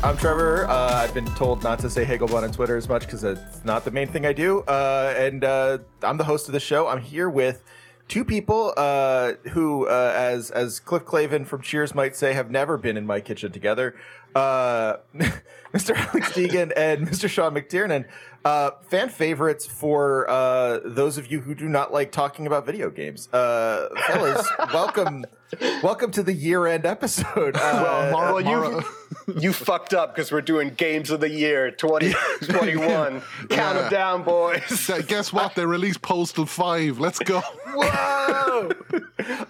I'm Trevor. Uh, I've been told not to say Hagelbun on Twitter as much because it's not the main thing I do. Uh, and uh, I'm the host of the show. I'm here with two people uh, who, uh, as as Cliff Clavin from Cheers might say, have never been in my kitchen together. Uh, Mr. Alex Deegan and Mr. Sean McTiernan, uh, fan favorites for uh, those of you who do not like talking about video games. Uh, fellas, welcome, welcome to the year-end episode. Uh, well, well you you fucked up because we're doing games of the year 2021. Count them down, boys. So guess what? They released Postal Five. Let's go. Whoa!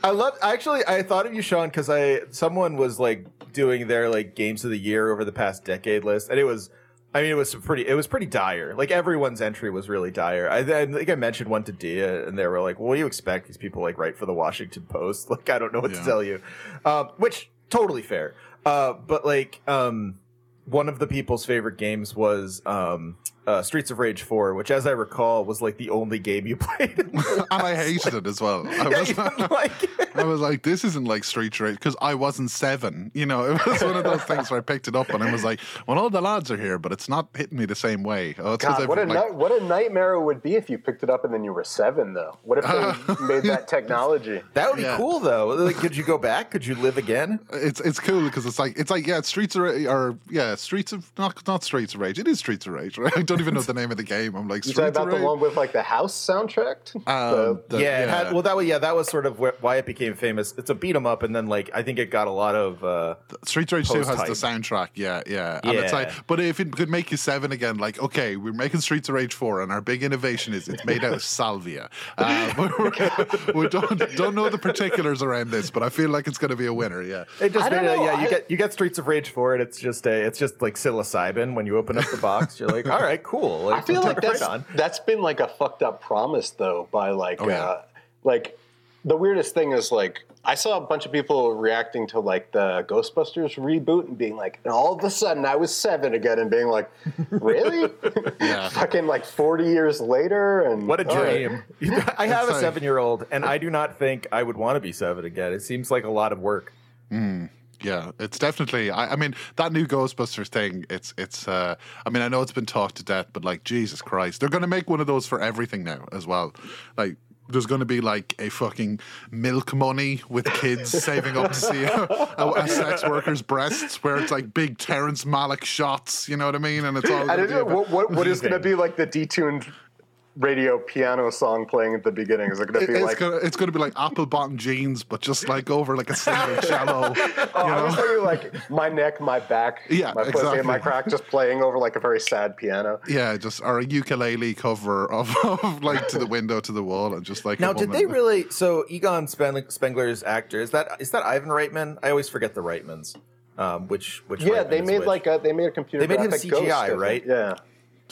I love. Actually, I thought of you, Sean, because I someone was like doing their like games of the year over the past decade list, and it was. I mean, it was pretty. It was pretty dire. Like everyone's entry was really dire. I, I think I mentioned one to Dia, and they were like, "What do you expect? These people like write for the Washington Post. Like, I don't know what Yeah. to tell you." Um, which totally fair. Uh, but like, um, one of the people's favorite games was um, uh, Streets of Rage Four, which, as I recall, was like the only game you played. and I hated it as well. I Yeah, was, didn't like it. I was like, this isn't like Street Rage because I wasn't seven. You know, it was one of those things where I picked it up and I was like, well, all the lads are here, but it's not hitting me the same way. Oh, it's 'cause God, I've, what a like, ni- what a nightmare it would be if you picked it up and then you were seven, though. What if they made that technology? That would be Yeah. cool, though. Like, could you go back? Could you live again? it's it's cool because it's like it's like yeah, Streets of Rage or yeah, Streets of not not Streets of Rage. It is Streets of Rage. Right? I don't even know the name of the game. I'm like You Streets talking about Rage. the one with like the house soundtrack? Um, the- yeah, it had, well, that was yeah, that was sort of wh- why it became famous. It's a beat 'em up, and then like I think it got a lot of. uh Street Rage 2 has the soundtrack, yeah, yeah. And it's like, but if it could make you seven again, like, okay, we're making Streets of Rage 4, and our big innovation is it's made out of salvia. Uh, we're- don't, don't know the particulars around this, but I feel like it's going to be a winner, yeah. it just made it- know, yeah, you get you get Streets of Rage Four, it. It's just a it's just like psilocybin when you open up the box. You're like, all right, cool. Like, I feel like that's on. that's been like a fucked up promise though by like Oh, yeah. uh, like the weirdest thing is like I saw a bunch of people reacting to like the Ghostbusters reboot and being like, and all of a sudden I was seven again and being like, really? Yeah. Fucking like forty years later and What a all right. dream! I have a seven year old, and I do not think I would want to be seven again. It seems like a lot of work. Yeah, it's definitely. I, I mean, that new Ghostbusters thing. It's it's. uh I mean, I know it's been talked to death, but like Jesus Christ, they're going to make one of those for everything now as well. Like. There's going to be like a fucking milk money with kids saving up to see a, a, a sex worker's breasts, where it's like big Terrence Malick shots. You know what I mean? And it's all. I don't know what, what, what is going to be like the detuned radio piano song playing at the beginning. Is it going to be it's like? gonna it's gonna be like apple bottom jeans, but just like over like a single cello. Oh, you I know? was thinking like my neck, my back, Yeah, my pussy, and my crack, just playing over like a very sad piano. Yeah, just or a ukulele cover of, of like to the window to the wall and just like Now, did they really? So Egon Spengler's actor is that is that Ivan Reitman? I always forget the Reitmans. Um, which which Yeah, Reitman they made which. like a they made a computer. They made him CGI, ghost, right? Yeah.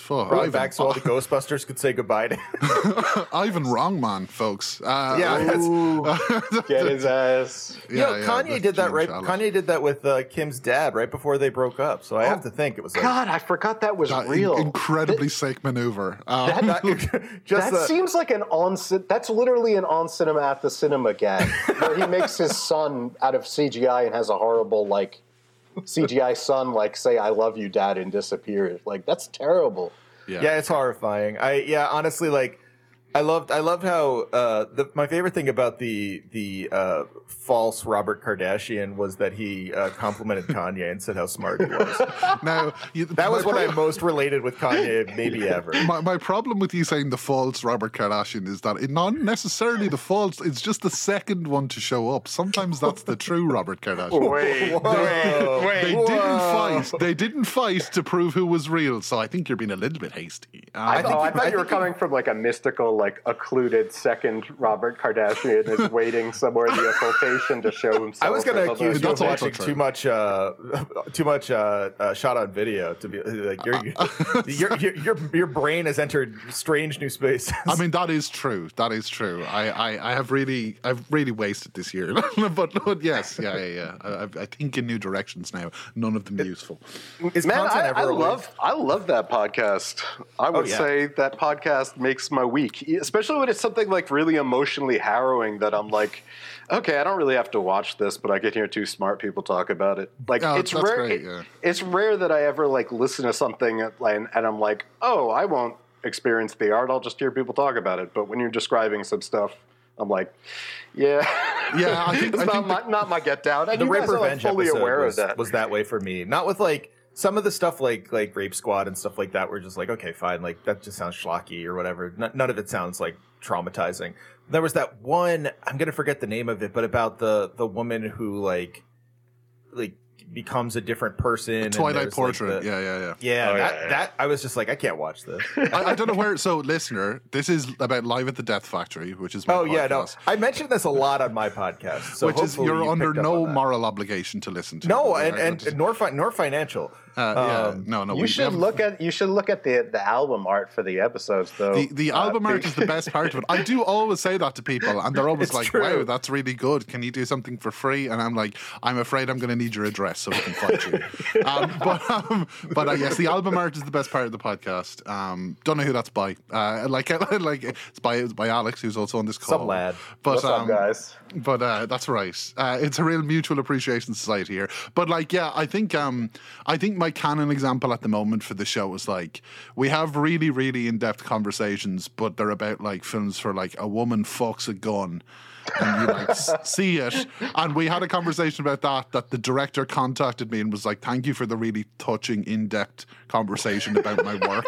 Fuck, Brought Ivan, back so all the Ghostbusters could say goodbye to. him. Ivan wrong man, folks. Uh, Yeah, that's- get his ass. yeah, you know, yeah, Kanye did that right. Shalit. Kanye did that with uh, Kim's dad right before they broke up. So I have to think it was like God, I forgot that was That real. incredibly sick maneuver. Um, That- that, just that uh, seems like an on. ci- That's literally an on cinema at the cinema gag, where he makes his son out of CGI and has a horrible like CGI son like say "I love you, Dad" and disappears. Like that's terrible. yeah. yeah, it's horrifying. I yeah, honestly, like I loved I loved how uh, the my favorite thing about the the uh, false Robert Kardashian was that he uh, complimented Kanye and said how smart he was. Now you, That was my what I most related with Kanye maybe ever. My, my problem with you saying the false Robert Kardashian is that it not necessarily the false. It's just the second one to show up. Sometimes that's the true Robert Kardashian. Wait, Whoa. They Whoa. didn't fight. They didn't fight to prove who was real. So I think you're being a little bit hasty. Uh, I, think oh, I you- thought I you were think you- coming from like a mystical, like occluded second Robert Kardashian is waiting somewhere in the occultation to show himself. I was going to accuse you of watching too much, uh, too much uh, uh, shot on video to be like your your, your your your brain has entered strange new spaces. I mean, that is true. That is true. I, I, I have really, I've really wasted this year. but, but yes, yeah, yeah, yeah. I, I- I think in new directions now. None of them useful. is Man, content I, ever I a love I love that podcast. I would yeah. say that podcast makes my week especially when it's something like really emotionally harrowing that I'm like, okay, I don't really have to watch this, but I can hear two smart people talk about it. Like Oh, it's rare. great, it- It's rare that I ever like listen to something and, and I'm like, oh, I won't experience the art. I'll just hear people talk about it. But when you're describing some stuff, I'm like, yeah, Yeah, I think- it's I not, think my, not my get down. And the you rape guys are like, revenge fully episode aware was, of that. was that way for me. Not with like some of the stuff like like Rape Squad and stuff like that. We're just like, okay, fine, like that just sounds schlocky or whatever. N- none of it sounds like traumatizing. There was that one I'm gonna forget the name of it, but about the the woman who like like becomes a different person. and Twilight there's, like, Portrait. the- yeah, yeah, yeah. Yeah, Oh, that, yeah, yeah. that I was just like, I can't watch this. I, I don't know where. So, listener, this is about Live at the Death Factory, which is my oh yeah, no, I mentioned this a lot on my podcast. So which is you're you under no moral obligation to listen to. No, Right? and, I and, just- nor fi- nor financial. Uh, yeah, um, no, no. you we should look at you should look at the the album art for the episodes though. The, the Uh, album art is the best part of it. I do always say that to people, and they're always It's like, true. "Wow, that's really good. Can you do something for free?" And I'm like, "I'm afraid I'm going to need your address so we can find you." um, but um, but uh, yes, the album art is the best part of the podcast. Um, don't know who that's by. Uh, like like it's by it's by Alex, who's also on this call. Some lad. But What's um, up, guys? but uh, that's right. Uh, it's a real mutual appreciation society here. But like, yeah, I think um, I think my canon example at the moment for the show is like we have really, really in depth conversations, but they're about like films for like a woman fucks a gun. and you like see it. And we had a conversation about that. That the director contacted me and was like, "Thank you for the really touching, in-depth conversation about my work."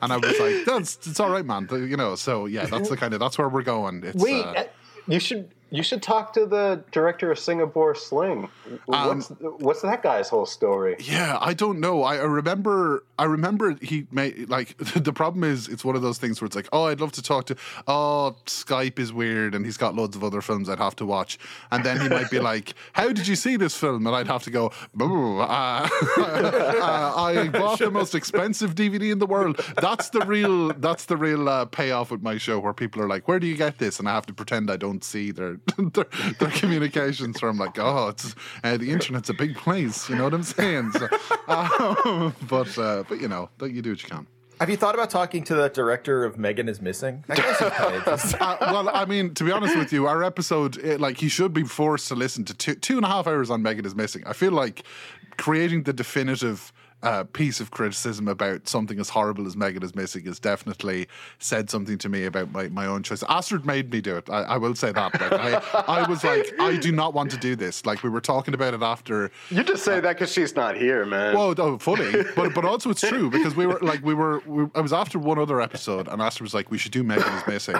And I was like, "That's it's all right, man." You know. So yeah, that's the kind of that's where we're going. It's, Wait, uh, uh, you should you should talk to the director of Singapore Sling. Um, What's what's that guy's whole story? Yeah, I don't know. I, I remember. I remember he made like the problem is it's one of those things where it's like, oh, I'd love to talk to. Oh, Skype is weird, and he's got loads of other films I'd have to watch. And then he might be like, "How did you see this film?" And I'd have to go, "Boo, uh, uh, I bought the most expensive DVD in the world." That's the real. That's the real uh, payoff with my show, where people are like, "Where do you get this?" And I have to pretend I don't see their their, their communications. from like, "Oh, it's uh, the internet's a big place." You know what I'm saying? So, um, but uh, but you know, you do what you can. Have you thought about talking to the director of Megan is Missing? That guy's kind of interesting. Uh, well, I mean, to be honest with you, our episode, it, like, he should be forced to listen to two, two and a half hours on Megan is Missing. I feel like creating the definitive uh, piece of criticism about something as horrible as Megan is Missing has definitely said something to me about my, my own choice. Astrid made me do it. I, I will say that. Like, I, I was like, I do not want to do this. Like, we were talking about it after You just say that because she's not here, man. well, no, funny, but but also it's true because we were like we were. We, I was after one other episode, and Astrid was like, "We should do Megan is missing,"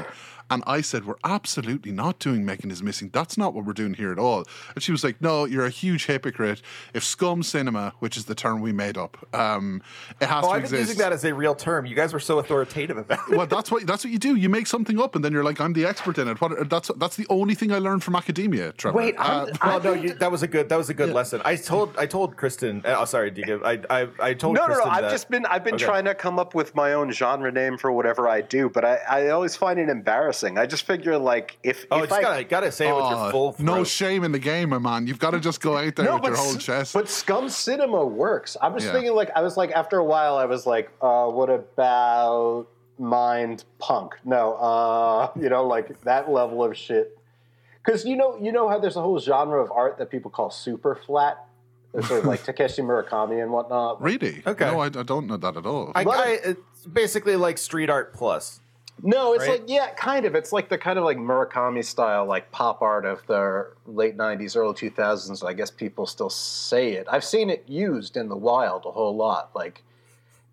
and I said, "We're absolutely not doing Megan is missing. That's not what we're doing here at all." And she was like, "No, you're a huge hypocrite. If scum cinema, which is the term we made up, um, it has Oh, to I've been using that as a real term. You guys were so authoritative about it. well, that's what that's what you do. You make something up, and then you're like, "I'm the expert in it." What, that's that's the only thing I learned from academia, Trevor. Wait, Uh, Well, no, you, that was a good that was a good lesson. I told I told Kristen. Oh, sorry, Deacon. I I, I told no, no, no. Kristen I've that- just been I've been Okay. trying to come up with my own genre name for whatever I do, but I, I always find it embarrassing. I just figure like if Oh, if I gotta gotta say it with your full throat. no shame in the game, my man. You've got to just go out there with your whole chest. But Scum Cinema works. I was Yeah. Thinking like I was like after a while I was like, uh, what about Mind Punk? No, uh, you know, like that level of shit. Because you know, you know how there's a whole genre of art that people call super flat, sort of like Takeshi Murakami and whatnot. Really? Okay. No, I, I don't know that at all. I, I, it's basically like street art plus. No, it's Right? like yeah, kind of. It's like the kind of like Murakami style, like pop art of the late '90s, early 2000s. I guess people still say it. I've seen it used in the wild a whole lot. Like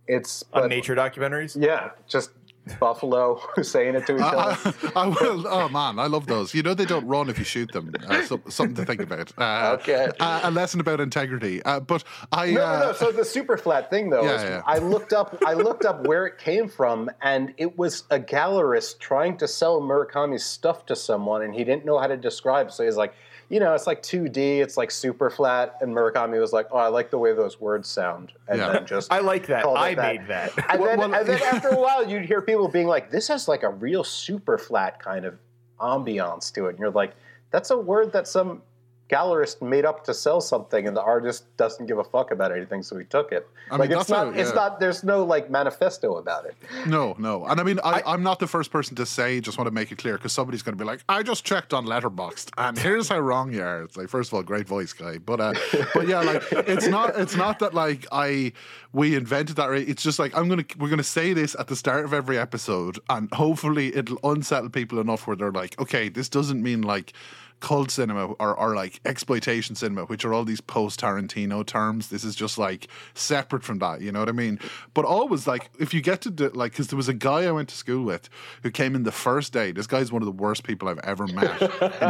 it's on but- nature documentaries. Yeah, just buffalo saying it to each other. I, I, I will. Oh man, I love those. You know they don't run if you shoot them. Uh, so, something to think about. Uh, Okay. uh, a lesson about integrity. Uh, but I. No, uh, no, no. So the super flat thing, though, Yeah, is yeah. I looked up. I looked up where it came from, and it was a gallerist trying to sell Murakami's stuff to someone, and he didn't know how to describe. So he's like, you know, it's like 2D, it's like super flat, and Murakami was like, oh, I like the way those words sound, and Yeah. then just I like that. called it I made that. And Well, then, well- and then after a while, you'd hear people being like, this has like a real super flat kind of ambiance to it, and you're like, that's a word that some gallerist made up to sell something, and the artist doesn't give a fuck about anything, so he took it. I like mean, it's not. how- It's not. There's no like manifesto about it. No, no. And I mean, I, I, am not the first person to say, just want to make it clear, because somebody's going to be like, I just checked on Letterboxd, and here's how wrong you are. It's like, first of all, great voice, guy. But, uh, but yeah, like, it's not, it's not that like I, we invented that. Right? It's just like I'm gonna, we're gonna say this at the start of every episode, and hopefully it'll unsettle people enough where they're like, okay, this doesn't mean like cult cinema or, or like exploitation cinema, which are all these post Tarantino terms. This is just like separate from that, you know what I mean? But always like if you get to do, like, because there was a guy I went to school with who came in the first day. This guy's one of the worst people I've ever met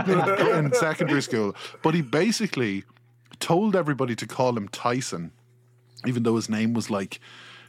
in, in- in secondary school. But he basically told everybody to call him Tyson, even though his name was like.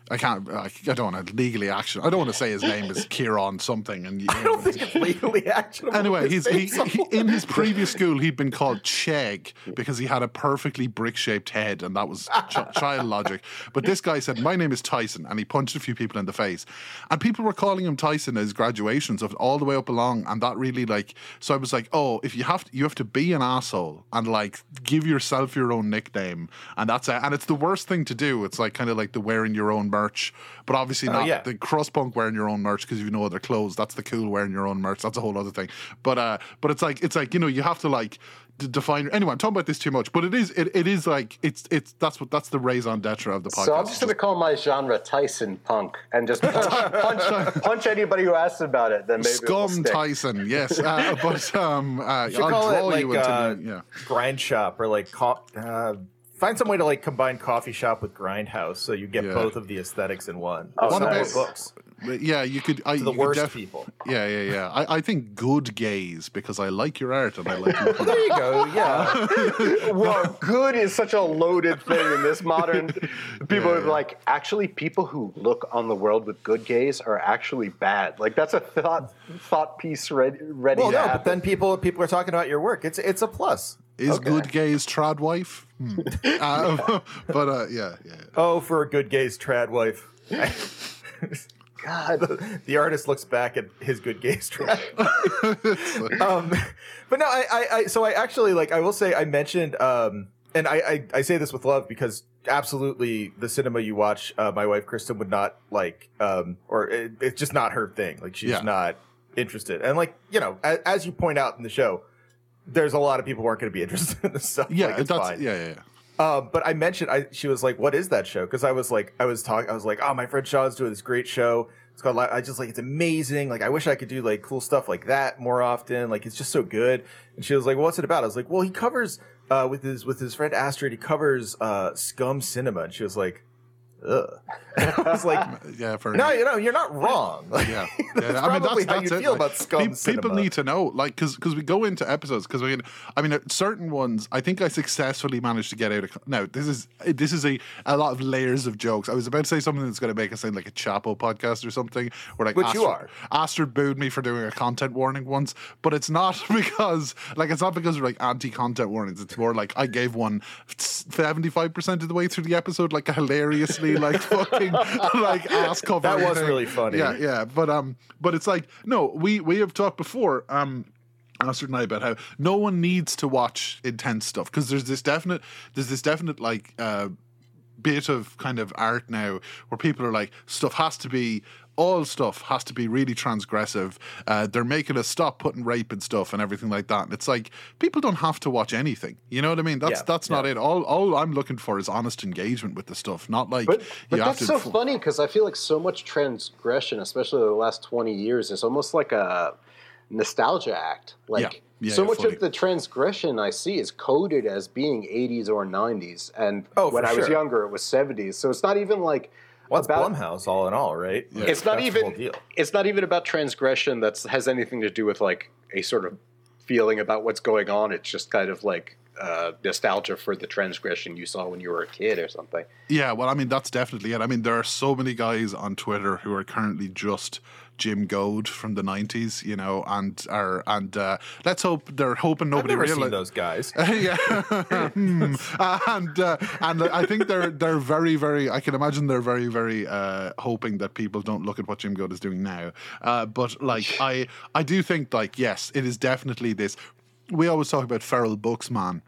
I can't. I I don't want to legally action. I don't want to say his name is Kieran something. And you I don't think it's legally actionable. Anyway, he's, he, he, in his previous school, he'd been called Chegg because he had a perfectly brick shaped head, and that was ch- child logic. But this guy said, My name is Tyson, and he punched a few people in the face. And people were calling him Tyson as graduations of all the way up along, and that really like. So I was like, Oh, if you have to, you have to be an asshole and like give yourself your own nickname, and that's it. And it's the worst thing to do. It's like kind of like the wearing your own merch, but obviously not yeah. the crust punk wearing your own merch because you know other clothes. That's the cool wearing your own merch. That's a whole other thing. But uh, but it's like it's like you know you have to like d- define. Anyway, I'm talking about this too much, but it is it, it is like it's it's that's what that's the raison d'etre of the podcast. So I'm just going to call my genre Tyson punk and just punch, punch, punch anybody who asks about it. Then maybe it will Scum stick. Tyson, yes, uh, but um, uh, should I'll call draw it like you into uh, the- yeah. grind shop or like co- uh, find some way to like combine coffee shop with grindhouse so you get Yeah. both of the aesthetics in one. Oh, Similar nice. books But yeah, you could. I, to the you could worst def- people. Yeah, yeah, yeah. I, I think good gays because I like your art and I like your There you go. Yeah. Well, good is such a loaded thing in this modern. People Yeah, are like, actually, people who look on the world with good gaze are actually bad. Like that's a thought thought piece ready. ready well, to no, happen. but then people people are talking about your work. It's it's a plus. Is Okay. good gays trad wife? Hmm. uh, but uh, yeah, yeah. Oh, for a good gay's trad wife. God, the artist looks back at his good gays trad. um, but no, I, I, I, so I actually like. I will say, I mentioned, um, and I, I, I say this with love because absolutely the cinema you watch, uh, my wife Kristen would not like, um, or it, it's just not her thing. Like she's Yeah. not interested, and like you know, as, as you point out in the show. There's a lot of people who aren't going to be interested in this stuff. Yeah, like, it's that's fine. yeah, yeah, yeah. Um, but I mentioned, I she was like, "What is that show?" Because I was like, I was talking, I was like, "Oh, my friend Sean's doing this great show. It's called. I just like it's amazing. Like I wish I could do like cool stuff like that more often. Like it's just so good." And she was like, well, "What's it about?" I was like, "Well, he covers uh, with his with his friend Astrid. He covers uh, Scum Cinema." And she was like, "Ugh." I was like, Yeah, fair "No, you know, you're not wrong." Like, Yeah, yeah. I mean that's how that's you it. feel like, about Scum Cinema. People need to know, like, because because we go into episodes because we, I mean, certain ones. I think I successfully managed to get out of. Now this is this is a a lot of layers of jokes. I was about to say something that's going to make us sound like a Chapo podcast or something. Where like Which you are. Astrid booed me for doing a content warning once, but it's not because like it's not because of like anti-content warnings. It's more like I gave one seventy five percent of the way through the episode, like a like fucking like ass cover. That was really funny. Yeah, yeah, but um, but it's like no, we we have talked before. Um, Astrid and I about how no one needs to watch intense stuff because there's this definite, there's this definite like uh, bit of kind of art now where people are like stuff has to be all stuff has to be really transgressive. Uh, they're making us stop putting rape and stuff and everything like that. And it's like people don't have to watch anything. You know what I mean? That's Yeah, that's not it. All all I'm looking for is honest engagement with the stuff, not like But, but have that's so funny because I feel like so much transgression, especially the last 20 years, is almost like a nostalgia act. Like, Yeah, so much fully. of the transgression I see is coded as being 80s or 90s. And Oh, when I was sure. younger, it was 70s. So it's not even like. Well, it's about- Blumhouse, all in all, right? Like, It's not that's even. deal. It's not even about transgression that has anything to do with like a sort of feeling about what's going on. It's just kind of like uh, nostalgia for the transgression you saw when you were a kid or something. Yeah, well, I mean, that's definitely it. I mean, there are so many guys on Twitter who are currently just Jim Goad from the '90s, you know, and are and uh, let's hope they're hoping I've nobody never seen realizes. those guys. yeah, Hmm. and uh, and I think they're they're very very. I can imagine they're very very uh, hoping that people don't look at what Jim Goad is doing now. Uh, but like I I do think like yes, it is definitely this. We always talk about feral books, man.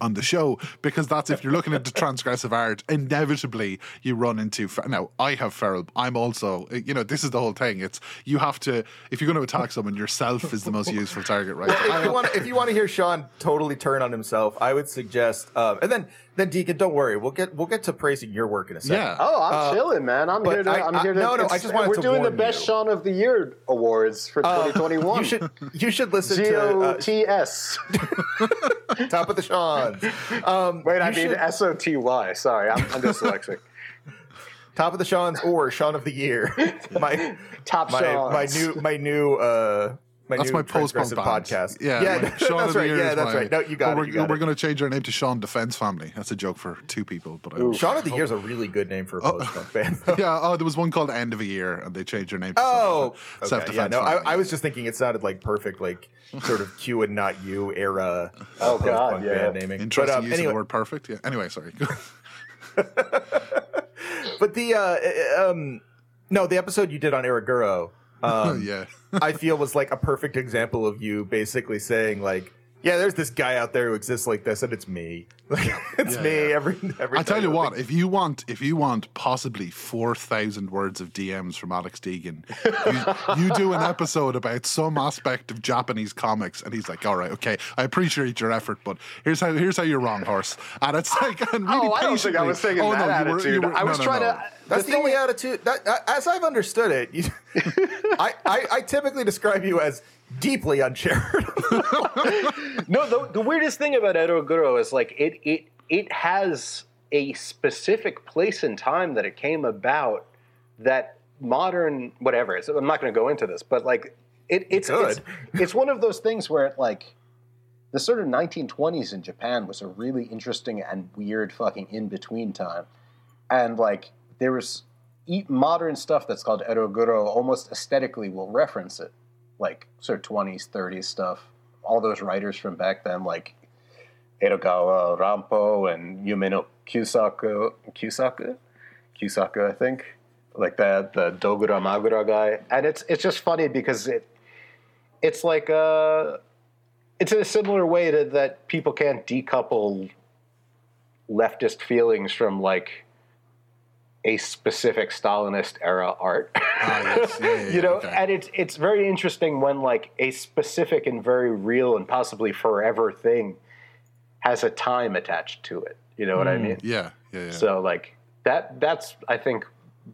On the show because that's if you're looking into transgressive art, inevitably you run into. Now, I have feral. I'm also, you know, this is the whole thing. It's you have to if you're going to attack someone, yourself is the most useful target, right? if you want, if you want to hear Sean totally turn on himself, I would suggest, um, and then then Deacon, don't worry, we'll get we'll get to praising your work in a second. Yeah. Oh, I'm Uh, chilling, man. I'm but here to. I- I'm I- here to. no, no, I just wanted We're to doing the best you. Sean of the Year awards for Uh, 2021. You should you should listen G to O uh, T S. Top of the Sean. Um, Wait, I you mean S O T Y. Sorry, I'm, I'm dyslexic. Top of the Sean's or Sean of the Year. My Top my Sean's. my new my new uh my That's new my post-punk band. podcast. Yeah, yeah, like, Shaun that's of the right. Year Yeah, that's my- right. No, you got Well, it. We're, we're going to change our name to Sean Defense Family. That's a joke for two people, but I Sean of the Year is a really good name for a post punk band. though. yeah. Oh, there was one called End of a Year, and they changed their name. to Oh, Self okay, Defense. yeah, no, I, I was just thinking it sounded like perfect, like sort of Q and Not U era. uh, Oh, God, post-punk yeah. band naming. Interesting but, um, use anyway, of the word perfect. Yeah. Anyway, sorry. but the uh, um, no, the episode you did on Eroguro, um, yeah. I feel was like a perfect example of you basically saying like, yeah, there's this guy out there who exists like this, and it's me. Like, it's Yeah, me yeah. every every. I tell you what, think- if you want, if you want possibly four thousand words of DMs from Alex Deegan, you, you do an episode about some aspect of Japanese comics, and he's like, "All right, okay, I appreciate your effort, but here's how here's how you're wrong, horse." And it's like, and really Oh, I don't think I was taking Oh, that no, you were- you were- I was no, trying no. to. That's the, only attitude that, that- as I've understood it. You, I, I I typically describe you as deeply uncharitable. No, the, the weirdest thing about Eroguro is like it it it has a specific place and time that it came about that modern whatever. I'm not going to go into this, but like it, it's, it's it's one of those things where it like the sort of 1920s in Japan was a really interesting and weird fucking in between time, and like there was modern stuff that's called eroguro almost aesthetically will reference it, like sort of 20s 30s stuff. All those writers from back then, like Edogawa Rampo and Yumeno Kyusaku, Kyusaku, Kyusaku, I think, like that the Dogura Magura guy, and it's it's just funny because it it's like uh it's in a similar way to that people can't decouple leftist feelings from like a specific Stalinist era art. Ah, yes. Yeah, yeah, you know, okay. and it's it's very interesting when like a specific and very real and possibly forever thing has a time attached to it. You know what I mean? yeah, yeah, yeah. So like that that's I think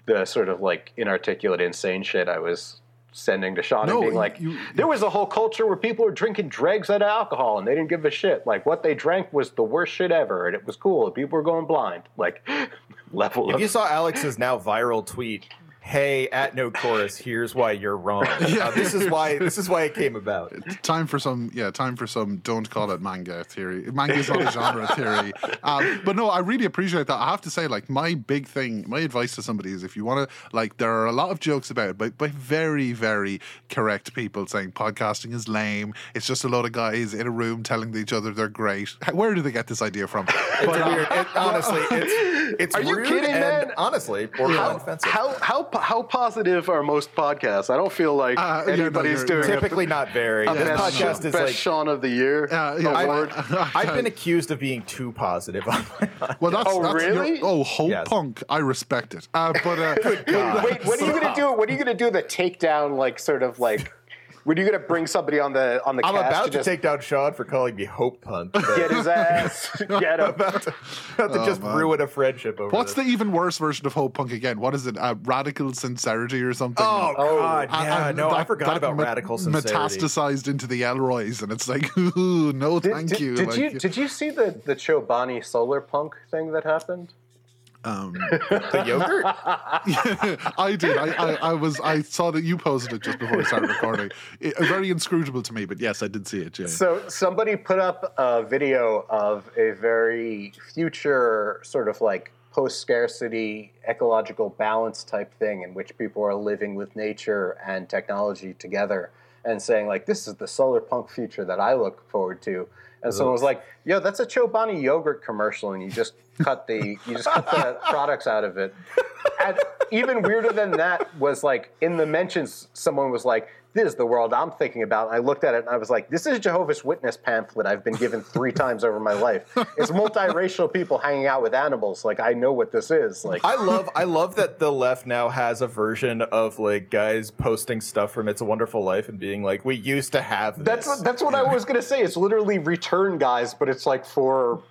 the sort of like inarticulate insane shit I was sending to Sean No, and being you- like you- there was a whole culture where people were drinking dregs out of alcohol and they didn't give a shit. Like what they drank was the worst shit ever and it was cool and people were going blind. Like level if of you saw Alex's now viral tweet, "Hey, at no chorus, here's why you're wrong." Uh, this is why this is why it came about. time for some yeah time for some don't call it manga theory manga is not a genre theory um, but no i really appreciate that i have to say like my big thing my advice to somebody is if you want to like there are a lot of jokes about it by, by very very correct people saying podcasting is lame it's just a lot of guys in a room telling each other they're great where do they get this idea from It's weird. It, honestly, it's it's Are you rude kidding, and man? honestly, borderline how, offensive. how how how positive are most podcasts? I don't feel like Uh, yeah, no, anybody's you're- doing Typically not very. a this best, podcast best is like Sean of the year Uh, yeah, award. I- I've been accused of being too positive on my podcast. well that's, Oh, that's your- really? oh hope Yes. punk i respect it uh, but uh, Wait, when are you gonna do? What are you gonna do the takedown? Like sort of like, when are you gonna bring somebody on the on the I'm cast about to just take down Sean for calling me Hope Punk. get his ass, get him. about to, about to Oh, just man. ruin a friendship over What's this. the even worse version of Hope Punk again? What is it? Uh, radical sincerity or something? Oh, Oh, God, yeah, And no, I forgot that about me- radical sincerity. Metastasized into the Elroys, and it's like, ooh, no, Did, thank did- you. Did like, you did you see the the Chobani solar punk thing that happened? Um, The yogurt? I did. I, I, I was. I saw that you posted it just before we started recording. It, very inscrutable to me, but yes, I did see it. Yeah. So somebody put up a video of a very future sort of like post scarcity ecological balance type thing in which people are living with nature and technology together and saying like this is the solar punk future that I look forward to. And someone was like, "Yo, that's a Chobani yogurt commercial, and you just cut the you just cut the products out of it." And even weirder than that was like in the mentions, someone was like, this is the world I'm thinking about. I looked at it and I was like, this is a Jehovah's Witness pamphlet I've been given three times over my life. It's multiracial people hanging out with animals. Like I know what this is. Like I love I love that the left now has a version of like guys posting stuff from It's a Wonderful Life and being like, we used to have this. that's that's what I was gonna say. It's literally return guys, but it's like for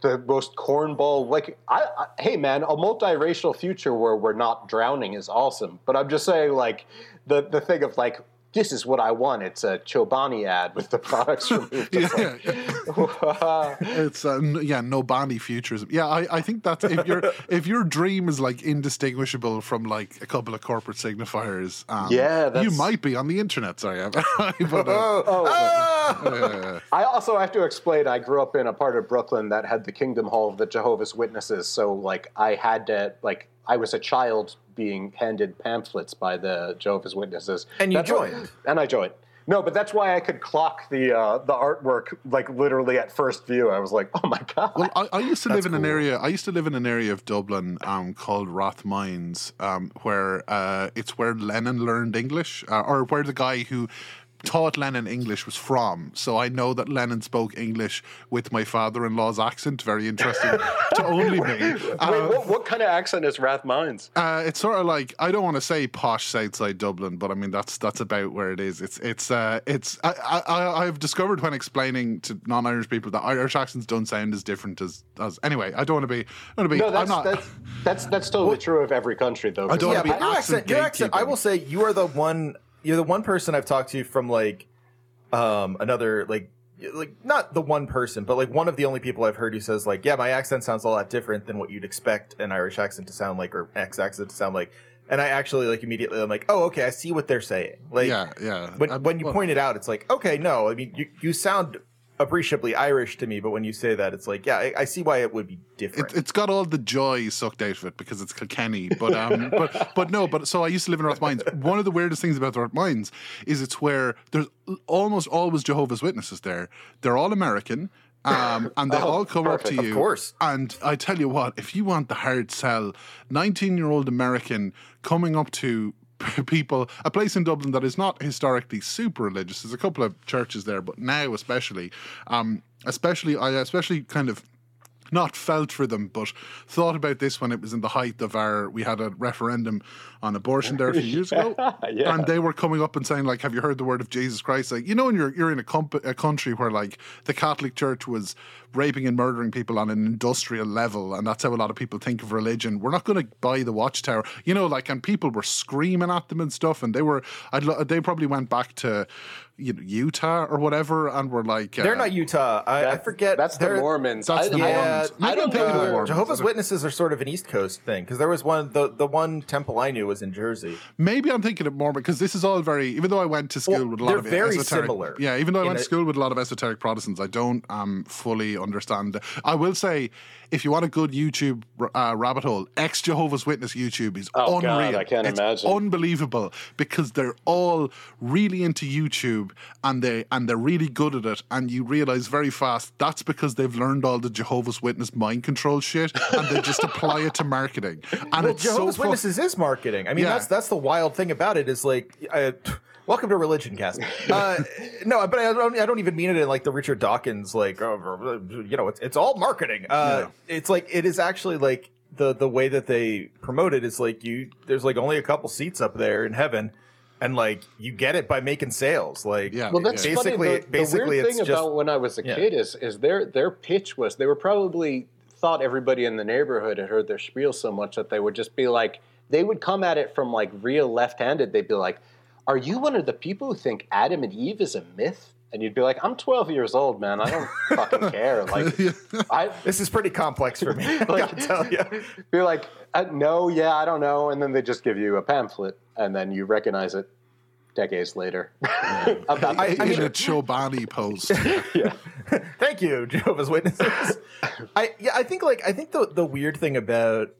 the most cornball. Like I, I hey man, a multiracial future where we're not drowning is awesome. But I'm just saying like the the thing of like this is what I want. It's a Chobani ad with the products removed. It's like, It's uh, n- yeah, no Bonnie futurism. Yeah, I, I think that's if your if your dream is like indistinguishable from like a couple of corporate signifiers. Um, Yeah, you might be on the internet. Sorry, but, uh, Oh, ah! uh, I also have to explain. I grew up in a part of Brooklyn that had the Kingdom Hall of the Jehovah's Witnesses, so like I had to like I was a child being handed pamphlets by the Jehovah's Witnesses, And you That's why- joined. and I joined. No, but that's why I could clock the uh, the artwork like literally at first view. I was like, oh my god. Well, I, I used to live That's in an area. I used to live in an area of Dublin um, called Rathmines, um, where uh, it's where Lenin learned English, uh, or where the guy who taught Lenin English was from. So I know that Lenin spoke English with my father-in-law's accent. Very interesting to only me. Wait, Uh, what, what kind of accent is Rathmines? uh, it's sort of like I don't want to say posh Southside Dublin, but I mean that's that's about where it is. It's it's uh, it's I, I I've discovered when explaining to non-Irish people that Irish accents don't sound as different as as anyway. I don't want to be I don't want to be. No, I'm that's not. that's that's that's totally true of every country though. I don't yeah, wanna be your accent accent, your accent. I will say you are the one. You're the one person I've talked to from like um another like like not the one person, but like one of the only people I've heard who says like, yeah, my accent sounds a lot different than what you'd expect an Irish accent to sound like or X accent to sound like. And I actually like immediately I'm like, oh, okay, I see what they're saying. Like, yeah, yeah. when Uh, when you well, point it out, it's like, okay, no, I mean, you you sound appreciably Irish to me, but when you say that, it's like, yeah, I, I see why it would be different. It, it's got all the joy sucked out of it because it's Kilkenny. But um, but but no. But so I used to live in Rathmines. One of the weirdest things about Rathmines is it's where there's almost always Jehovah's Witnesses there. They're all American. Um, and they Oh, all come up to you. Of course. And I tell you what, if you want the hard sell, 19 year old American coming up to people, a place in Dublin that is not historically super religious. There's a couple of churches there, but now especially, um, especially, I especially kind of not felt for them, but thought about this when it was in the height of our. We had a referendum on abortion there a few years ago, yeah. and they were coming up and saying like, "Have you heard the word of Jesus Christ?" Like, you know, when you're you're in a, comp- a country where like the Catholic Church was raping and murdering people on an industrial level, and that's how a lot of people think of religion. We're not going to buy the Watchtower, you know, like, and people were screaming at them and stuff, and they were, I'd, lo- they probably went back to. You know, Utah or whatever, and we're like, they're uh, not Utah. I, I forget. That's the Mormons. That's I, the I- Yeah, Mormons. I don't thinking know. Mormons. Jehovah's Witnesses are sort of an East Coast thing because there was one the the one temple I knew was in Jersey. Maybe I'm thinking of Mormon because this is all very. Even though I went to school Well, with a lot they're of very esoteric, similar Yeah, even though I went a- to school with a lot of esoteric Protestants, I don't um fully understand. I will say, if you want a good YouTube uh, rabbit hole, ex Jehovah's Witness YouTube is Oh, unreal. God, I can't it's imagine. Unbelievable because they're all really into YouTube and they and they're really good at it, and you realize very fast that's because they've learned all the Jehovah's Witness mind control shit and they just apply it to marketing. And Well, it's Jehovah's so fu- Witnesses is marketing. I mean, Yeah. that's that's the wild thing about it is like. Uh, Welcome to Religion Cast. Uh, no, but I don't. I don't even mean it in like the Richard Dawkins, like oh, you know, it's it's all marketing. Uh, It's like it is actually like the the way that they promote it is like you. There's like only a couple seats up there in heaven, and like you get it by making sales. Like Yeah. Well, that's Yeah. funny. Basically- The, the basically weird it's thing just- about when I was a yeah. kid is is their their pitch was they were probably thought everybody in the neighborhood had heard their spiel so much that they would just be like they would come at it from like real left-handed. They'd be like, "Are you one of the people who think Adam and Eve is a myth?" And you'd be like, "I'm 12 years old, man. I don't fucking care." Like, I this is pretty complex for me. I like, gotta tell you. Be like, uh, "No, yeah, I don't know," and then they just give you a pamphlet, and then you recognize it decades later. About I- I in mean- a Chobani post. Thank you, Jehovah's Witnesses. I yeah, I think like I think the the weird thing about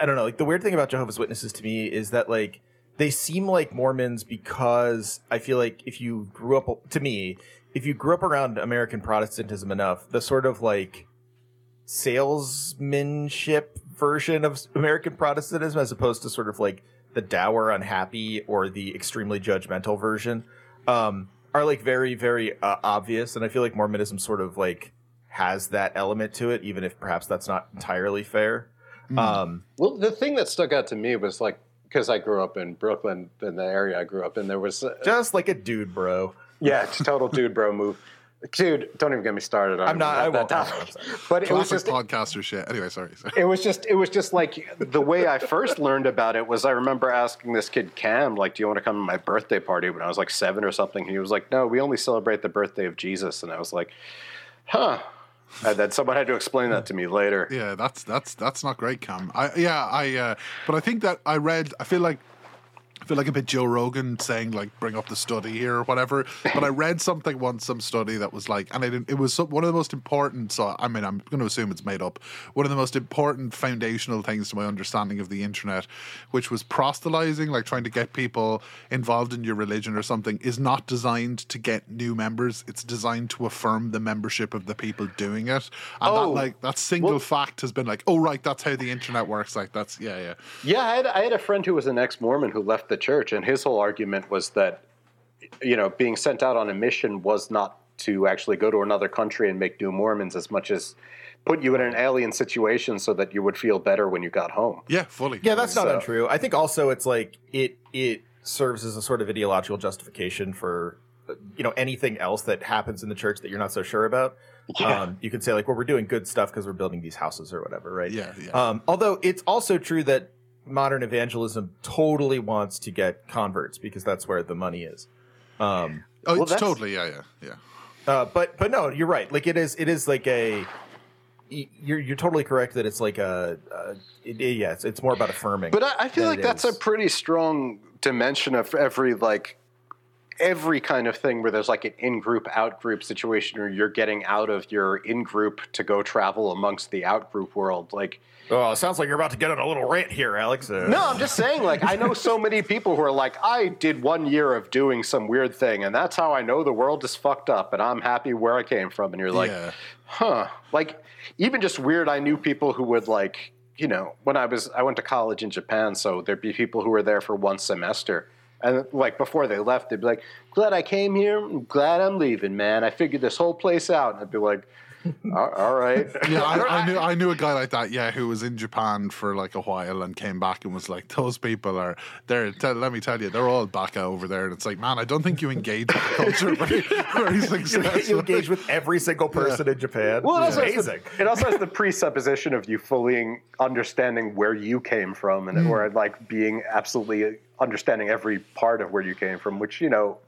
I don't know, like the weird thing about Jehovah's Witnesses to me is that like they seem like Mormons because I feel like if you grew up to me, if you grew up around American Protestantism enough, the sort of like salesmanship version of American Protestantism as opposed to sort of like the dour unhappy or the extremely judgmental version um, are like very very uh, obvious. And i feel like mormonism sort of like has that element to it even if perhaps that's not entirely fair. Um, Well, the thing that stuck out to me was like because I grew up in Brooklyn, in the area I grew up in, there was uh, just like a dude bro yeah, it's a total dude bro move. Dude, don't even get me started on i'm not that- i won't that talk topic. But it was just podcaster shit. Anyway, sorry. sorry. it was just it was just like the way I first learned about it was I remember asking this kid Cam like, "Do you want to come to my birthday party?" When I was like seven or something, he was like, "No, we only celebrate the birthday of Jesus," and I was like, "Huh." And then someone had to explain that to me later. Yeah, that's that's that's not great, Cam. I yeah, I uh, but I think that I read. I feel like. Feel like a bit Joe Rogan saying like bring up the study here or whatever. But I read something once, some study that was like, and it, it was some, one of the most important. So I mean, I'm going to assume it's made up. One of the most important foundational things to my understanding of the internet, which was proselytizing, like trying to get people involved in your religion or something, is not designed to get new members. It's designed to affirm the membership of the people doing it. And Oh, that like that single well- fact has been like, oh right, that's how the internet works. Like that's yeah, yeah. Yeah, I had, I had a friend who was an ex-Mormon who left the church, and his whole argument was that, you know, being sent out on a mission was not to actually go to another country and make new Mormons as much as put you in an alien situation so that you would feel better when you got home. Yeah, fully. Yeah, that's not So- untrue. I think also it's like it it serves as a sort of ideological justification for uh, you know anything else that happens in the church that you're not so sure about. Yeah. Um, you could say like, well, we're doing good stuff because we're building these houses or whatever, right? Yeah, yeah. Um, although it's also true that modern evangelism totally wants to get converts because that's where the money is. Um, oh, well, it's totally yeah, yeah, yeah. uh, but but no, you're right. Like it is it is like a you're you're totally correct that it's like a, a it, it- yeah, it's, it's more about affirming. But I, I feel like that's is- a pretty strong dimension of every like every kind of thing where there's like an in-group out-group situation where you're getting out of your in-group to go travel amongst the out-group world like Oh, it sounds like you're about to get on a little rant here, Alex. Uh, No, I'm just saying, like, I know so many people who are like, I did one year of doing some weird thing, and that's how I know the world is fucked up, and I'm happy where I came from. And you're like, Yeah. huh. Like, even just weird, I knew people who would, like, you know, when I was, I went to college in Japan, so there'd be people who were there for one semester. And, like, before they left, they'd be like, glad I came here. Glad I'm leaving, man. I figured this whole place out. And I'd be like, all all right. Yeah, I, I knew I knew a guy like that. Yeah, who was in Japan for like a while and came back and was like, "Those people are there." Tell, let me tell you, they're all baka over there. And it's like, man, I don't think you engage with the culture very, very successfully. you engage with every single person in Japan. Well, it it's also, amazing. the, it also has the presupposition of you fully understanding where you came from, and mm. or like being absolutely understanding every part of where you came from, which you know,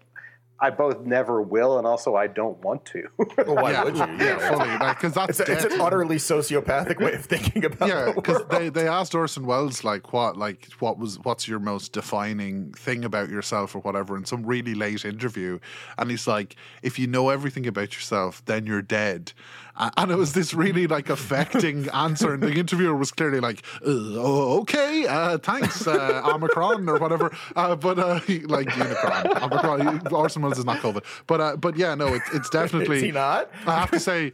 I both never will, and also I don't want to. Well, why yeah, would you? yeah, fully, because that's It's, a, it's an utterly sociopathic way of thinking about yeah, because world. they, they asked Orson Welles like what like what was what's your most defining thing about yourself or whatever in some really late interview, and he's like, if you know everything about yourself, then you're dead, A- and it was this really like affecting answer, and the interviewer was clearly like, oh, okay, uh, thanks, uh, Omicron or whatever, uh, but uh, like Unicron, Omicron, Orson Welles is not COVID, but uh, but yeah, no, it's it's definitely Is he not? I have to say,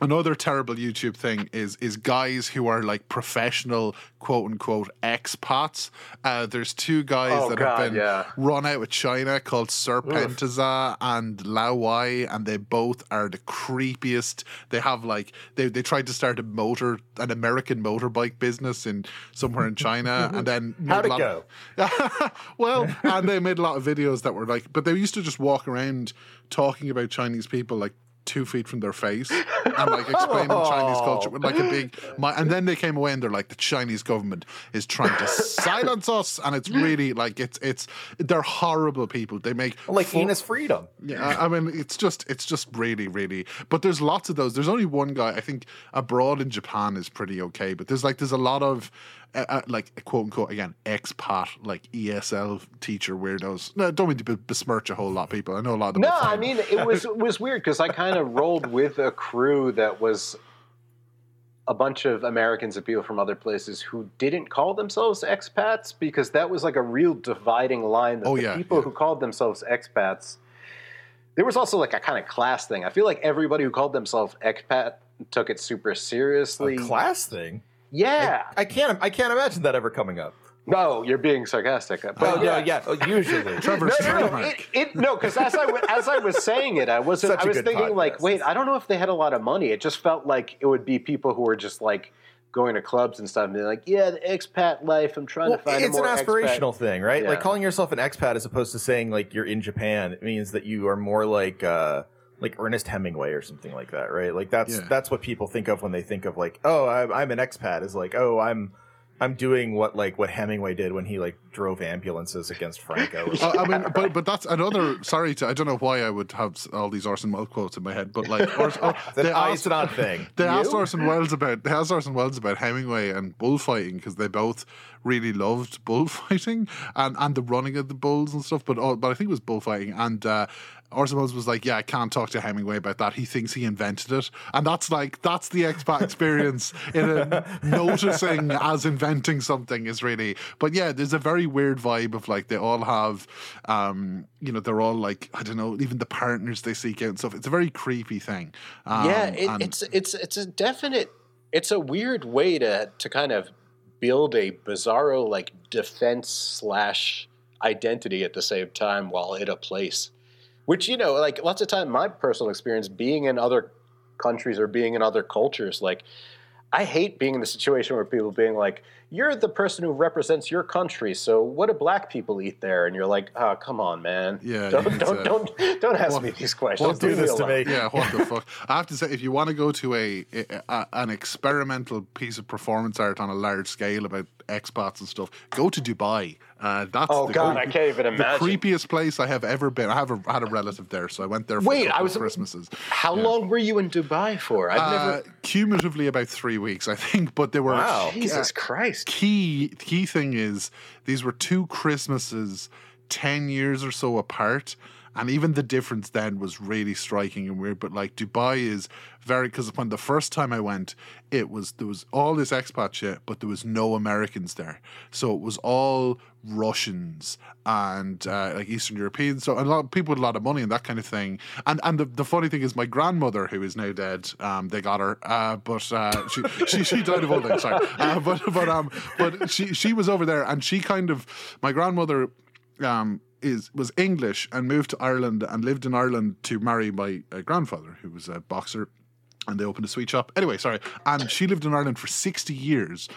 another terrible YouTube thing is is guys who are like professional quote unquote expats. Uh, there's two guys Oh, that God, have been yeah. run out of China called Serpentza and Lao Wai, and they both are the creepiest. They have like they they tried to start a motor an American motorbike business in somewhere in China, and then made How'd a it lot go? of- well, and they made a lot of videos that were like, but they used to just walk around talking about Chinese people like two feet from their face and like explaining Chinese oh. culture with like a big. My, and then they came away and they're like, the Chinese government is trying to silence us, and it's really like it's it's they're horrible people. They make like fu- Enos Freedom. yeah, I mean, it's just, it's just really, really. But there's lots of those. There's only one guy. I think abroad in Japan is pretty okay. But there's like, there's a lot of, uh, uh, like quote unquote again expat like ESL teacher weirdos. No, don't mean to besmirch a whole lot of people. I know a lot of them. No, I mean it was it was weird because I kind of rolled with a crew that was a bunch of Americans and people from other places who didn't call themselves expats because that was like a real dividing line. That Oh, the yeah, people yeah. who called themselves expats. There was also like a kind of class thing. I feel like everybody who called themselves expat took it super seriously. A class thing. Yeah. I can't. I can't imagine that ever coming up. No, you're being sarcastic. But Oh, no, yeah, oh, usually. Trevor's No, no, no. It, it, no, because as I as I was saying it, I wasn't. Such I a was good thinking like, wait, I don't know if they had a lot of money. It just felt like it would be people who were just like going to clubs and stuff, and being like, yeah, the expat life. I'm trying Well, to find. it's a an aspirational expat. thing, right? Like calling yourself an expat as opposed to saying like you're in Japan. It means that you are more like uh, like Ernest Hemingway or something like that, right? Like that's Yeah. that's what people think of when they think of like, oh, I'm, I'm an expat. Is like, oh, I'm I'm doing what like what Hemingway did when he like drove ambulances against Franco. Or Uh, I mean, but but that's another. Sorry, to, I don't know why I would have all these Orson Welles quotes in my head, but like, Ors, or, It's an they asked, it's thing. they asked Orson Welles about they asked Orson Welles about Hemingway and bullfighting because they both really loved bullfighting and and the running of the bulls and stuff. But all, but I think it was bullfighting and. Uh, Orson was like, "Yeah, I can't talk to Hemingway about that. He thinks he invented it, and that's like that's the expat experience in a noticing as inventing something is really. But yeah, there's a very weird vibe of like they all have, um, you know, they're all like I don't know, even the partners they seek out and stuff. It's a very creepy thing. Um, yeah, it, and- it's it's it's a definite. It's a weird way to to kind of build a bizarro like defense slash identity at the same time while in a place, which you know, like lots of time, my personal experience being in other countries or being in other cultures, like. I hate being in the situation where people being like, "You're the person who represents your country, so what do black people eat there?" And you're like, "Oh, come on, man! Yeah, don't don't uh, don't don't ask what- me these questions. what- do this to me. yeah, what the fuck? I have to say, if you want to go to a, a an experimental piece of performance art on a large scale about expats and stuff, go to Dubai. Uh, that's Oh, the God, I can't even imagine. The creepiest place I have ever been. I have a, had a relative there, so I went there. For Wait, I was- Christmases. How long were you in Dubai for? I've Uh, never. cumulatively about three weeks, I think. But they were Wow. Jesus Christ! Key key thing is these were two Christmases ten years or so apart. And even the difference then was really striking and weird. But like Dubai is very because when the first time I went, it was there was all this expat shit, but there was no Americans there. So it was all Russians and uh, like Eastern Europeans. So a lot of people with a lot of money and that kind of thing. And and the, the funny thing is, my grandmother, who is now dead, um, they got her, uh, but uh, she, she she died of old age. Sorry, uh, but but um but she she was over there and she kind of my grandmother um is was English and moved to Ireland and lived in Ireland to marry my uh, grandfather, who was a boxer. And they opened a sweet shop. Anyway, sorry. And she lived in Ireland for 60 years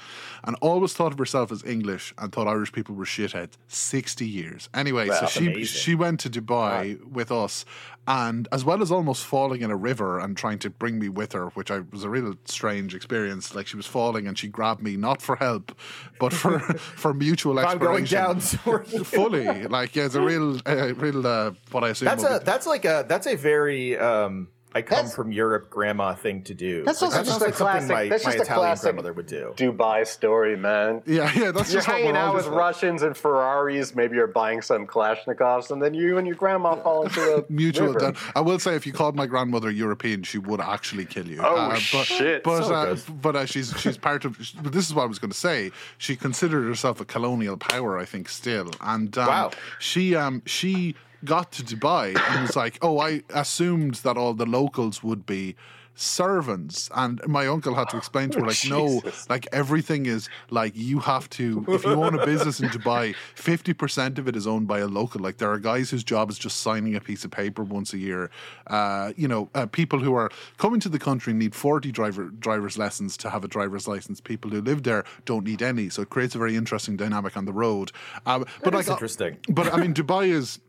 and always thought of herself as English and thought Irish people were shitheads. 60 years. Anyway, so she amazing. she went to Dubai with us and as well as almost falling in a river and trying to bring me with her, which I was a real strange experience. Like she was falling and she grabbed me not for help, but for for mutual I'm going down. Fully. Like yeah, it's a real, uh, real uh, what I assume. That's a be- that's like a that's a very um I come That's- from Europe grandma thing to do. That's Like, also just sounds a like something classic- my, that's my just a Italian classic grandmother would do. Dubai story, man. yeah, yeah. That's You're just what hanging we're all out with just- Russians and Ferraris. Maybe you're buying some Kalashnikovs, and then you and your grandma fall into a Mutual. river. Then I will say, if you called my grandmother European, she would actually kill you. Oh, but, shit. But So uh, good. but uh, she's she's part of. But this is what I was going to say. She considered herself a colonial power, I think, still. And um, Wow. she um she got to Dubai and was like, oh, I assumed that all the locals would be servants. And my uncle had to explain to her like no like everything is like you have to if you own a business in dubai 50% of it is owned by a local. Like there are guys whose job is just signing a piece of paper once a year. Uh, you know uh, people who are coming to the country need 40 driver driver's lessons to have a driver's license. People who live there don't need any. So it creates a very interesting dynamic on the road. Um, but like uh, interesting. but i mean dubai is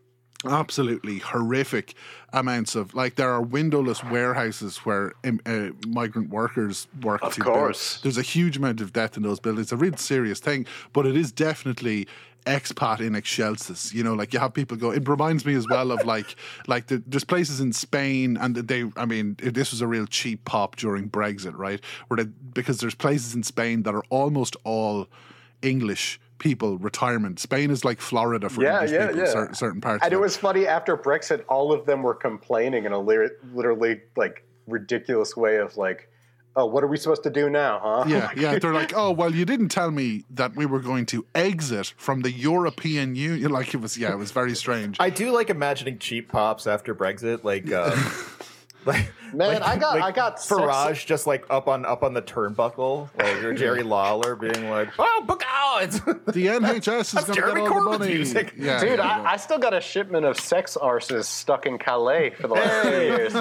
absolutely horrific amounts of like there are windowless warehouses where uh, migrant workers work Of to build. course. there's a huge amount of death in those buildings it's a real serious thing but it is definitely expat in excelsis you know like you have people go it reminds me as well of like like the, there's places in spain and they i mean this was a real cheap pop during brexit right where they, because there's places in spain that are almost all english people retirement spain is like florida for Yeah, english yeah, people yeah. certain, certain parts And of it was funny after Brexit, all of them were complaining in a lir- literally like ridiculous way of like, "Oh, what are we supposed to do now, huh?" Yeah, yeah. They're like, oh, well, you didn't tell me that we were going to exit from the European Union. Like it was, yeah, it was very strange. I do like imagining cheap pops after Brexit, like um, Like, Man, I got- I got sex- Farage just like up on up on the turnbuckle, like or Jerry Lawler being like, "Oh, book out!" The NHS is That's going to Jeremy get all the money. music. Yeah, Dude, yeah, I, I still got a shipment of sex arses stuck in Calais for the last two Hey. years.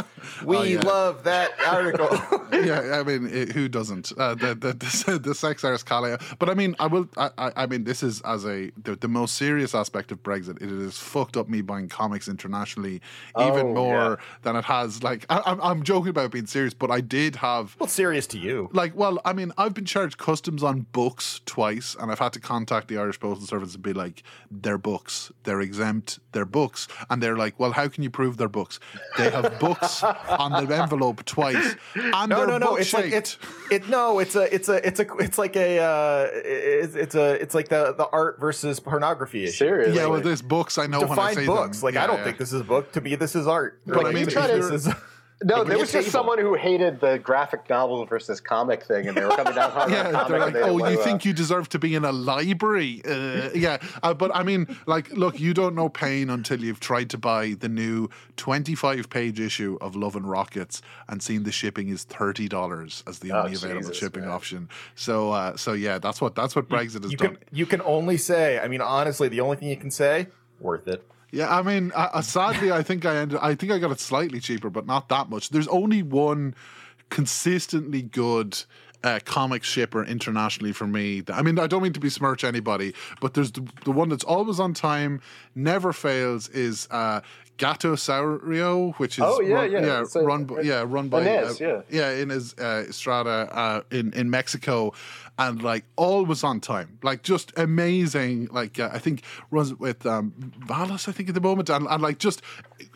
we Oh, yeah. love that article. yeah, I mean, it, who doesn't? Uh, the, the the the sex arse Calais. But I mean, I will. I, I I mean, this is as a the, the most serious aspect of Brexit. It has fucked up me buying comics internationally even Oh, more yeah. than it has. Like, I, I'm I'm joking about being serious, but I did have. What's serious to you. Like, well, I mean, I've been charged customs on books twice, and I've had to contact the Irish Postal Service and be like, "They're books. They're exempt. They're books." And they're like, "Well, how can you prove they're books? They have books on the envelope twice, and No, they're no, no. book It's like shaped." it's it. No, it's a, it's a, it's a, it's like a, uh, it's, it's a, it's like the the art versus pornography issue. Seriously. Yeah, well, there's books. I know when I Define say books. them. Like I don't yeah. think this is a book. To me, this is art. Or Like, like, you this try is- No, there was just someone who hated the graphic novel versus comic thing, and they were coming down hard on Yeah, comic. they're like, oh, you think you deserve to be in a library? Uh, yeah, uh, but I mean, like, look, you don't know pain until you've tried to buy the new 25 page issue of Love and Rockets and seen the shipping is $30 as the Oh, only available Jesus, shipping man. option. So, uh, so yeah, that's what that's what Brexit has you done. can you can only say. I mean, honestly, the only thing you can say, worth it. Yeah, I mean, uh, uh, sadly, I think I ended. I think I got it slightly cheaper, but not that much. There's only one consistently good uh, comic shipper internationally for me. I mean, I don't mean to besmirch anybody, but there's the, the one that's always on time, never fails. Is uh, Gatosaurio, which is Oh, yeah, run, yeah. yeah, It's a- run, by- yeah, run by Inés, uh, yeah. yeah, Inés uh, Estrada uh, in in Mexico, and like always on time, like just amazing. Like uh, I think runs with um, Valas, I think at the moment, and, and like just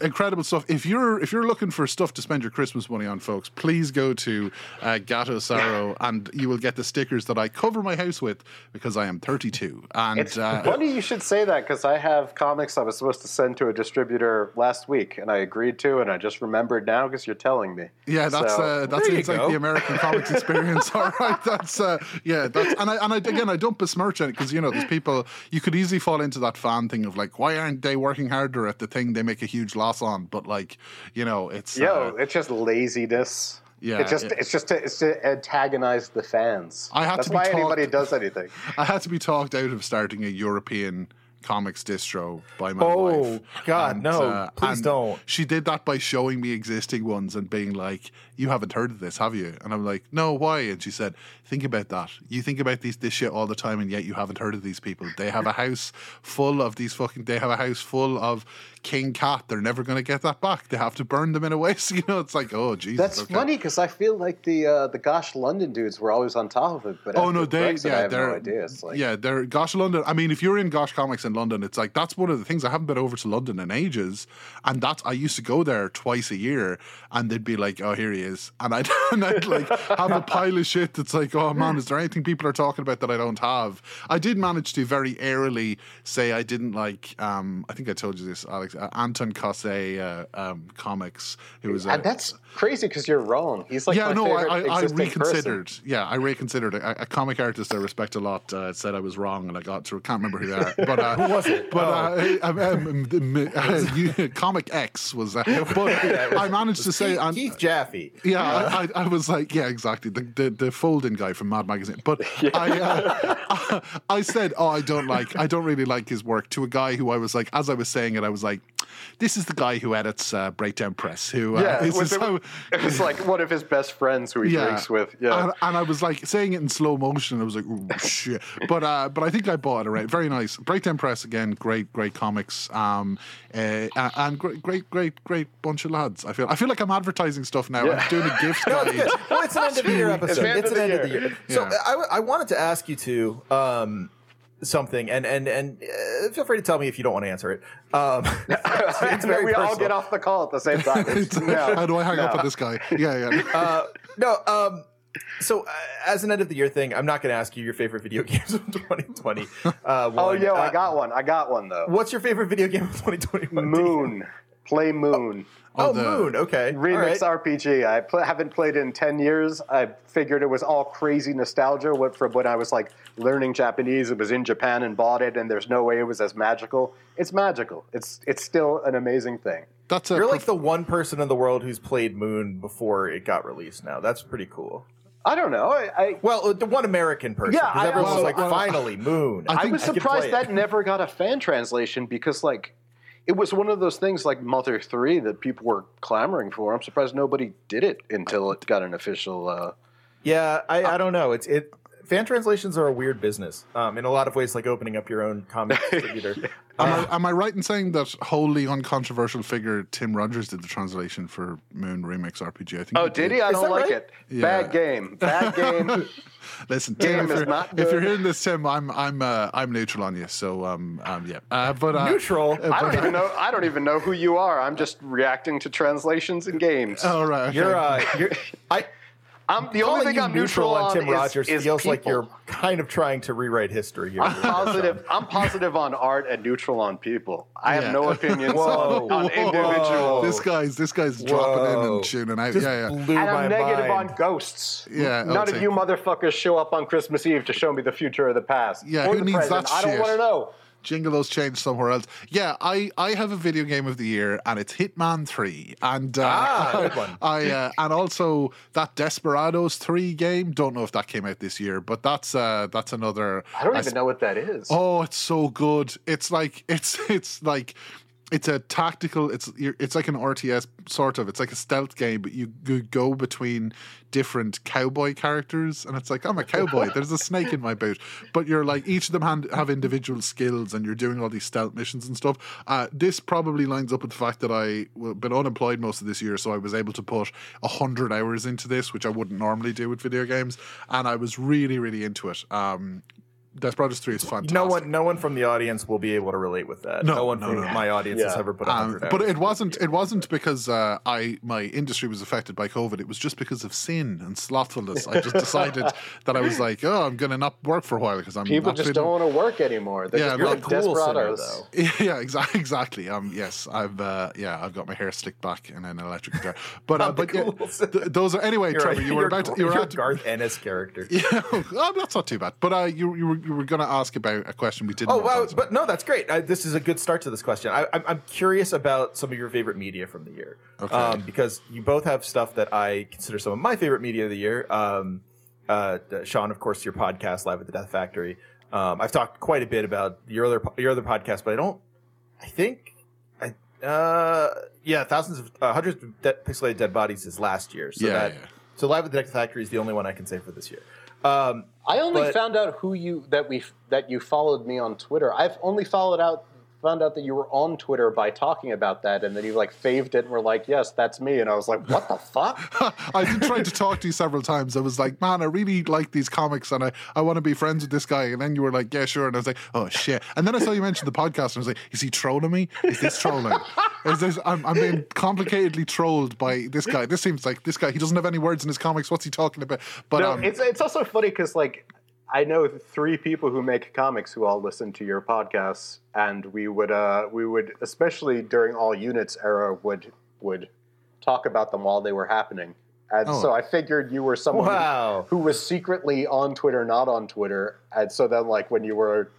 incredible stuff. If you're if you're looking for stuff to spend your Christmas money on, folks, please go to uh, Gatosaurio, and you will get the stickers that I cover my house with because I am 32. And It's uh, funny you should say that because I have comics I was supposed to send to a distributor last week, and I agreed to, and I just remembered now because you're telling me. Yeah, that's So- uh, that There seems like the American comics experience. All right, that's uh, yeah, that's and I and I again I don't besmirch it because you know there's people you could easily fall into that fan thing of like why aren't they working harder at the thing they make a huge loss on? But like you know it's Yo, uh, it's just laziness. Yeah, it's just it- it's just to, it's to antagonize the fans. I had That's to be why talked- anybody does anything. I had to be talked out of starting a European comics distro by my Oh, wife. uh, God, no, please don't. She did that by showing me existing ones and being like, "You haven't heard of this, have you?" And I'm like, "No, why?" And she said, "Think about that. You think about these this shit all the time, and yet you haven't heard of these people. They have a house full of these fucking. They have a house full of King Cat. They're never going to get that back. They have to burn them in a waste. You know, it's like, oh Jesus. That's okay. funny because I feel like the uh, the Gosh London dudes were always on top of it, but Oh no, they Brexit, yeah, I have they're no idea. It's like yeah, they're Gosh London. I mean, if you're in Gosh Comics in London, it's like that's one of the things. I haven't been over to London in ages, and that's I used to go there twice a year, and they'd be like, "Oh, here he is," and I'd, and I'd like have a pile of shit that's like, "Oh man, is there anything people are talking about that I don't have?" I did manage to very airily say I didn't like. um I think I told you this, Alex. Uh, Anton Cosse uh, um, comics. Who was a, and that's crazy because you're wrong. He's like yeah, no, I, I, I existing person. reconsidered. Yeah, I reconsidered. A, a comic artist I respect a lot uh, said I was wrong, and I got through. Can't remember who they are, but uh, who was it? But Oh. uh, um, um, um, uh, Comic X was. Uh, but I managed to say, Keith, and, Keith Jaffe. Yeah, I, I, I was like, yeah, exactly, the the, the folding guy from Mad Magazine. But I, uh, I said, oh, I don't like, I don't really like his work. To a guy who I was like, as I was saying it, I was like, this is the guy who edits uh, Breakdown Press. Who, uh, Yeah, this was is it, how- it was like one of his best friends who he drinks with. Yeah, and, and I was like saying it in slow motion. I was like, "Ooh, shit!" But uh, but I think I bought it right. Very nice. Breakdown Press again. Great, great comics. Um, uh, and great, great, great, great bunch of lads. I feel I feel like I'm advertising stuff now. I'm doing a gift No, it's guide. good. Well, it's an end of the year episode. the end It's of an the end of the year. year. So Yeah. I, I wanted to ask you two um, something, and and and uh, feel free to tell me if you don't want to answer it. Um, it's, it's very we all get off the call at the same time. No, How do I hang up no. on this guy? Yeah, yeah. Uh, no. Um, so, uh, as an end of the year thing, I'm not going to ask you your favorite video games of 2020. Uh, Oh, yo, Uh, I got one. I got one though. What's your favorite video game of 2021? Moon. Play Moon. Oh, Oh, the- Moon. Okay. Remix All right. RPG. I pl- haven't played in 10 years. I figured it was all crazy nostalgia what, from when I was like learning Japanese. It was in Japan and bought it, and there's no way it was as magical. It's magical. It's it's still an amazing thing. that's a You're like prof- the one person in the world who's played Moon before it got released. Now that's pretty cool. I don't know. I, I, Well, uh, the one American person. Yeah, 'cause I everyone was also- like, well, finally, Moon. I I was can surprised play it. that never got a fan translation because, like, it was one of those things like Mother 3 that people were clamoring for. I'm surprised nobody did it until it got an official. Uh, Yeah, I, I don't know. It's it. Fan translations are a weird business. Um, in a lot of ways, like opening up your own comic distributor. Am, Uh, I, am I right in saying that wholly uncontroversial figure Tim Rogers did the translation for Moon Remix RPG? I think. oh, did he? I Is don't like right? it. Yeah. Bad game. Bad game. Listen, Game Tim, if is you're, not if you're good. hearing this, Tim, I'm I'm uh, I'm neutral on you. So um um yeah, uh, but uh, Neutral. I don't even know. I don't even know who you are. I'm just reacting to translations and games. All right, okay. You're, uh, you're. I. I'm the only thing I'm neutral on Tim is, Rogers is feels like you're kind of trying to rewrite history here. I'm positive. I'm positive on art and neutral on people. I have no opinions Whoa. on, on individuals. This guy's this guy's dropping in Whoa. and tuning out. Just yeah, yeah. And I'm negative mind. on ghosts. Yeah, I'll None of you motherfuckers show up on Christmas Eve to show me the future or the past. Yeah, or who the needs present. that I don't want to know. Jingle those changed somewhere else. Yeah, I, I have a video game of the year, and it's Hitman Three, and uh, Ah, good one. I uh, and also that Desperados Three game. Don't know if that came out this year, but that's uh, that's another. I don't I even know what that is. Oh, it's so good. It's like it's it's like it's a tactical. It's it's like an RTS sort of. It's like a stealth game, but you, go between different cowboy characters, and it's like I'm a cowboy. There's a snake in my boot, but you're like each of them hand, have individual skills, and you're doing all these stealth missions and stuff. Uh, this probably lines up with the fact that I well, been unemployed most of this year, so I was able to put hundred hours into this, which I wouldn't normally do with video games, and I was really really into it. Um, Desperados Three is fantastic. No one, no one from the audience will be able to relate with that. No, No, one no, from no. my audience has ever put Um, hundred. but it wasn't. It wasn't because uh, I my industry was affected by COVID. It was just because of sin and slothfulness. I just decided that I was like, oh, I'm going to not work for a while because I'm People not just feeling- don't want to work anymore. They're Yeah, just you're You're a like cool sinner, desperados. though. Yeah, exactly. Exactly. Um, yes, I've uh, yeah, I've got my hair slicked back in an electric guitar. But uh, but cool sinner. th- those are anyway. You're Trevor, a- you were about to, you were you're at a Garth Ennis character. yeah, oh, that's not too bad. But uh, you you were you were going to ask about a question we didn't. Oh wow! answer. But no, that's great. I, this is a good start to this question. I, I'm, I'm curious about some of your favorite media from the year, Okay. um, because you both have stuff that I consider some of my favorite media of the year. Um, uh, Sean, of course, your podcast, Live at the Death Factory. Um, I've talked quite a bit about your other your other podcast, but I don't. I think, I uh, yeah, thousands of uh, hundreds of de- pixelated dead bodies is last year. So Yeah, that yeah. so Live at the Death Factory is the only one I can say for this year. Um, I only But- found out who you that we that you followed me on Twitter. I've only followed out found out that you were on Twitter by talking about that, and then you like faved it and were like, "Yes, that's me." And I was like, "What the fuck?" I try to talk to you several times. I was like, man, I really like these comics and I, I want to be friends with this guy. And then you were like, yeah, sure. And I was like, oh, shit. And then I saw you mention the podcast and I was like, is he trolling me? Is this trolling? Is this, I'm, I'm being complicatedly trolled by this guy. This seems like this guy, he doesn't have any words in his comics. What's he talking about? But no, um, it's it's also funny because like I know three people who make comics who all listen to your podcasts, and we would uh we would especially during all units era would would talk about them while they were happening. And Oh. so I figured you were someone who- Wow. who was secretly on Twitter, not on Twitter. And so then like when you were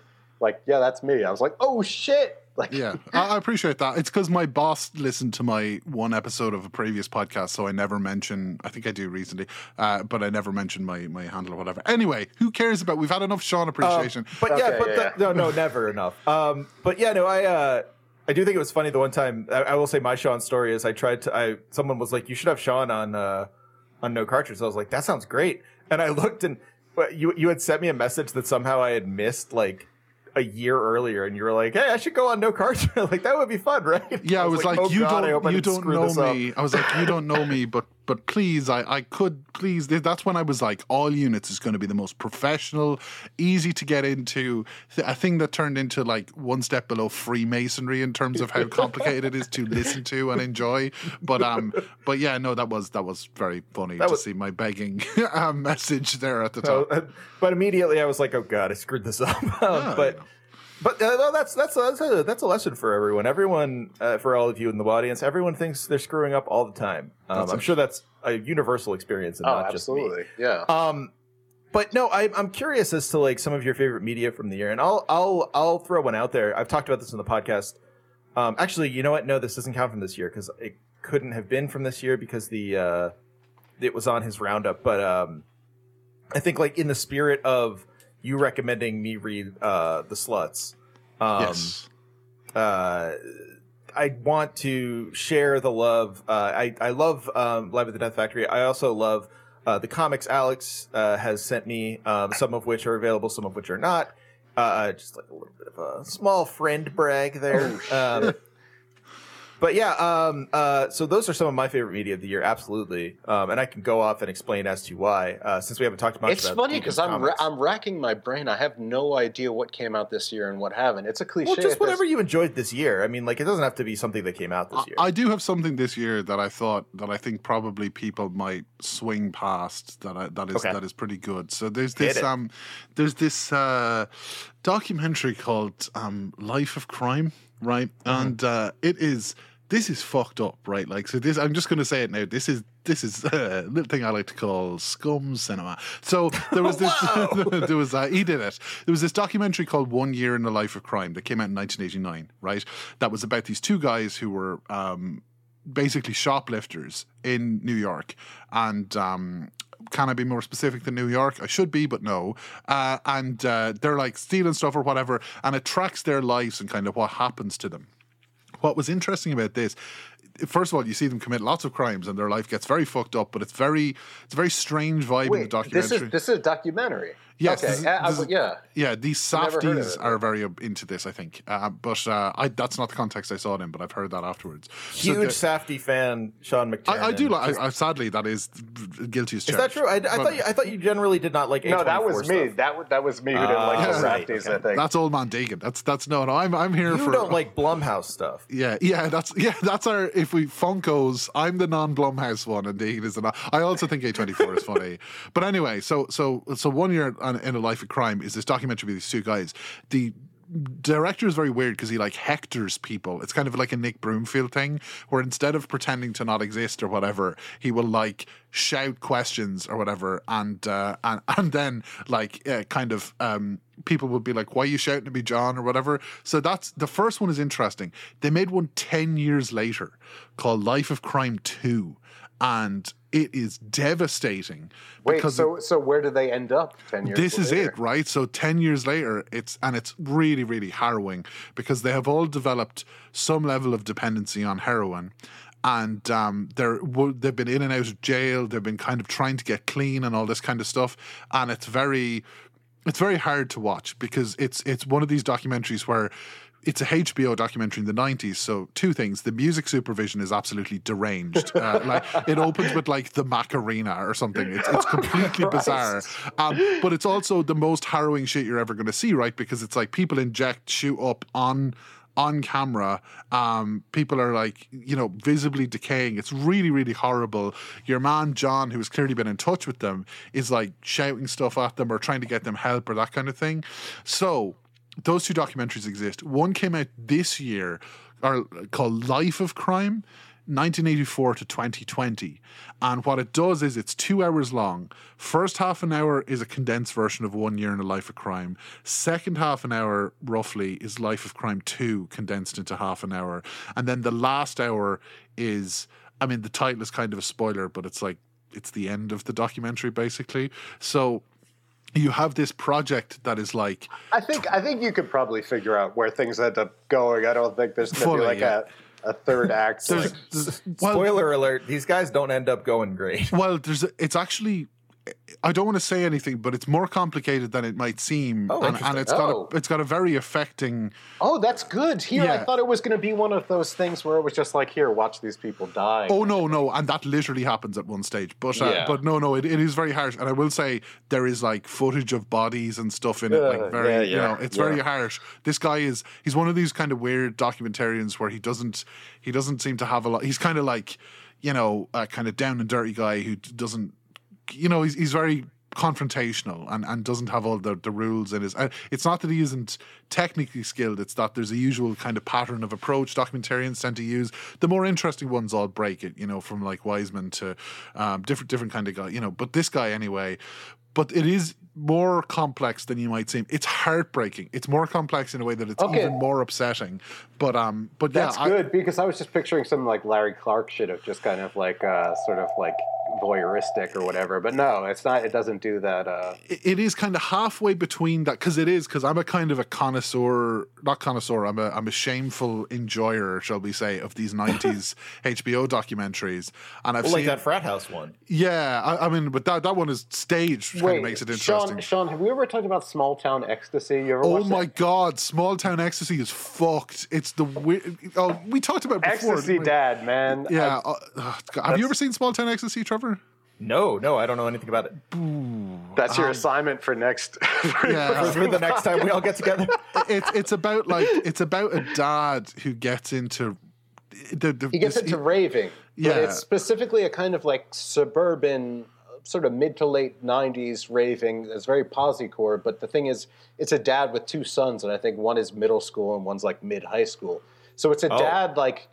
like, yeah, that's me, I was like, oh shit. Like yeah, I, I appreciate that. It's because my boss listened to my one episode of a previous podcast, so I never mention. I think I do recently, uh, but I never mention my my handle or whatever. Anyway, who cares about? We've had enough Sean appreciation. Um, but yeah, but yeah, the- no, no, never enough. Um, but yeah, no, I, uh, I do think it was funny the one time. I, I will say my Sean story is I tried to. I someone was like, "You should have Sean on uh, on No Cartridge." So I was like, "That sounds great," and I looked and you you had sent me a message that somehow I had missed like a year earlier, and you were like, "Hey, I should go on No Cartridge." like that would be fun, right? Yeah, I was, like, "Oh, you God, I hope I don't, you don't know this up." me. I was like, you don't know me, but but please, I I could please. That's when I was like, all units is going to be the most professional, easy to get into, a thing that turned into like one step below Freemasonry in terms of how complicated it is to listen to and enjoy. But um, but yeah, no, that was that was very funny That to was- see my begging um, message there at the top. uh, but immediately I was like, "Oh God, I screwed this up." Um, but but uh, well, that's that's that's a, that's a lesson for everyone. Everyone, uh, for all of you in the audience, everyone thinks they're screwing up all the time. Um, I'm sure that's a universal experience, and Oh, not just me. absolutely. Yeah. Um, but no, I, I'm curious as to like some of your favorite media from the year, and I'll I'll I'll throw one out there. I've talked about this in the podcast Um, actually, you know what? No, this doesn't count from this year because it couldn't have been from this year because the uh, it was on his roundup. But um, I think like in the spirit of you recommending me read uh, the sluts. Um, yes. uh, I want to share the love. Uh, I I love um, Live at the Death Factory. I also love uh, the comics. Alex uh, has sent me um, some of which are available, some of which are not. Uh, just like a little bit of a small friend brag there. um, but yeah, um, uh, so those are some of my favorite media of the year, absolutely. Um, and I can go off and explain as to why, uh, since we haven't talked much It's about funny because I'm ra- I'm racking my brain. I have no idea what came out this year and what haven't. It's a cliche. well, just whatever you enjoyed this year. I mean, like, it doesn't have to be something that came out this year. I do have something this year that I thought that I think probably people might swing past that I, that is Okay. that is pretty good. So there's this um there's this uh documentary called um Life of Crime, right? Mm-hmm. And uh it is this is fucked up, right? Like so this I'm just going to say it now. This is this is a little thing I like to call scum cinema. So there was this there was uh, he did it. There was this documentary called One Year in the Life of Crime that came out in 1989, right? That was about these two guys who were um basically shoplifters in New York. And um, can I be more specific than New York? I should be, but no. Uh, and uh, they're like stealing stuff or whatever, and it tracks their lives and kind of what happens to them. What was interesting about this, first of all, you see them commit lots of crimes and their life gets very fucked up, but it's very, it's a very strange vibe in the documentary. this is this is a documentary. Yes, Okay. this is- uh, this is- yeah. Yeah, these Never softies are very uh, into this, I think. Uh, but uh, I, that's not the context I saw it in, but I've heard that afterwards. So Huge the- Safety fan, Sean McTiernan. I, I do like. I, I, sadly, that is guilty as charged. Is that true? I, I thought you, I thought you generally did not like. No, that A24 was me. That was that was me who didn't like Ah, the right, okay. I think. That's old man Deegan. That's that's no, no. I'm I'm here for You for. don't like Blumhouse stuff. Yeah, yeah. That's yeah. That's our. If we Funkos, I'm the non Blumhouse one, and Deegan is the. Non, I also think A24 is funny. But anyway, so so so one year on, in a life of crime is this documentary with these two guys. The director is very weird because he like hectors people. It's kind of like a Nick Broomfield thing, where instead of pretending to not exist or whatever, he will like shout questions or whatever, and uh, and and then like uh, kind of um, people would be like, "Why are you shouting at me, John?" or whatever. So that's the first one is interesting. They made one 10 years later called Life of Crime Two, and it is devastating. Wait, because so so where do they end up ten years? this is it, right? So ten years later, it's and it's really, really harrowing because they have all developed some level of dependency on heroin, and um, they're they've been in and out of jail. They've been kind of trying to get clean and all this kind of stuff, and it's very, it's very hard to watch because it's it's one of these documentaries where. It's a HBO documentary in the 90s. So, two things. The music supervision is absolutely deranged. Uh, like, it opens with like the Macarena or something. It's, it's completely bizarre. Um, but it's also the most harrowing shit you're ever going to see, right? Because it's like people inject, shoot up on on camera. Um, people are like, you know, visibly decaying. It's really, really horrible. Your man John, who has clearly been in touch with them, is like shouting stuff at them or trying to get them help or that kind of thing. So those two documentaries exist. One came out this year, or called Life of Crime. 1984 to 2020. And what it does is it's two hours long. First half an hour is a condensed version of One Year in a Life of Crime. Second half an hour, roughly, is Life of Crime 2 condensed into half an hour. And then the last hour is, I mean, the title is kind of a spoiler, but it's like, it's the end of the documentary, basically. So you have this project that is like, I think I think you could probably figure out where things end up going. I don't think there's going to Fully, be like yeah. a, a third act. there's, like- there's- well, Spoiler alert: These guys don't end up going great. Well, there's a, it's actually I don't want to say anything, but it's more complicated than it might seem, Oh, and, and it's Oh. got a, it's got a very affecting. oh, that's good. Here, Yeah. I thought it was going to be one of those things where it was just like, here, watch these people die. Oh no, no, and that literally happens at one stage. But uh, Yeah. but no, no, it, it is very harsh, and I will say there is like footage of bodies and stuff in it, Yeah, like very, yeah, you know, it's very harsh. This guy is he's one of these kind of weird documentarians where he doesn't he doesn't seem to have a lot. He's kind of like you know a kind of down and dirty guy who doesn't you know he's he's very confrontational and, and doesn't have all the, the rules in his uh, it's not that he isn't technically skilled it's that there's a usual kind of pattern of approach documentarians tend to use the more interesting ones all break it you know from like wiseman to um, different different kind of guy you know but this guy anyway but it is more complex than you might seem. It's heartbreaking. It's more complex in a way that it's Okay. even more upsetting. But um, but That's yeah, I- good because I was just picturing some like Larry Clark shit of just kind of like uh, sort of like voyeuristic or whatever. But no, it's not. It doesn't do that. Uh, it- it is kind of halfway between that because it is because I'm a kind of a connoisseur, not connoisseur. I'm a I'm a shameful enjoyer, shall we say, of these '90s HBO documentaries, and I've Well, like seen that frat house one. yeah. I, I mean, but that that one is staged, which kind of makes it interesting. Sean, Sean, have we ever talked about small town ecstasy? You ever Oh my that? god, small town ecstasy is fucked. It's the weird. Oh, we talked about it before. Ecstasy didn't? Dad, man. Yeah. I- uh, God. have you ever seen Small Town Ecstasy, Trevor? No, no, I don't know anything about it. that's your assignment for next. Yeah. For the next time we all get together. it's it's about like it's about a dad who gets into the, the He gets this- into raving. Yeah. But it's specifically a kind of like suburban, sort of mid to late 90s raving. It's very posi-core, but the thing is, it's a dad with two sons, and I think one is middle school and one's like mid high school. So it's a Oh. dad like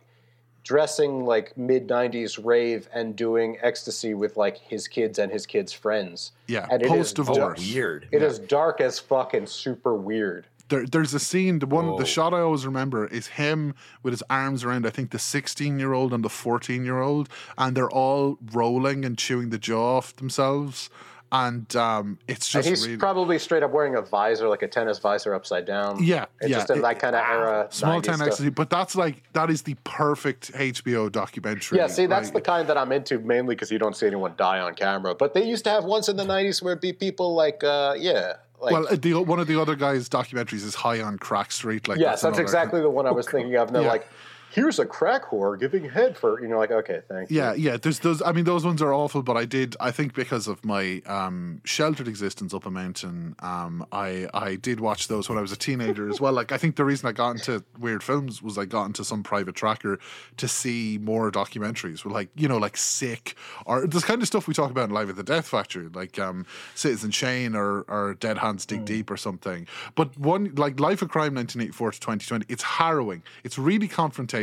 dressing like mid 90s rave and doing ecstasy with like his kids and his kids' friends. Yeah, and post-divorce. dark- Weird. It is dark as fuck and super weird. There, there's a scene the one Whoa. the shot I always remember is him with his arms around I think the 16 year old and the 14 year old and they're all rolling and chewing the jaw off themselves and um, it's And just he's really probably straight up wearing a visor, like a tennis visor upside down. Yeah, It's yeah, just in it- that kind of era. small town stuff. ecstasy but that's like that is the perfect HBO documentary Yeah, see, that's the kind that I'm into mainly because you don't see anyone die on camera. But they used to have once in the 90s where it'd be people like, uh, yeah. Like, well, uh, the, one of the other guys' documentaries is High on Crack Street. Like, yes, that's another- exactly the one I was thinking of. And they're Yeah. like, here's a crack whore giving head for, you know, like, okay, thank you. Yeah, yeah. There's those. I mean, those ones are awful. But I did. I think because of my um, sheltered existence up a mountain, um, I I did watch those when I was a teenager as well. Like I think the reason I got into weird films was I got into some private tracker to see more documentaries. With like you know like Sick or this kind of stuff we talk about in Live at the Death Factory, like um, Citizen Shane or or Dead Hands Dig Deep or something. But one like Life of Crime, 1984 to 2020, it's harrowing. It's really confrontational.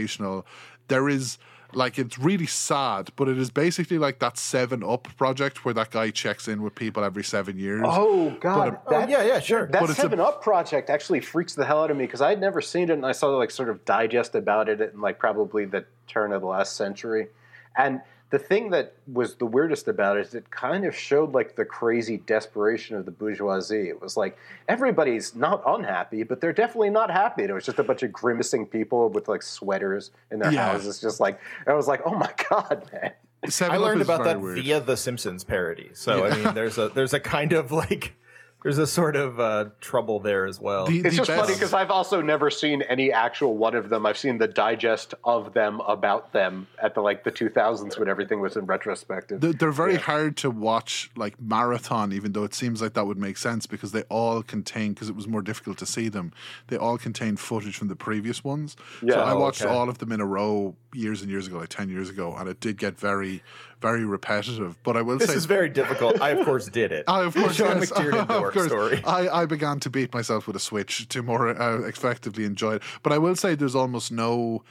There is like it's really sad, but it is basically like that Seven Up project where that guy checks in with people every seven years. Oh, God. Um, oh, yeah, yeah, sure. That But it's a- Seven Up project actually freaks the hell out of me because I'd never seen it and I saw like sort of digest about it in like probably the turn of the last century. And the thing that was the weirdest about it is it kind of showed like the crazy desperation of the bourgeoisie. It was like everybody's not unhappy, but they're definitely not happy. It was just a bunch of grimacing people with like sweaters in their Yeah. houses, just like I was like, oh my god, man. Seven I learned about that weird. via the Simpsons parody. So I mean, there's a there's a kind of like there's a sort of uh, trouble there as well. The- It's the just funny because I've also never seen any actual one of them. I've seen the digest of them about them at the like the 2000s when everything was in retrospective. They're, they're very hard to watch, like marathon, even though it seems like that would make sense because they all contain, because it was more difficult to see them, they all contain footage from the previous ones. so Yeah. I Oh, watched okay. all of them in a row years and years ago, like 10 years ago, and it did get very, very repetitive. But I will this say. is very difficult. I of course did it. I, of course, Sean yes. McTiernan Of dork course. story. I, I began to beat myself with a switch to more uh, effectively enjoy it. But I will say there's almost no.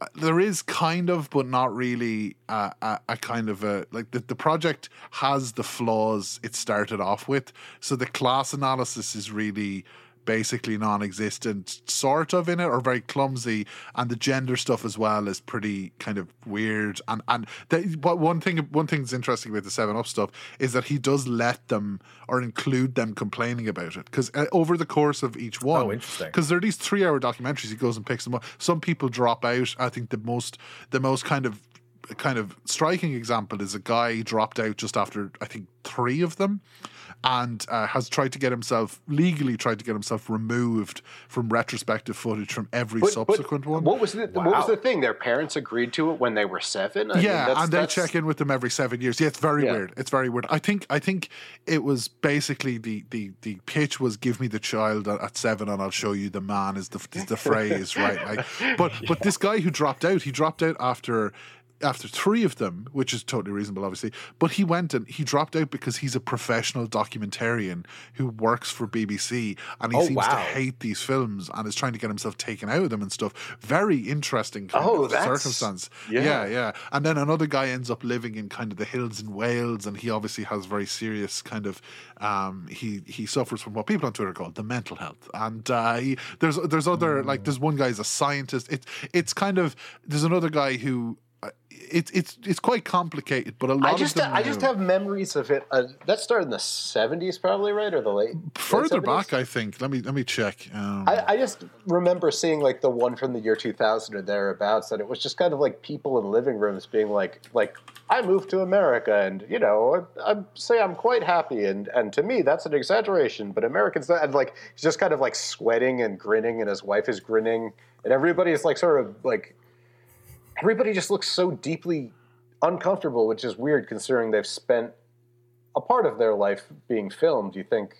uh, There is kind of, but not really, uh, a, a kind of a like the, the project has the flaws it started off with. So the class analysis is really basically non-existent sort of in it or very clumsy and the gender stuff as well is pretty kind of weird. And and the, but one thing one thing that's interesting about the 7 up stuff is that he does let them or include them complaining about it. Because uh, over the course of each one Oh, interesting. because there are these three hour documentaries he goes and picks them up. Some people drop out. I think the most the most kind of kind of striking example is a guy dropped out just after I think three of them, and uh, has tried to get himself legally tried to get himself removed from retrospective footage from every But- but subsequent one. What was the what was the thing? Their parents agreed to it when they were seven. I mean, yeah, that's- and they that's- check in with them every seven years. Yeah, it's very Yeah. weird. It's very weird. I think I think it was basically the the the pitch was give me the child at, at seven and I'll show you the man is the is the phrase right. Like, but but this guy who dropped out, he dropped out after after three of them, which is totally reasonable, obviously. But he went and he dropped out because he's a professional documentarian who works for BBC and he Oh, seems to hate these films and is trying to get himself taken out of them and stuff. Very interesting kind Oh, of circumstance. yeah. yeah, yeah. And then another guy ends up living in kind of the hills in Wales and he obviously has very serious kind of um he he suffers from what people on Twitter call the mental health. And uh he, there's there's other like there's one guy guy's a scientist. It's it's kind of there's another guy who it's it's it's quite complicated, but a lot I just of them I just have memories of it. Uh, that started in the seventies, probably right, or the late late further 70s? back. I think. Let me let me check. Um, I, I just remember seeing like the one from the year 2000 or thereabouts, and it was just kind of like people in living rooms being like, like I moved to America, and you know, I, I say I'm quite happy, and and to me that's an exaggeration, but Americans and like he's just kind of like sweating and grinning, and his wife is grinning, and everybody's like sort of like everybody just looks so deeply uncomfortable, which is weird considering they've spent a part of their life being filmed. You think,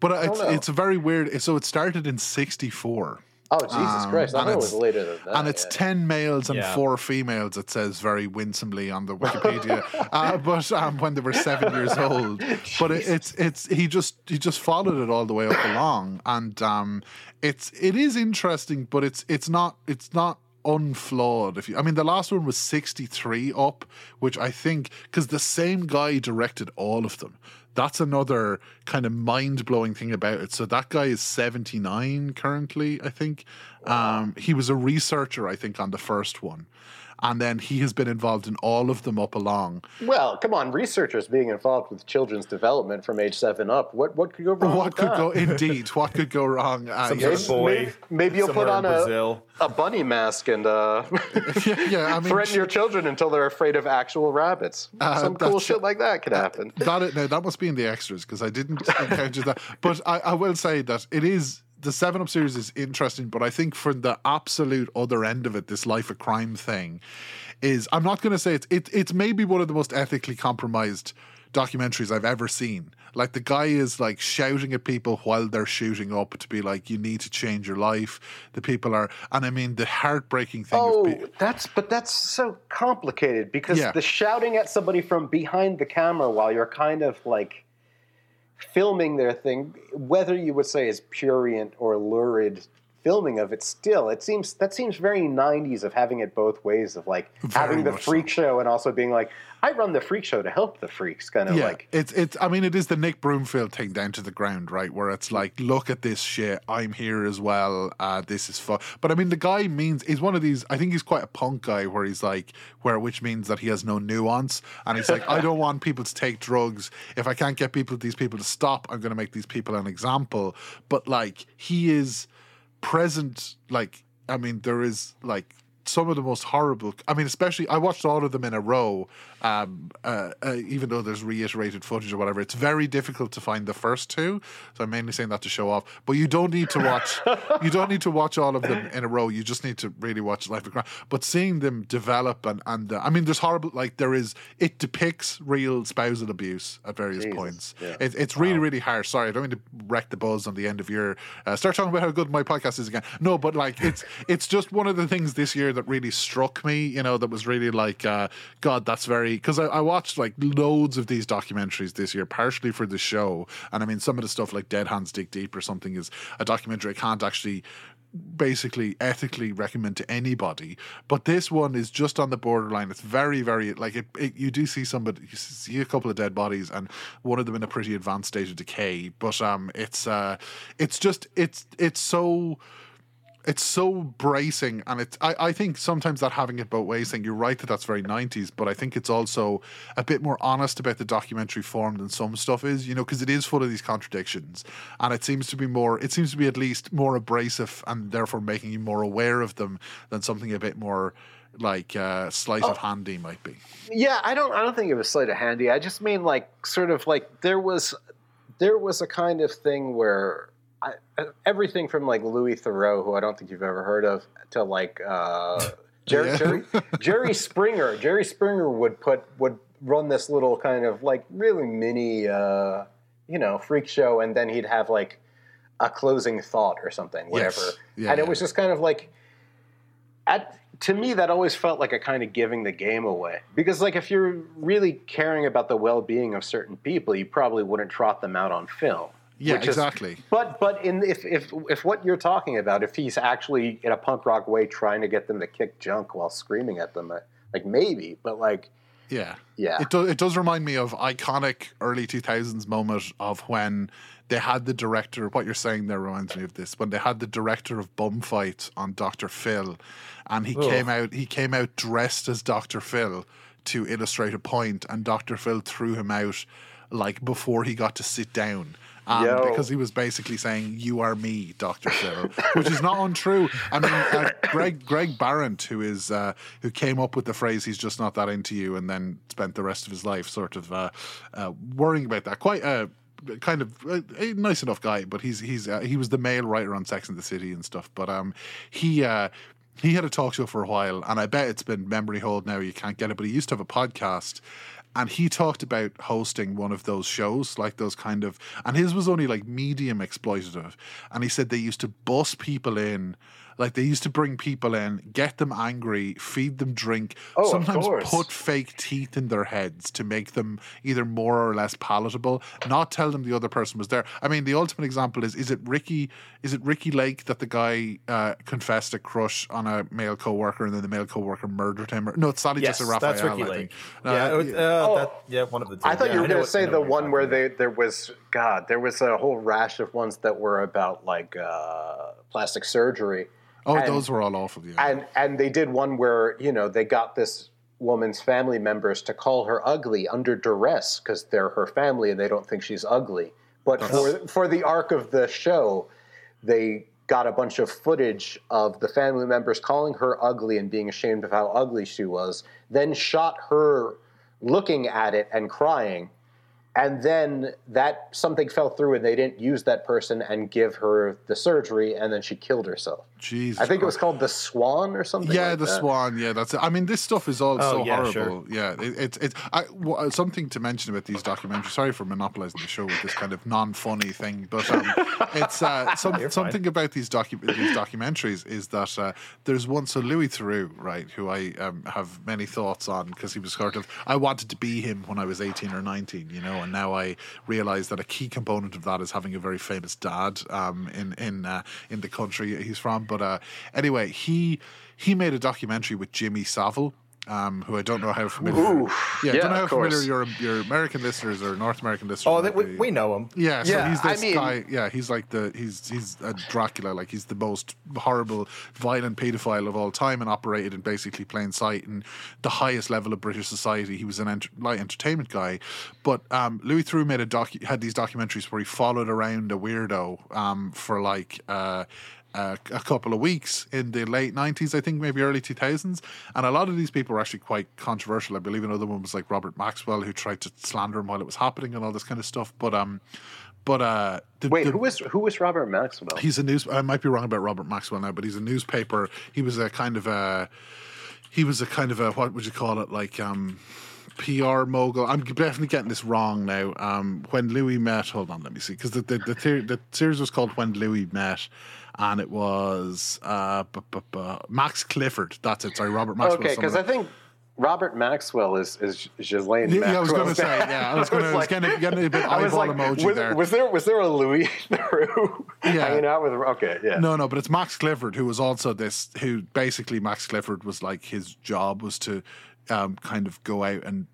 but it's know. it's very weird. So it started in '64. oh Jesus Um, Christ, I and thought it was it's- later than that. and it's yeah. 10 males and Yeah. four females it says very winsomely on the wikipedia uh, but um, when they were seven years old but it, it's it's he just he just followed it all the way up along and um it's it is interesting but it's it's not it's not unflawed. If you i mean the last one was 63 up which i think because the same guy directed all of them. That's another kind of mind-blowing thing about it. So that guy is 79 currently i think. Um, he was a researcher i think on the first one and then he has been involved in all of them up along Well, come on, researchers being involved with children's development from age seven up. What what could go wrong? what with could that? go indeed what could go wrong uh, Some yeah, sort of boy. maybe- maybe you'll put on a- a bunny mask and uh, yeah, yeah, i mean threaten your children until they're afraid of actual rabbits. Uh, Some cool shit like that could happen. that it, now that must be in the extras because I didn't encounter that. But I, I will say that it is the Seven Up series is interesting, but I think for the absolute other end of it, this life of crime thing is I'm not going to say it's it, it's maybe one of the most ethically compromised documentaries I've ever seen. Like the guy is like shouting at people while they're shooting up to be like, "You need to change your life." The people are, and I mean the heartbreaking thing. Oh, of pe- that's but that's so complicated because Yeah. the shouting at somebody from behind the camera while you're kind of like filming their thing, whether you would say is purient or lurid filming of it, still it seems that seems very '90s of having it both ways of like Very having the freak show and also being like, I run the freak show to help the freaks, kind of yeah, like. it's it's. I mean, it is the Nick Broomfield thing down to the ground, right? Where it's like, look at this shit. I'm here as well. Uh, this is fun. But I mean, the guy means he's one of these. I think he's quite a punk guy, where he's like, where which means that he has no nuance, and he's like, I don't want people to take drugs. If I can't get people, these people to stop, I'm going to make these people an example. But like, he is present. Like, I mean, there is like some of the most horrible. I mean, especially I watched all of them in a row. Um, uh, uh, even though there's reiterated footage or whatever, it's very difficult to find the first two. So I'm mainly saying that to show off. But you don't need to watch. you don't need to watch all of them in a row. You just need to really watch Life of Crime. But seeing them develop and and uh, I mean, there's horrible. Like there is. It depicts real spousal abuse at various Jesus, points. yeah. It, it's really really harsh. Sorry, I don't mean to wreck the buzz on the end of your. Uh, start talking about how good my podcast is again. No, but like it's it's just one of the things this year that really struck me. You know, that was really like, uh, God, that's very because I, I watched like loads of these documentaries this year, partially for the show, and I mean some of the stuff like Dead Hands Dig Deep or something is a documentary I can't actually basically ethically recommend to anybody. But this one is just on the borderline. It's very very like it, it you do see somebody you see a couple of dead bodies and one of them in a pretty advanced state of decay. But um it's uh it's just it's it's so it's so bracing and it's I, I think sometimes that having it both ways thing you're right that that's very 90s but i think it's also a bit more honest about the documentary form than some stuff is you know because it is full of these contradictions and it seems to be more it seems to be at least more abrasive and therefore making you more aware of them than something a bit more like uh sleight of handy might be Yeah, I don't. I don't think it was sleight of handy. I just mean like sort of like there was, there was a kind of thing where I, everything from like Louis Theroux, who I don't think you've ever heard of, to like uh, Jerry, Yeah. Jerry Jerry Springer. Jerry Springer would put would run this little kind of like really mini, uh, you know, freak show, and then he'd have like a closing thought or something, whatever. Yes. Yeah, and it was just kind of like at to me that always felt like a kind of giving the game away because like if you're really caring about the well-being of certain people you probably wouldn't trot them out on film Yeah, which is- exactly. but but in if, if if what you're talking about if he's actually in a punk rock way trying to get them to kick junk while screaming at them uh, like maybe but like Yeah. Yeah. It does it does remind me of iconic early 2000s moment of when they had the director what you're saying there reminds me of this when they had the director of Bumfight on Dr. Phil and he came out he came out dressed as Dr. Phil to illustrate a point and Dr. Phil threw him out like before he got to sit down. Um, because he was basically saying, "You are me, Doctor Phil," which is not untrue. I mean, uh, Greg Greg Behrendt, who is uh, who came up with the phrase "He's just not that into you," and then spent the rest of his life sort of uh, uh, worrying about that. Quite a kind of a, a nice enough guy, but he's he's uh, he was the male writer on Sex and the City and stuff. But um, he. Uh, he had a talk show for a while, and I bet it's been memory hold now. You can't get it, but he used to have a podcast, and he talked about hosting one of those shows, like those kind of, and his was only like medium exploitative. And he said they used to bus people in, like they used to bring people in, get them angry, feed them drink, Oh, sometimes put fake teeth in their heads to make them either more or less palatable, not tell them the other person was there. I mean, the ultimate example is is it Ricki is it Ricki Lake that the guy uh, confessed a crush on a male coworker and then the male coworker murdered him? Or, no, it's Sally Yes, Jessy Raphael. that's Ricki I Lake. think. yeah, Uh, it was, uh, Oh. that, yeah, one of the two. I thought Yeah, you were going to say the one where about. they there was God, there was a whole rash of ones that were about like uh, plastic surgery. Oh, and- those were all awful. Yeah. And and they did one where you know they got this woman's family members to call her ugly under duress because they're her family and they don't think she's ugly. But for for the arc of the show, they got a bunch of footage of the family members calling her ugly and being ashamed of how ugly she was. Then shot her looking at it and crying. And then that something fell through and they didn't use that person and give her the surgery and then she killed herself. Jesus I think it was called the Swan or something. Yeah, like the that. Swan. Yeah, that's it. I mean, this stuff is all Oh, so yeah, horrible. sure. Yeah, it, it's it's I, w- uh, something to mention about these documentaries. Sorry for monopolizing the show with this kind of non-funny thing, but um, it's uh, some, something about these docu- these documentaries is that uh, there's one. So Louis Theroux, right, who I um, have many thoughts on because he was sort of I wanted to be him when I was 18 or 19, you know, and now I realize that a key component of that is having a very famous dad um, in in uh, in the country he's from. But uh, anyway, he he made a documentary with Jimmy Savile. Um, who I don't know how familiar. Ooh, yeah, yeah, don't know how familiar your your American listeners or North American listeners. Oh, that, we, we know him. Yeah, so Yeah, he's I this mean- guy. Yeah, he's like the he's he's a Dracula. Like he's the most horrible, violent paedophile of all time, and operated in basically plain sight in the highest level of British society. He was an ent- light entertainment guy, but um, Louis Theroux made a docu- had these documentaries where he followed around a weirdo um, for like. Uh, uh, a couple of weeks in the late 90s, I think, maybe early 2000s. And a lot of these people were actually quite controversial. I believe another one was like Robert Maxwell, who tried to slander him while it was happening and all this kind of stuff. But, um, but, uh, the, Wait, the- who was who was Robert Maxwell? he's a news, I might be wrong about Robert Maxwell now, but he's a newspaper. He was a kind of a, he was a kind of a, what would you call it? Like, um, PR mogul. I'm definitely getting this wrong now. Um, when Louis met, hold on, let me see, because the the the, theory, the series was called When Louis Met, and it was uh, bu- bu- bu- Max Clifford. That's it. Sorry, Robert Maxwell. okay, because I think Robert Maxwell is is Ghislaine yeah, yeah, I was going to say, yeah, I was going to, I was like- getting, getting a bit eyeball like, emoji was, there. was there was there a Louis Theroux Yeah. hanging out with? Okay, yeah. No, no, but it's Max Clifford who was also this. Who basically Max Clifford was like his job was to um, kind of go out and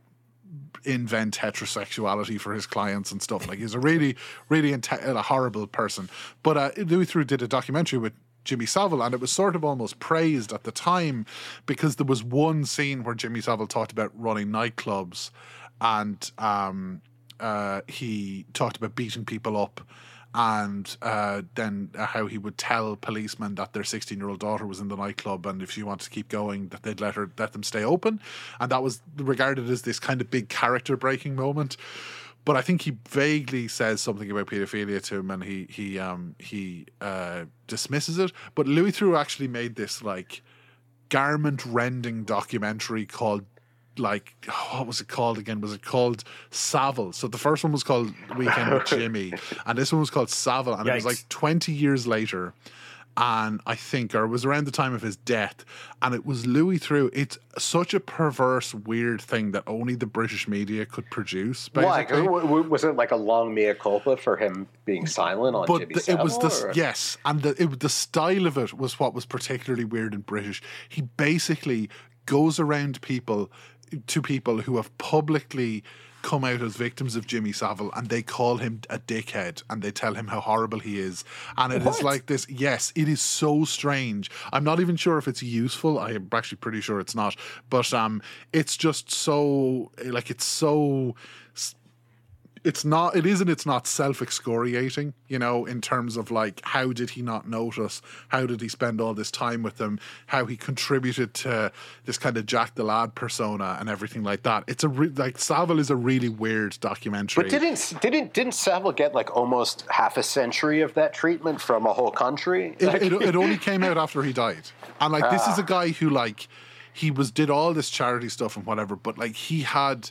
invent heterosexuality for his clients and stuff. Like he's a really, really inte- a horrible person. But uh, Louis Theroux did a documentary with Jimmy Savile, and it was sort of almost praised at the time because there was one scene where Jimmy Savile talked about running nightclubs, and um, uh, he talked about beating people up and uh, then how he would tell policemen that their 16 year old daughter was in the nightclub and if she wanted to keep going that they'd let her let them stay open. And that was regarded as this kind of big character breaking moment. But I think he vaguely says something about pedophilia to him and he he um he uh, dismisses it. But Louis Theroux actually made this like garment rending documentary called like what was it called again? Was it called Savile? So the first one was called Weekend with Jimmy, and this one was called Savile, and it was like twenty years later. and I think, or it was around the time of his death, and it was Louis Theroux. It's such a perverse, weird thing that only the British media could produce. Basically. W- w- Was it like a long mea culpa for him being silent on But Jimmy the, it was the yes, and the it, the style of it was what was particularly weird and British. He basically goes around people to people who have publicly come out as victims of Jimmy Savile and they call him a dickhead and they tell him how horrible he is. And it is What? like this yes, it is so strange. I'm not even sure if it's useful. I am actually pretty sure it's not. But um it's just so like it's so it's not it isn't it's not self-excoriating you know in terms of like how did he not notice? How did he spend all this time with them how he contributed to this kind of jack the lad persona and everything like that. It's a re- like savile is a really weird documentary. But didn't didn't didn't Savile get like almost half a century of that treatment from a whole country? it, Like- it, it only came out after he died. And like this is a ah. guy who like he was did all this charity stuff and whatever but like he had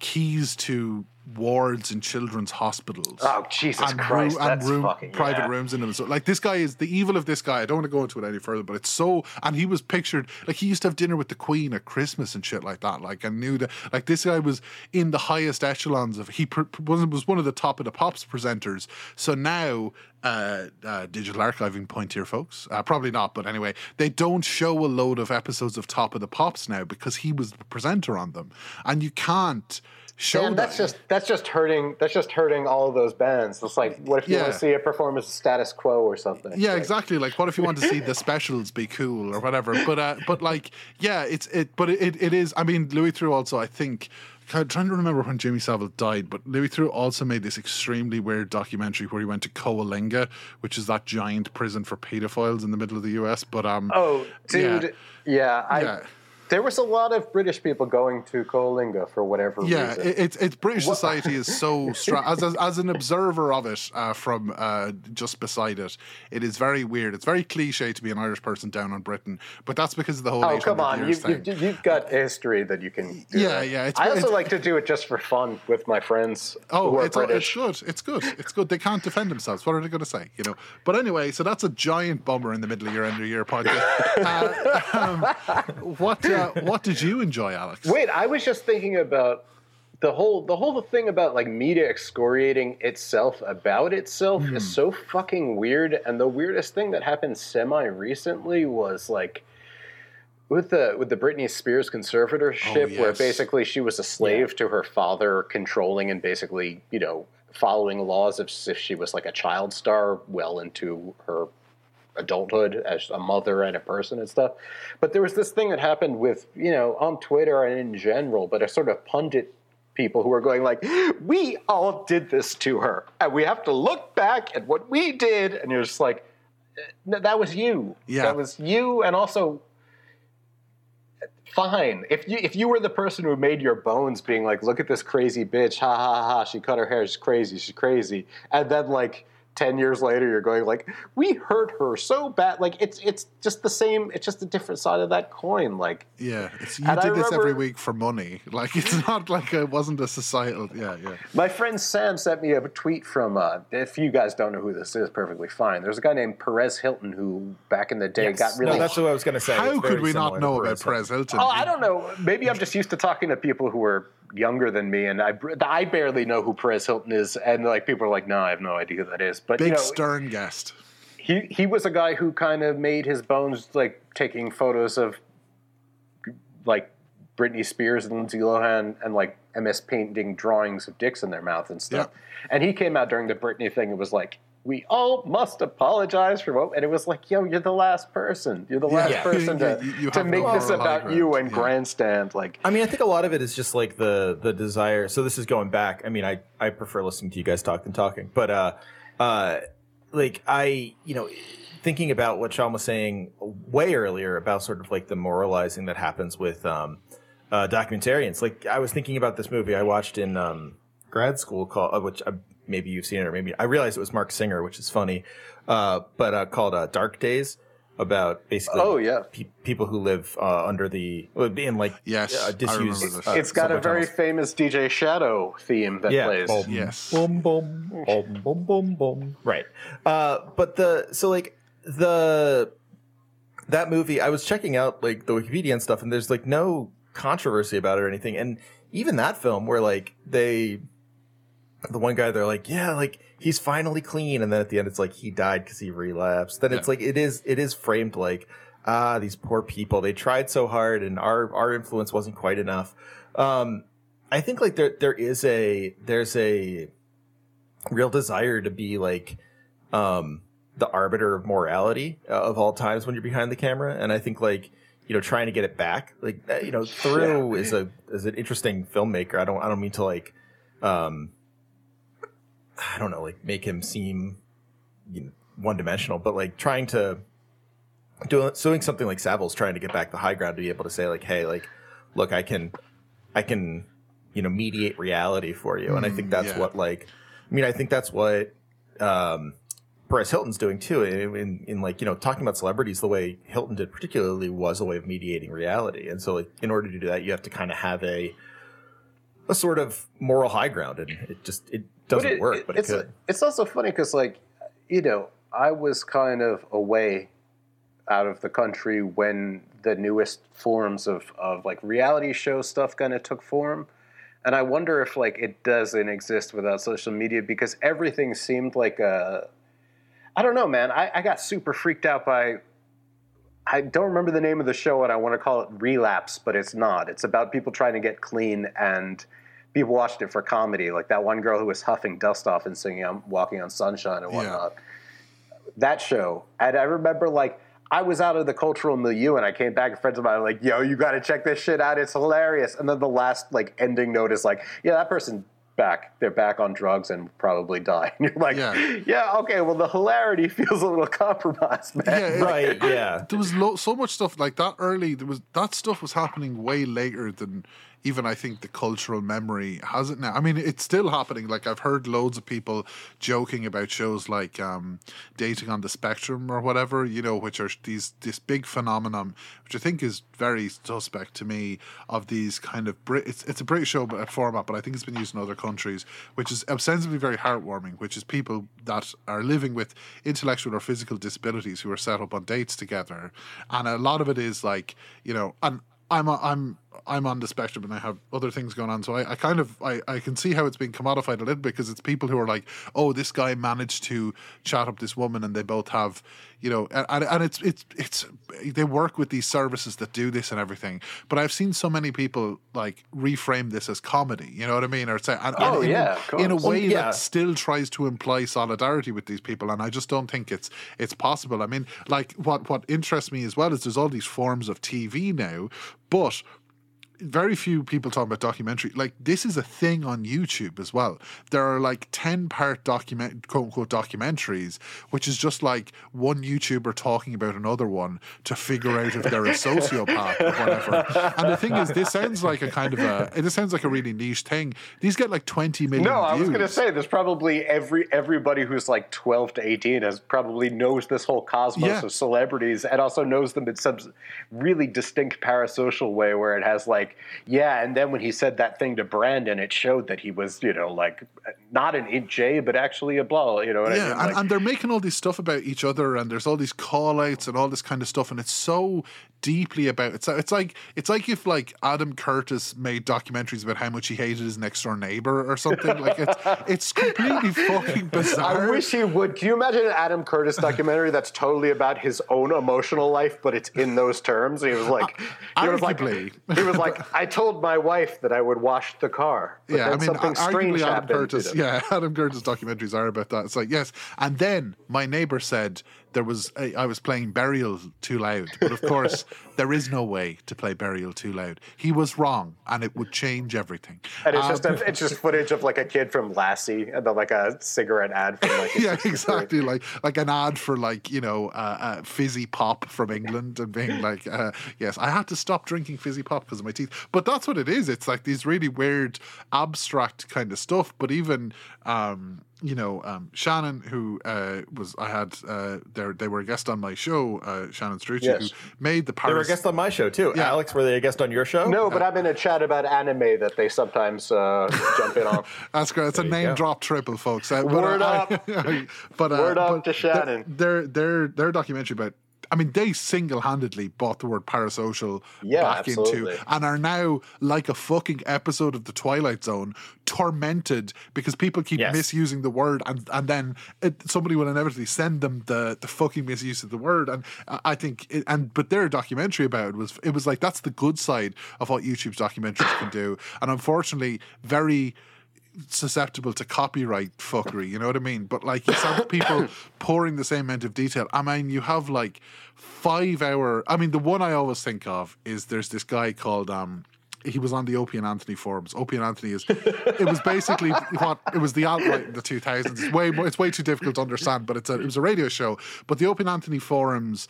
keys to wards in children's hospitals Oh, Jesus Christ, and that's room, fucking- private yeah. rooms in them so like this guy is the evil of this guy i don't want to go into it any further but it's so and he was pictured like he used to have dinner with the queen at christmas and shit like that like i knew that like this guy was in the highest echelons of he was, was one of the top of the pops presenters so now uh, uh, digital archiving point here, folks. Uh, probably not, but anyway, they don't show a load of episodes of Top of the Pops now because he was the presenter on them, and you can't show And that's that. just that's just hurting. That's just hurting all of those bands. It's like, what if you want to see a performance of Status Quo or something? Yeah, Like, exactly. Like, what if you want to see the specials be cool or whatever? But, uh, but like, yeah, it's it. But it, it is. I mean, Louis Theroux also. I think. I'm trying to remember when Jimmy Savile died, but Louis Theroux also made this extremely weird documentary where he went to Coalinga, which is that giant prison for pedophiles in the middle of the U.S. But um, Oh, Yeah. dude. Yeah, I. Yeah. There was a lot of British people going to Coalinga for whatever Yeah, reason. it, it's it's British society is so stra- as, as as an observer of it uh, from uh, just beside it, it is very weird. It's very cliche to be an Irish person down on Britain, but that's because of the whole. Oh come on! You, thing. you, you've got history that you can. Do Yeah, that. yeah, it's- I also like to do it just for fun with my friends Oh, it's, it's good. It's good. It's good. They can't defend themselves. What are they going to say? You know. But anyway, so that's a giant bummer in the middle of your end of year podcast. Uh, um, what uh, What did you enjoy, Alex? Wait, I was just thinking about the whole the whole thing about like media excoriating itself about itself Hmm. is so fucking weird. And the weirdest thing that happened semi recently was like with the with the Britney Spears conservatorship, Oh, where basically she was a slave to her father, controlling and basically you know following laws as if she was like a child star well into her adulthood as a mother and a person and stuff. But there was this thing that happened with, you know, on Twitter and in general, but a sort of pundit people who are going like, we all did this to her. And we have to look back at what we did. And you're just like, no, that was you. Yeah. That was you. And also, fine. If you if you were the person who made your bones being like, look at this crazy bitch, ha ha ha, she cut her hair, she's crazy, she's crazy. And then like 10 years later you're going like we hurt her so bad like it's it's just the same it's just a different side of that coin like Yeah, it's, you And I did this every week for money. Like it's not like it wasn't a societal. Yeah, yeah. my friend sam sent me a tweet from uh, if you guys don't know who this is perfectly fine there's a guy named perez hilton who back in the day Yes. got really No, that's what I was going to say. How could we not similar to know about Perez Perez Hilton? Oh, I don't know. Maybe I'm just used to talking to people who are younger than me, and I I barely know who Perez Hilton is, and like people are like, no, I have no idea who that is. But Big you know, stern guest. he he was a guy who kind of made his bones like taking photos of like Britney Spears and Lindsay Lohan and like MS painting drawings of dicks in their mouth and stuff. And he came out during the Britney thing and was like, "We all must apologize for what." And it was like, "Yo, you're the last person. You're the last Yeah. person to you- you to make no this moral high about you and Yeah. grandstand." Like, I mean, I think a lot of it is just like the the desire. So this is going back. I mean, I I prefer listening to you guys talk than talking, but uh, uh, like I, you know, thinking about what Sean was saying way earlier about sort of like the moralizing that happens with um, uh, documentarians. Like I was thinking about this movie I watched in um, grad school called, uh, which uh, maybe you've seen it or maybe I realized it was Marc Singer, which is funny, uh, but uh, called uh, Dark Days about basically Oh, yeah. pe- people who live uh, under the in like Yes, uh, I disused. remember this. uh, it's got a very tunnels. famous DJ Shadow theme that yeah. plays. Boom, Yes. Boom, boom, boom, boom, boom, boom. Right. Uh, but the so like the that movie, I was checking out like the Wikipedia and stuff, and there's like no controversy about it or anything. And even that film, where like they, the one guy, they're like, yeah, like he's finally clean, and then at the end, it's like he died because he relapsed. Then it's Yeah. like it is it is framed like ah these poor people they tried so hard and our our influence wasn't quite enough. Um, I think like there there is a there's a real desire to be like um the arbiter of morality uh, of all times when you're behind the camera and i think like you know trying to get it back like you know Theroux is a is an interesting filmmaker i don't i don't mean to like um i don't know like make him seem you know, one dimensional but like trying to doing doing something like Savile's trying to get back the high ground to be able to say like hey like look i can i can you know mediate reality for you and i think Mm, that's yeah. what like i mean i think that's what um Perez Hilton's doing too in, in in like you know talking about celebrities the way Hilton did particularly was a way of mediating reality and so like in order to do that you have to kind of have a a sort of moral high ground and it just it doesn't it- work but it it's could it's also funny because like you know I was kind of away out of the country when the newest forms of of like reality show stuff kind of took form. And I wonder if like it doesn't exist without social media because everything seemed like a I don't know, man. I, I got super freaked out by I don't remember the name of the show and I want to call it Relapse, but it's not. It's about people trying to get clean and people watched it for comedy. Like that one girl who was huffing dust off and singing I'm walking on sunshine and Yeah. whatnot. That show. And I remember like I was out of the cultural milieu and I came back and friends of mine were like, yo, you gotta check this shit out. It's hilarious. And then the last like ending note is like, yeah, that person back. They're back on drugs and probably die. And you're like, Yeah. yeah, okay, well the hilarity feels a little compromised, man. Yeah, it- right yeah there was lo- so much stuff like that early. There was that stuff was happening way later than even I think the cultural memory has it now. I mean, it's still happening. Like I've heard loads of people joking about shows like um, dating on the spectrum or whatever, you know, which are these this big phenomenon, which I think is very suspect to me of these kind of Brit. It's it's a British show but- format, but I think it's been used in other countries, which is ostensibly very heartwarming. Which is people that are living with intellectual or physical disabilities who are set up on dates together, and a lot of it is like you know, and I'm a, I'm I'm on the spectrum and I have other things going on. So I, I kind of I, I can see how it's being commodified a little bit because it's people who are like, oh, this guy managed to chat up this woman and they both have, you know, and, and it's it's it's they work with these services that do this and everything. But I've seen so many people like reframe this as comedy. You know what I mean? Or say, and, Oh, in, yeah, in a way Well, yeah. that still tries to imply solidarity with these people, and I just don't think it's it's possible. I mean, like what what interests me as well is there's all these forms of TV now, but very few people talk about documentary. Like this is a thing on YouTube as well. There are like ten part document quote unquote documentaries, which is just like one YouTuber talking about another one to figure out if they're a sociopath or whatever. And the thing is, this sounds like a kind of a this sounds like a really niche thing. These get like twenty million. No, I was going to say there's probably every everybody who's like 12 to 18 has probably knows this whole cosmos Yeah. of celebrities and also knows them in some really distinct parasocial way where it has like yeah, and then when he said that thing to Brandon, it showed that he was you know like not an J but actually a blah. You know what I mean? and, Like- and they're making all this stuff about each other, and there's all these call outs and all this kind of stuff, and it's so deeply about it's it's like it's like if like Adam Curtis made documentaries about how much he hated his next door neighbor or something. like it's it's completely fucking bizarre. I wish he would. Can you imagine an Adam Curtis documentary that's totally about his own emotional life, but it's in those terms? He was like, he was like, he was like, I told my wife that I would wash the car, but yeah, I mean, something strange arguably Adam. Curtis. Yeah, Adam Curtis documentaries are about that. It's like yes, and then my neighbor said there was a, I was playing Burial too loud, but of course there is no way to play Burial too loud. He was wrong, and it would change everything. And it's Um, just a, it's just footage of like a kid from Lassie, and then like a cigarette ad from like yeah, exactly. Like like an ad for like you know uh, uh, fizzy pop from England and being like, uh, yes, I had to stop drinking fizzy pop because of my teeth. But that's what it is. It's like these really weird, abstract kind of stuff. But even um, you know, um, Shannon, who uh, was I had uh, they they were a guest on my show, uh, Shannon Strucci, Yes. who made the They were a guest on my show too. Yeah. Alex, were they a guest on your show? No, but I'm in a chat about anime that they sometimes uh, jump in on. That's great. It's a name go. drop triple, folks. Uh, but, Word uh, up. I- but, uh, Word up but to Shannon. Their their their documentary about. I mean, they single-handedly bought the word parasocial Yeah, back absolutely. into, and are now like a fucking episode of the Twilight Zone, tormented because people keep Yes. misusing the word, and and then it, somebody will inevitably send them the the fucking misuse of the word, and I I think, it, and but their documentary about it was it was like that's the good side of what YouTube's documentaries can do, and unfortunately, very susceptible to copyright fuckery. You know what I mean? But like you have people pouring the same amount of detail. I mean, you have like five hour. I mean, the one I always think of is there's this guy called um. He was on the Opie and Anthony forums. Opie and Anthony is. It was basically what it was the alt-right in the two thousands. It's way more, it's way too difficult to understand, but it's a it was a radio show. But the Opie and Anthony forums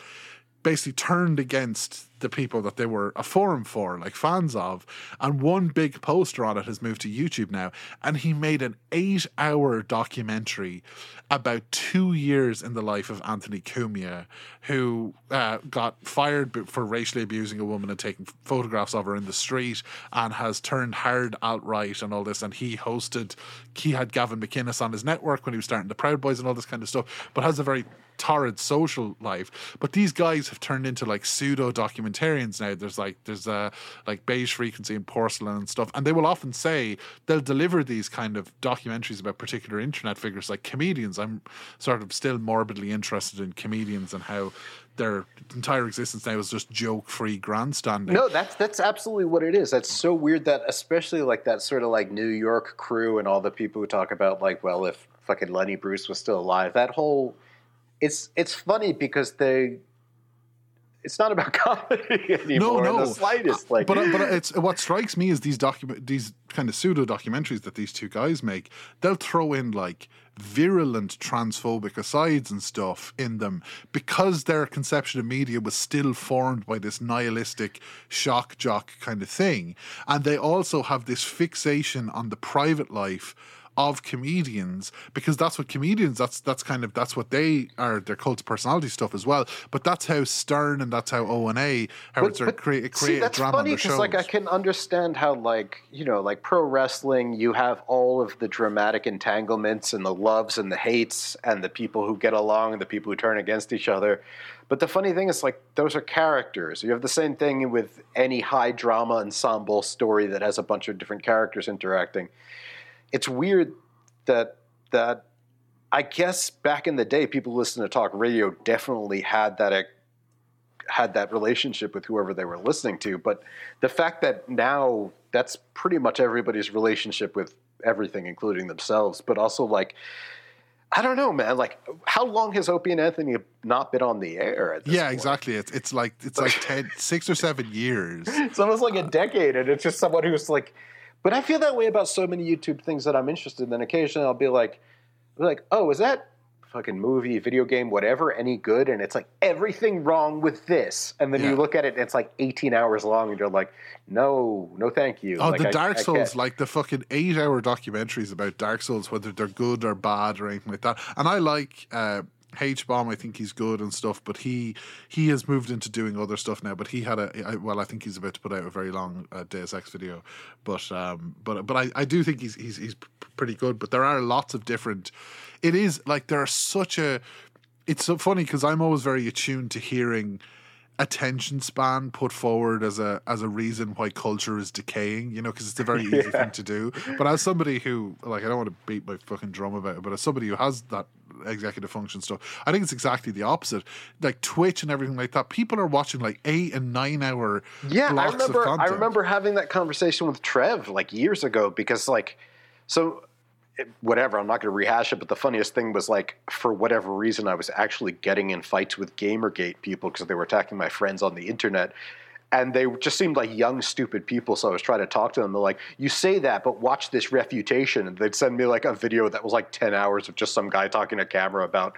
basically turned against the people that they were a forum for, like fans of. And one big poster on it has moved to YouTube now. And he made an eight hour documentary about two years in the life of Anthony Cumia, who uh, got fired for racially abusing a woman and taking photographs of her in the street and has turned hard alt-right and all this. And he hosted, he had Gavin McInnes on his network when he was starting the Proud Boys and all this kind of stuff, but has a very torrid social life. But these guys have turned into like pseudo documentarians now. There's like there's uh like beige frequency and porcelain and stuff. And they will often say they'll deliver these kind of documentaries about particular internet figures like comedians. I'm sort of still morbidly interested in comedians and how their entire existence now is just joke free grandstanding. No, that's that's absolutely what it is. That's so weird that especially like that sort of like New York crew and all the people who talk about like, well, if fucking Lenny Bruce was still alive, that whole it's it's funny because they it's not about comedy anymore no, in the slightest. Uh, like, but uh, but uh, it's what strikes me is these document these kind of pseudo documentaries that these two guys make. They'll throw in like virulent transphobic asides and stuff in them because their conception of media was still formed by this nihilistic shock jock kind of thing, and they also have this fixation on the private life of comedians because that's what comedians that's that's kind of that's what they are their cult personality stuff as well but that's how stern and that's how O and A how it's sort of create, create see, a that's drama funny because like I can understand how like you know like pro wrestling, you have all of the dramatic entanglements and the loves and the hates and the people who get along and the people who turn against each other. But the funny thing is like those are characters. You have the same thing with any high drama ensemble story that has a bunch of different characters interacting. It's weird that that I guess back in the day, people listening to talk radio definitely had that had that relationship with whoever they were listening to. But the fact that now that's pretty much everybody's relationship with everything, including themselves, but also like. I don't know, man. Like, how long has Opie and Anthony not been on the air? Yeah point? exactly it's it's like it's like 10, six or seven years It's almost like a decade, and it's just someone who's like. But I feel that way about so many YouTube things that I'm interested in. Then occasionally I'll be like, I'll be like, oh, is that fucking movie, video game, whatever, any good? And it's like everything wrong with this. And then Yeah. you look at it, and it's like 18 hours long, and you're like, no, no, thank you. Oh, Like, the I- Dark I Souls, can't. like the fucking eight hour documentaries about Dark Souls, whether they're good or bad or anything like that. And I like uh, H Bomb. I think he's good and stuff, but he he has moved into doing other stuff now. But he had a I- well, I think he's about to put out a very long uh, Deus Ex video. But um, but but I, I do think he's he's he's pretty good. But there are lots of different. It is like there are such a. It's so funny because I'm always very attuned to hearing attention span put forward as a as a reason why culture is decaying you know because it's a very easy thing to do but as somebody who like i don't want to beat my fucking drum about it but as somebody who has that executive function stuff i think it's exactly the opposite like twitch and everything like that people are watching like eight and nine hour Yeah, I remember. I remember having that conversation with Trev like years ago because like, so it- whatever. I'm not going to rehash it, but the funniest thing was like, for whatever reason, I was actually getting in fights with GamerGate people because they were attacking my friends on the internet. And they just seemed like young, stupid people. So I was trying to talk to them. They're like, "You say that, but watch this refutation." And they'd send me like a video that was like ten hours of just some guy talking to camera about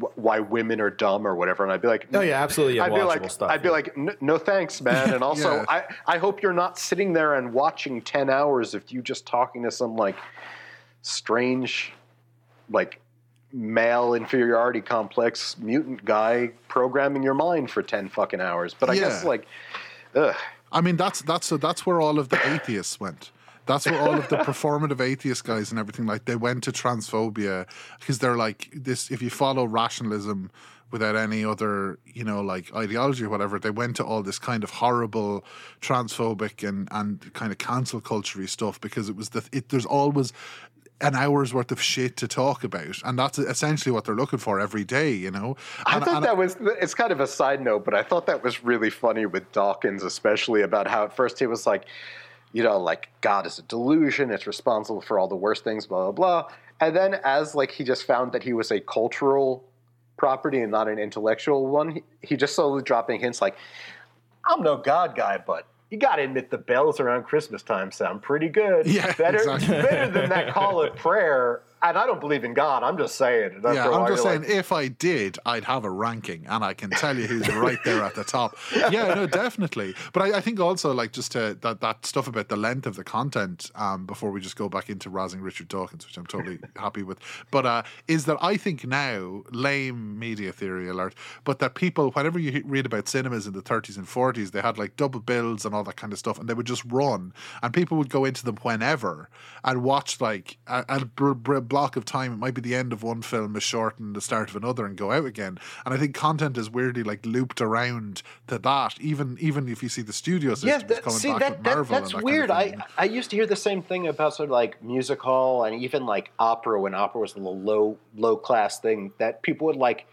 wh- why women are dumb or whatever. And I'd be like, Oh yeah, absolutely I'd be like, stuff. I'd be like, no thanks, man. And also, Yeah. I, I hope you're not sitting there and watching ten hours of you just talking to some like strange like male inferiority complex mutant guy programming your mind for 10 fucking hours. But I guess like ugh. I mean, that's that's that's where all of the atheists went. That's where all of the performative atheist guys and everything like they went to transphobia because they're like this. If you follow rationalism without any other, you know, like ideology or whatever, they went to all this kind of horrible transphobic and and kind of cancel culture stuff because it was the it, there's always an hour's worth of shit to talk about, and that's essentially what they're looking for every day. You know, I thought and- that was it's kind of a side note, but I thought that was really funny with Dawkins, especially about how at first he was like, you know, like God is a delusion, it's responsible for all the worst things, blah blah blah. And then as like he just found that he was a cultural property and not an intellectual one, he, he just slowly dropping hints like, I'm no God guy, but you got to admit the bells around Christmas time sound pretty good. Yeah, better, exactly. better than that call of prayer. And I don't believe in God. I'm just saying. And Yeah, I'm just saying, like, if I did, I'd have a ranking, and I can tell you who's right there at the top. Yeah, no, definitely. But I, I think also, like, just to, that that stuff about the length of the content, um, before we just go back into razzing Richard Dawkins, which I'm totally happy with. But uh, is that I think now, lame media theory alert, but that people, whenever you read about cinemas in the 30s and 40s, they had like double bills and all that kind of stuff, and they would just run, and people would go into them whenever and watch like a, a br- br- block of time. It might be the end of one film, is short, and the start of another, and go out again. And I think content is weirdly like looped around to that. Even even if you see the studio systems yeah, that, coming see back that, with that Marvel, that's and that weird. Kind of. I I used to hear the same thing about sort of like music hall and even like opera when opera was a low low class thing that people would like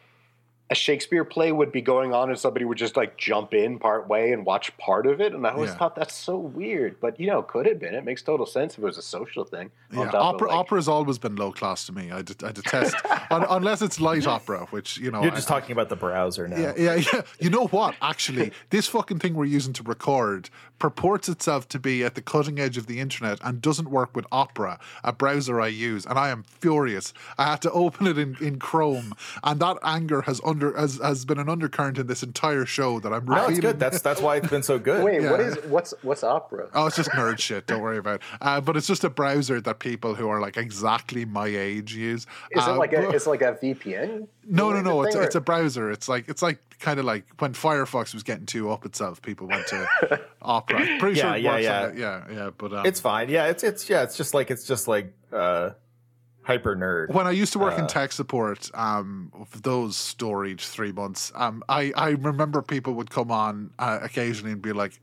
a Shakespeare play would be going on and somebody would just like jump in part way and watch part of it and I always Yeah. thought that's so weird but you know it could have been it makes total sense if it was a social thing on Yeah, top opera of, like, opera's always been low class to me. I, det- I detest un, unless it's light opera, which you know You're I- just talking about the browser now. Yeah, yeah, yeah. You know what? Actually, this fucking thing we're using to record purports itself to be at the cutting edge of the internet and doesn't work with Opera, a browser I use, and I am furious. I had to open it in, in Chrome, and that anger has under has, has been an undercurrent in this entire show that I'm No, repeating. it's good. That's that's why it's been so good. wait what yeah. is what's what's opera Oh, it's just nerd shit. Don't worry about it. Uh, but it's just a browser that people who are like exactly my age use. is it Uh, like a but- it's like a VPN No, no, no. It's, or- it's a browser. It's like it's like kind of like when Firefox was getting too up itself. People went to Opera. I'm pretty sure Yeah, it yeah, works yeah. on it. Yeah, yeah. But um, It's fine. Yeah, it's it's yeah, it's just like it's just like uh hyper nerd. when I used to work in Uh, tech support, um, those storage three months, um, I I remember people would come on uh, occasionally and be like.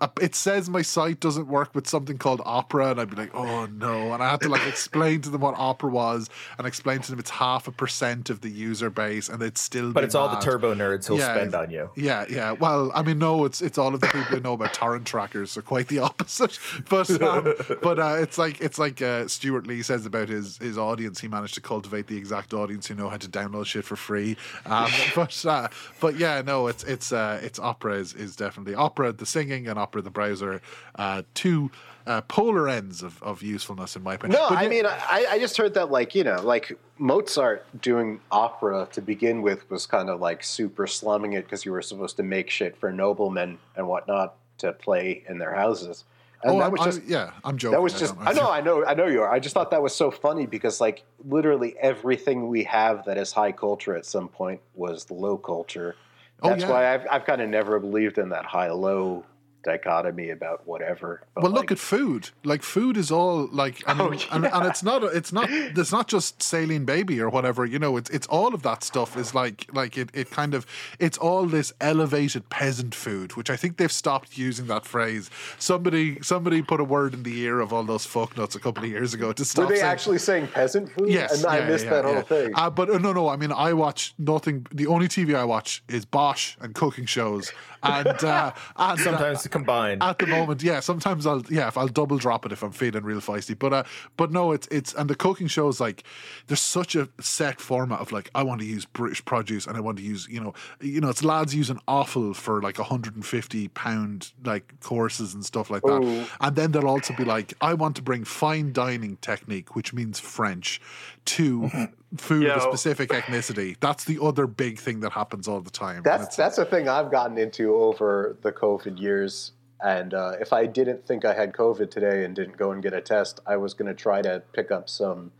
"Uh, It says my site doesn't work with something called Opera, and I'd be like, "Oh no!" And I had to like explain to them what Opera was, and explain to them it's half a percent of the user base, and they'd still. But it's all the turbo nerds who'll Yeah, spend on you. Yeah, yeah. Well, I mean, no, it's it's all of the people who know about torrent trackers, so quite the opposite. But um, but uh, it's like it's like uh, Stewart Lee says about his his audience. He managed to cultivate the exact audience who know how to download shit for free. Um, but uh, but yeah, no, it's it's uh, it's opera is, is definitely opera the singing and opera the browser. Uh, two uh, polar ends of, of usefulness in my opinion. No, But I yeah- mean, I, I just heard that, like, you know, like Mozart doing opera to begin with was kind of like super slumming it because you were supposed to make shit for noblemen and whatnot to play in their houses. And oh, that I'm, was I'm- just. yeah, I'm joking. That was just. don't- I know, I know, I know you are. I just thought that was so funny because, like, literally everything we have that is high culture at some point was low culture. Oh, That's yeah. why I've, I've kind of never believed in that high low dichotomy about whatever. But, Well, look like, at food. Like food is all like, I mean, Oh, and, and it's not, it's not, it's not just saline baby or whatever. You know, it's it's all of that stuff is like, like it, it kind of, it's all this elevated peasant food, which I think they've stopped using that phrase. Somebody, somebody put a word in the ear of all those fucknuts a couple of years ago to stop. Were they saying- actually saying peasant food? Yes, and I yeah, missed yeah, that whole yeah. thing. Uh, but uh, no, no. I mean, I watch nothing. The only TV I watch is Bosch and cooking shows, and uh, and Sometimes combined. at the moment, yeah. Sometimes I'll yeah, if I'll double drop it if I'm feeling real feisty. But uh, but no, it's it's and the cooking shows like there's such a set format of like I want to use British produce and I want to use you know you know it's lads using offal for like 150 pound like courses and stuff like that. Ooh. And then they'll also be like I want to bring fine dining technique, which means French, to food of a specific ethnicity. That's the other big thing that happens all the time. That's it's- that's a thing I've gotten into over the COVID years. And uh, if I didn't think I had COVID today and didn't go and get a test, I was going to try to pick up some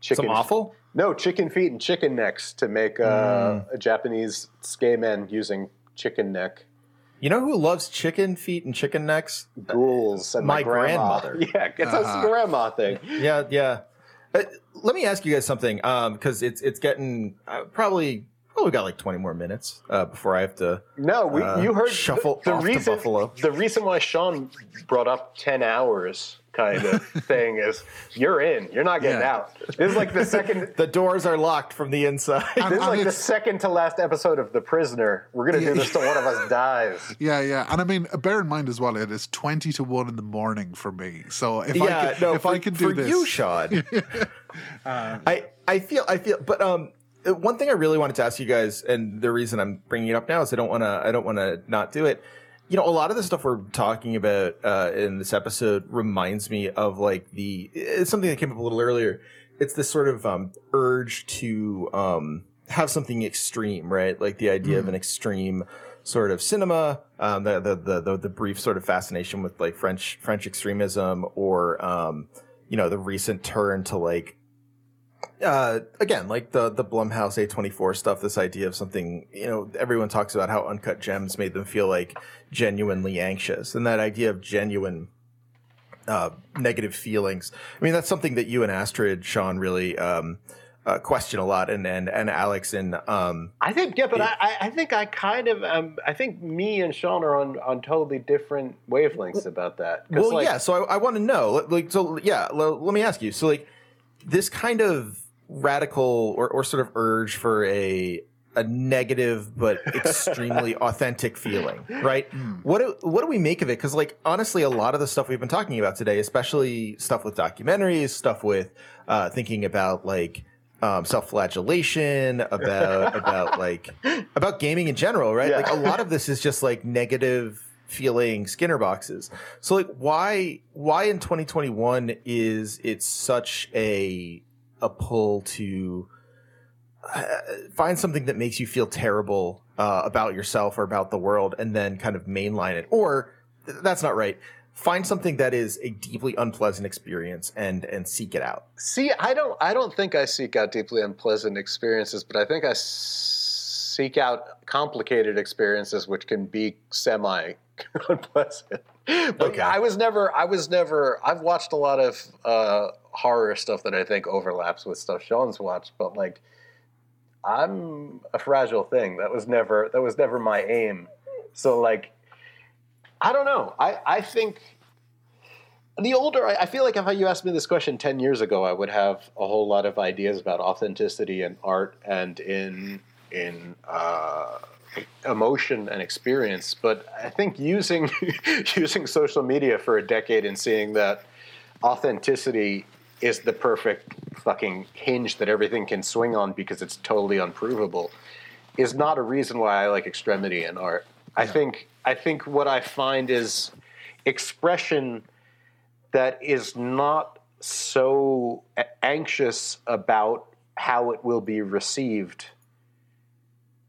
chicken. Some offal? No, chicken feet and chicken necks to make uh, Mm. a Japanese skate man using chicken neck You know who loves chicken feet and chicken necks? ghouls and my, My grandma. grandmother. Yeah, it's Uh-huh. a grandma thing. Yeah, yeah. Uh, let me ask you guys something, because it's it's getting uh, probably probably got like twenty more minutes uh, before I have to. No, we, Uh, you heard shuffle the, the off to reason. Buffalo. The reason why Sean brought up ten hours kind of thing is you're in. You're not getting Yeah. out. This is like the second. The doors are locked from the inside. This is and like the second to last episode of The Prisoner. We're gonna do this till one of us dies. Yeah, yeah, and I mean, bear in mind as well, it is twenty to one in the morning for me. So if yeah, I can, no, if for, I can do for this, you, Sean. I I feel I feel, but um, one thing I really wanted to ask you guys, and the reason I'm bringing it up now is I don't want to I don't want to not do it. You know, a lot of the stuff we're talking about uh, in this episode reminds me of like the it's something that came up a little earlier. It's this sort of um, urge to um, have something extreme, right? Like the idea of an extreme sort of cinema, um, the, the the the the brief sort of fascination with like French French extremism, or um, you know, the recent turn to like uh, again, like the the Blumhouse A24 stuff, this idea of something, you know, everyone talks about how Uncut Gems made them feel like genuinely anxious, and that idea of genuine uh, negative feelings. I mean, that's something that you and Astrid, Sean, really um, uh, question a lot, and and and Alex and um, I think yeah, but I, I- I think I kind of um, I think me and Sean are on, on totally different wavelengths about that. well, like, yeah. So I, I want to know, like, so yeah. l- let me ask you. So, like, this kind of radical or, or sort of urge for a a negative but extremely authentic feeling, right? What do, what do we make of it? Because, like, honestly, a lot of the stuff we've been talking about today, especially stuff with documentaries, stuff with uh, thinking about like um, self-flagellation, about about like about gaming in general, right? Yeah. Like, a lot of this is just like negative feeling Skinner boxes. So, like, why why in 2021 is it such a a pull to uh, find something that makes you feel terrible uh, about yourself or about the world and then kind of mainline it or that's not right find something that is a deeply unpleasant experience and and seek it out See, I don't. I don't think I seek out deeply unpleasant experiences, but I think I seek out complicated experiences which can be semi unpleasant. But Okay. I was never. I was never. I've watched a lot of uh, horror stuff that I think overlaps with stuff Sean's watched, but like. I'm a fragile thing. That was never that was never my aim. So like I don't know. I, I think the older I, I feel like if you asked me this question 10 years ago i would have a whole lot of ideas about authenticity in art and in in uh, emotion and experience but i think using using social media for a decade and seeing that authenticity is the perfect fucking hinge that everything can swing on because it's totally unprovable is not a reason why i like extremity in art. I think i think what i find is expression that is not so anxious about how it will be received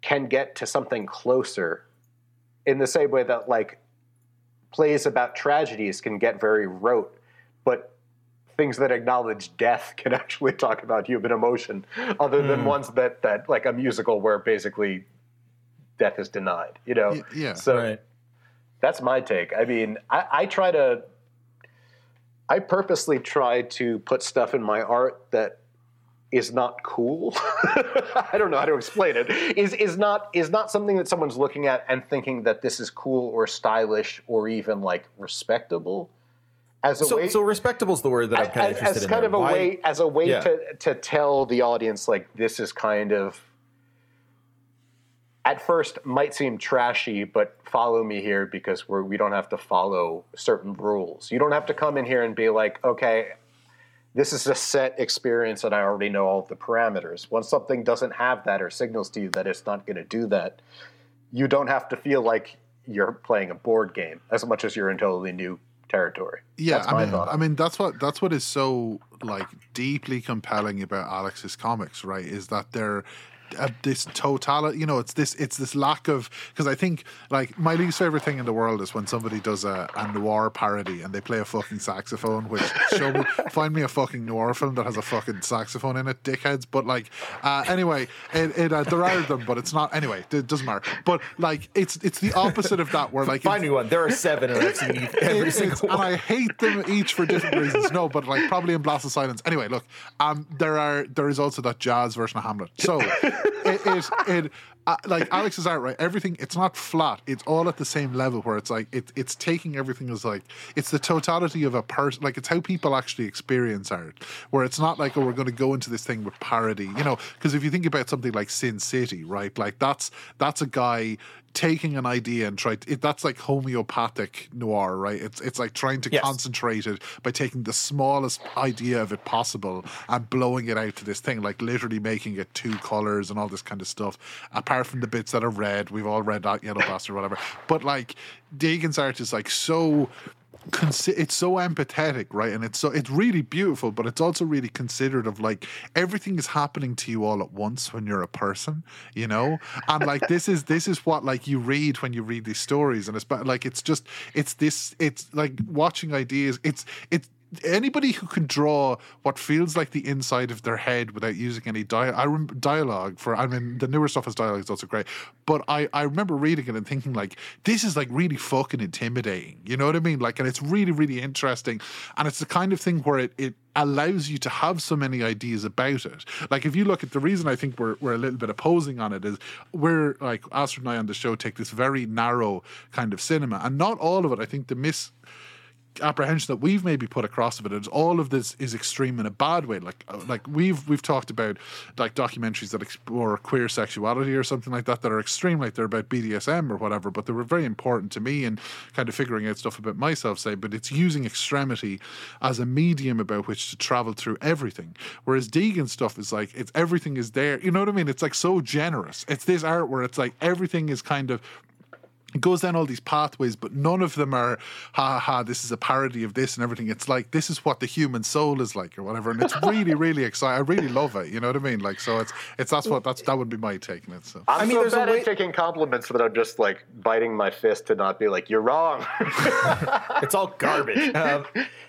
can get to something closer in the same way that like plays about tragedies can get very rote but things that acknowledge death can actually talk about human emotion other than Mm. ones that that like a musical where basically death is denied you know Y- yeah. so right that's my take. I mean, I, I try to, I purposely try to put stuff in my art that is not cool. I don't know how to explain it. Is is not is not something that someone's looking at and thinking that this is cool or stylish or even like respectable. As a so way, so respectable is the word that i'm kind of as, interested as in kind there. of a Why- way as a way Yeah. to to tell the audience like this is kind of at first might seem trashy but follow me here because we're we don't have to follow certain rules you don't have to come in here and be like okay this is a set experience and i already know all of the parameters once something doesn't have that or signals to you that it's not going to do that you don't have to feel like you're playing a board game as much as you're in totally new territory Yeah, I mean, thought I mean that's what that's what is so like deeply compelling about Alex's comics, right? Is that they're uh, this totality. You know, it's this it's this lack of because I think like my least favorite thing in the world is when somebody does a, a noir parody and they play a fucking saxophone. Which show me find me a fucking noir film that has a fucking saxophone in it, dickheads. But like uh, anyway, it, it uh, there are them, but it's not anyway. It doesn't matter. But like it's it's the opposite of that where like Find me one. There are seven, of I've seen every it single one. and I hate them each for different reasons. No, but like probably in Blast of Silence. Anyway, look, um, there are there is also that jazz version of Hamlet. So it it, it uh, like Alex is out right. Everything it's not flat. It's all at the same level where it's like it, it's taking everything as like it's the totality of a person. Like it's how people actually experience art. Where it's not like oh we're going to go into this thing with parody. You know, because if you think about something like Sin City, right? Like that's that's a guy taking an idea and try to, it, that's like homeopathic noir right? It's it's like trying to Yes. concentrate it by taking the smallest idea of it possible and blowing it out to this thing like literally making it two colors and all this kind of stuff apart from the bits that are red. We've all read that yellow bastard or whatever. But like Deegan's art is like so consi- it's so empathetic, right? And it's so it's really beautiful, but it's also really considerate of like everything is happening to you all at once when you're a person, you know. And like this is this is what like you read when you read these stories, and it's like it's just it's this it's like watching ideas. It's it's anybody who can draw what feels like the inside of their head without using any I rem- dialogue for I mean the newer stuff as dialogue is also great but I I remember reading it and thinking like this is like really fucking intimidating you know what I mean? Like and it's really really interesting and it's the kind of thing where it it allows you to have so many ideas about it. Like if you look at the reason I think we're we're a little bit opposing on it is we're like Astrid and I on the show take this very narrow kind of cinema and not all of it I think the miss apprehension that we've maybe put across of it is all of this is extreme in a bad way. Like uh, like we've we've talked about like documentaries that explore queer sexuality or something like that that are extreme like they're about BDSM or whatever but they were very important to me and kind of figuring out stuff about myself say but it's using extremity as a medium about which to travel through everything. Whereas Deegan stuff is like it's everything is there you know what I mean? It's like so generous. It's this art where it's like everything is kind of it goes down all these pathways, but none of them are, ha ha, ha, this is a parody of this and everything. It's like, this is what the human soul is like or whatever. And it's really, really exciting. I really love it. You know what I mean? Like, so it's, it's, that's what, that's, that would be my take on it. So. I'm I mean, so there's a way- at taking compliments that I'm just like biting my fist to not be like, you're wrong. it's all garbage. Um,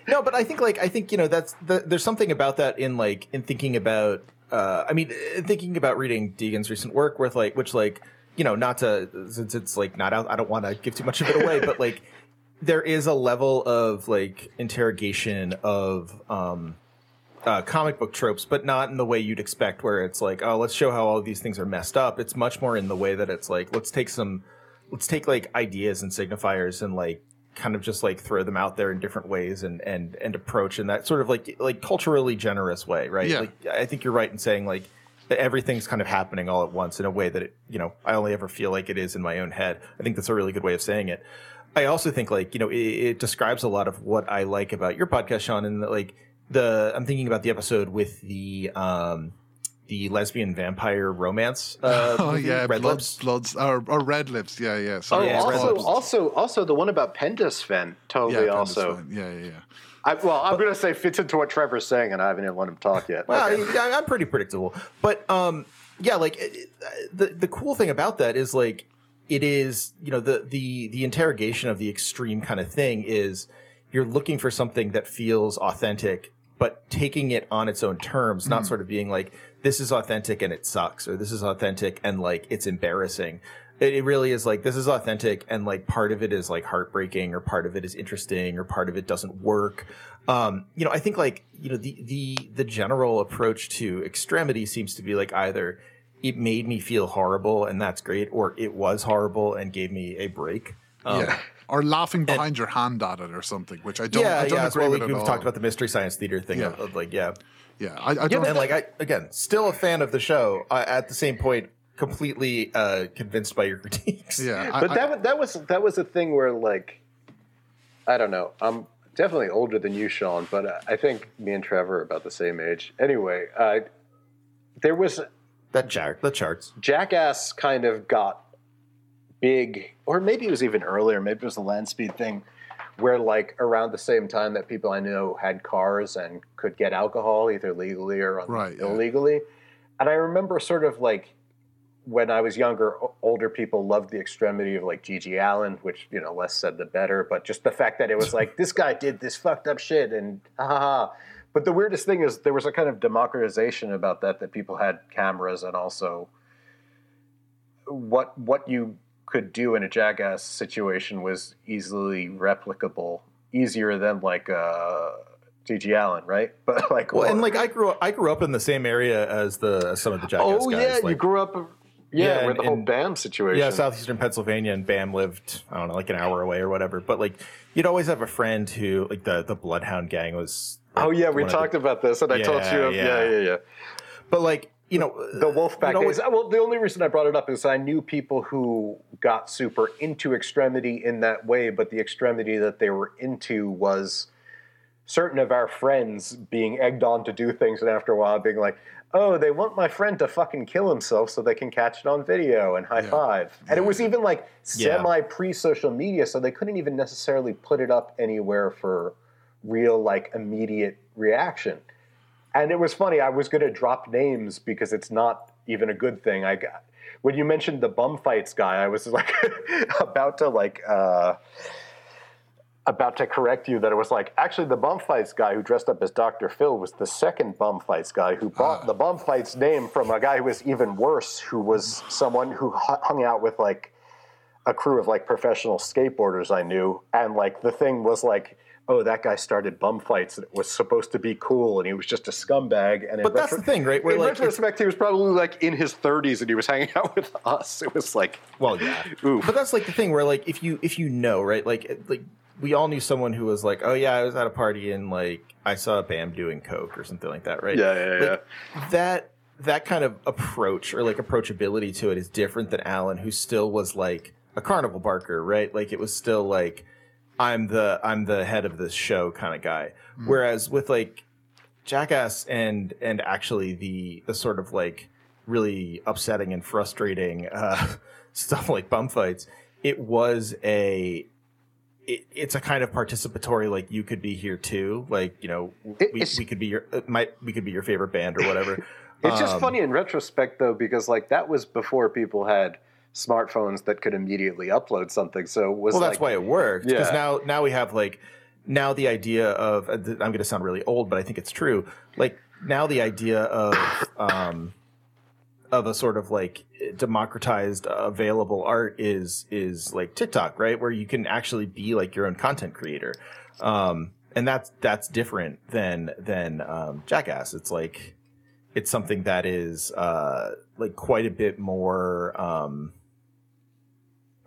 no, but I think like I think you know that's the, there's something about that in like in thinking about. Uh, I mean, thinking about reading Deegan's recent work, with like which like you know not to since it's like not out. I don't want to give too much of it away, but like there is a level of like interrogation of um uh, comic book tropes, but not in the way you'd expect, where it's like, oh, let's show how all these things are messed up. It's much more in the way that it's like, let's take some, let's take like ideas and signifiers and like kind of just like throw them out there in different ways and and and approach in that sort of like like culturally generous way, right? Yeah. Like I think you're right in saying like everything's kind of happening all at once in a way that it, you know, I only ever feel like it is in my own head. I think that's a really good way of saying it. I also think like you know it, it describes a lot of what I like about your podcast, Sean, and like the I'm thinking about the episode with the um the lesbian vampire romance. Uh, Oh movie, yeah, Red bloods, Lips. bloods, or, or red lips. Yeah, yeah. Oh, Sorry, Yeah, also, also, also the one about Pendasven totally yeah, also. Pendle's yeah, yeah, yeah. I, well, I'm going to say fits into what Trevor's saying, and I haven't even let him talk yet. Well, Okay. yeah, I'm pretty predictable, but um, yeah, like it- the the cool thing about that is like it is you know the the the interrogation of the extreme kind of thing is you're looking for something that feels authentic, but taking it on its own terms, not sort of being like this is authentic and it sucks, or this is authentic and like it's embarrassing. It, it really is like this is authentic and like part of it is like heartbreaking or part of it is interesting or part of it doesn't work. Um, you know, I think like you know the the the general approach to extremity seems to be like either it made me feel horrible and that's great, or it was horrible and gave me a break. Um, yeah. Or laughing behind your hand at it or something, which I don't. yeah, I don't yeah. agree Well, with we've all. talked about the mystery science theater thing Yeah. of, of like yeah, Yeah, I, I don't. and like I again still a fan of the show. Uh, at the same point, completely uh, convinced by your critiques. yeah, I- but I- that wa- that was that was a thing where like I don't know. I'm definitely older than you, Sean, but uh, I think me and Trevor are about the same age. Anyway, uh, there was that chart, the charts. Jackass kind of got big, or maybe it was even earlier. Maybe it was the land speed thing, where like around the same time that people I know had cars and could get alcohol either legally or Right, yeah. illegally, and I remember sort of like when I was younger, older people loved the extremity of like GG Allin, which you know less said the better. But just the fact that it was like this guy did this fucked up shit and ha ha ha. But the weirdest thing is there was a kind of democratization about that that people had cameras and also what what you could do in a jackass situation was easily replicable, easier than like uh, GG Allin, right? But like, Well, and like I grew up, I grew up in the same area as the as some of the Jackass oh guys. yeah, you grew up. Yeah, Yeah, where the whole BAM situation. yeah, southeastern Pennsylvania, and Bam lived I don't know like an hour away or whatever. But like you'd always have a friend who like the the Bloodhound gang was. Oh yeah, we of the- talked about this, and I told Yeah, you. yeah. Yeah, yeah, yeah. But like you know the Wolfpack know, days. Well, the only reason I brought it up is I knew people who got super into extremity in that way, but the extremity that they were into was certain of our friends being egged on to do things, and after a while being like, "Oh, they want my friend to fucking kill himself so they can catch it on video and high five. And it was even like semi pre-social media, so they couldn't even necessarily put it up anywhere for real like immediate reaction. And it was funny. I was going to drop names because it's not even a good thing. I got when you mentioned the bum fights guy, I was like about to like uh, about to correct you that it was like actually the bum fights guy who dressed up as Dr. Phil was the second bum fights guy who bought ah. the bum fights name from a guy who was even worse, who was someone who hung out with like a crew of like professional skateboarders I knew, and like the thing was like, oh, that guy started bum fights. and It was supposed to be cool, and he was just a scumbag. And But that's the thing, right? Where In like retrospect, he was probably like in his 30s, and he was hanging out with us. It was like, Well, yeah. Oof. But that's like the thing where like if you if you know, right? Like like we all knew someone who was like, "Oh yeah, I was at a party and like I saw a Bam doing coke or something like that," right? Yeah, yeah, Like, That that kind of approach or like approachability to it is different than Allin who still was like a carnival barker, right? Like it was still like I'm the I'm the head of this show kind of guy. Whereas with like Jackass and and actually the the sort of like really upsetting and frustrating uh, stuff like bum fights, it was a it, it's a kind of participatory like you could be here too like you know we, it's- we could be your might we could be your favorite band or whatever It's just Um, funny in retrospect, though, because like that was before people had smartphones that could immediately upload something. So it was well like, that's why it worked because Yeah. now now we have like now the idea of i'm going to sound really old but i think it's true like now the idea of um of a sort of like democratized available art is is like tiktok right? Where you can actually be like your own content creator. Um and that's that's different than than um jackass. It's like it's something that is uh like quite a bit more um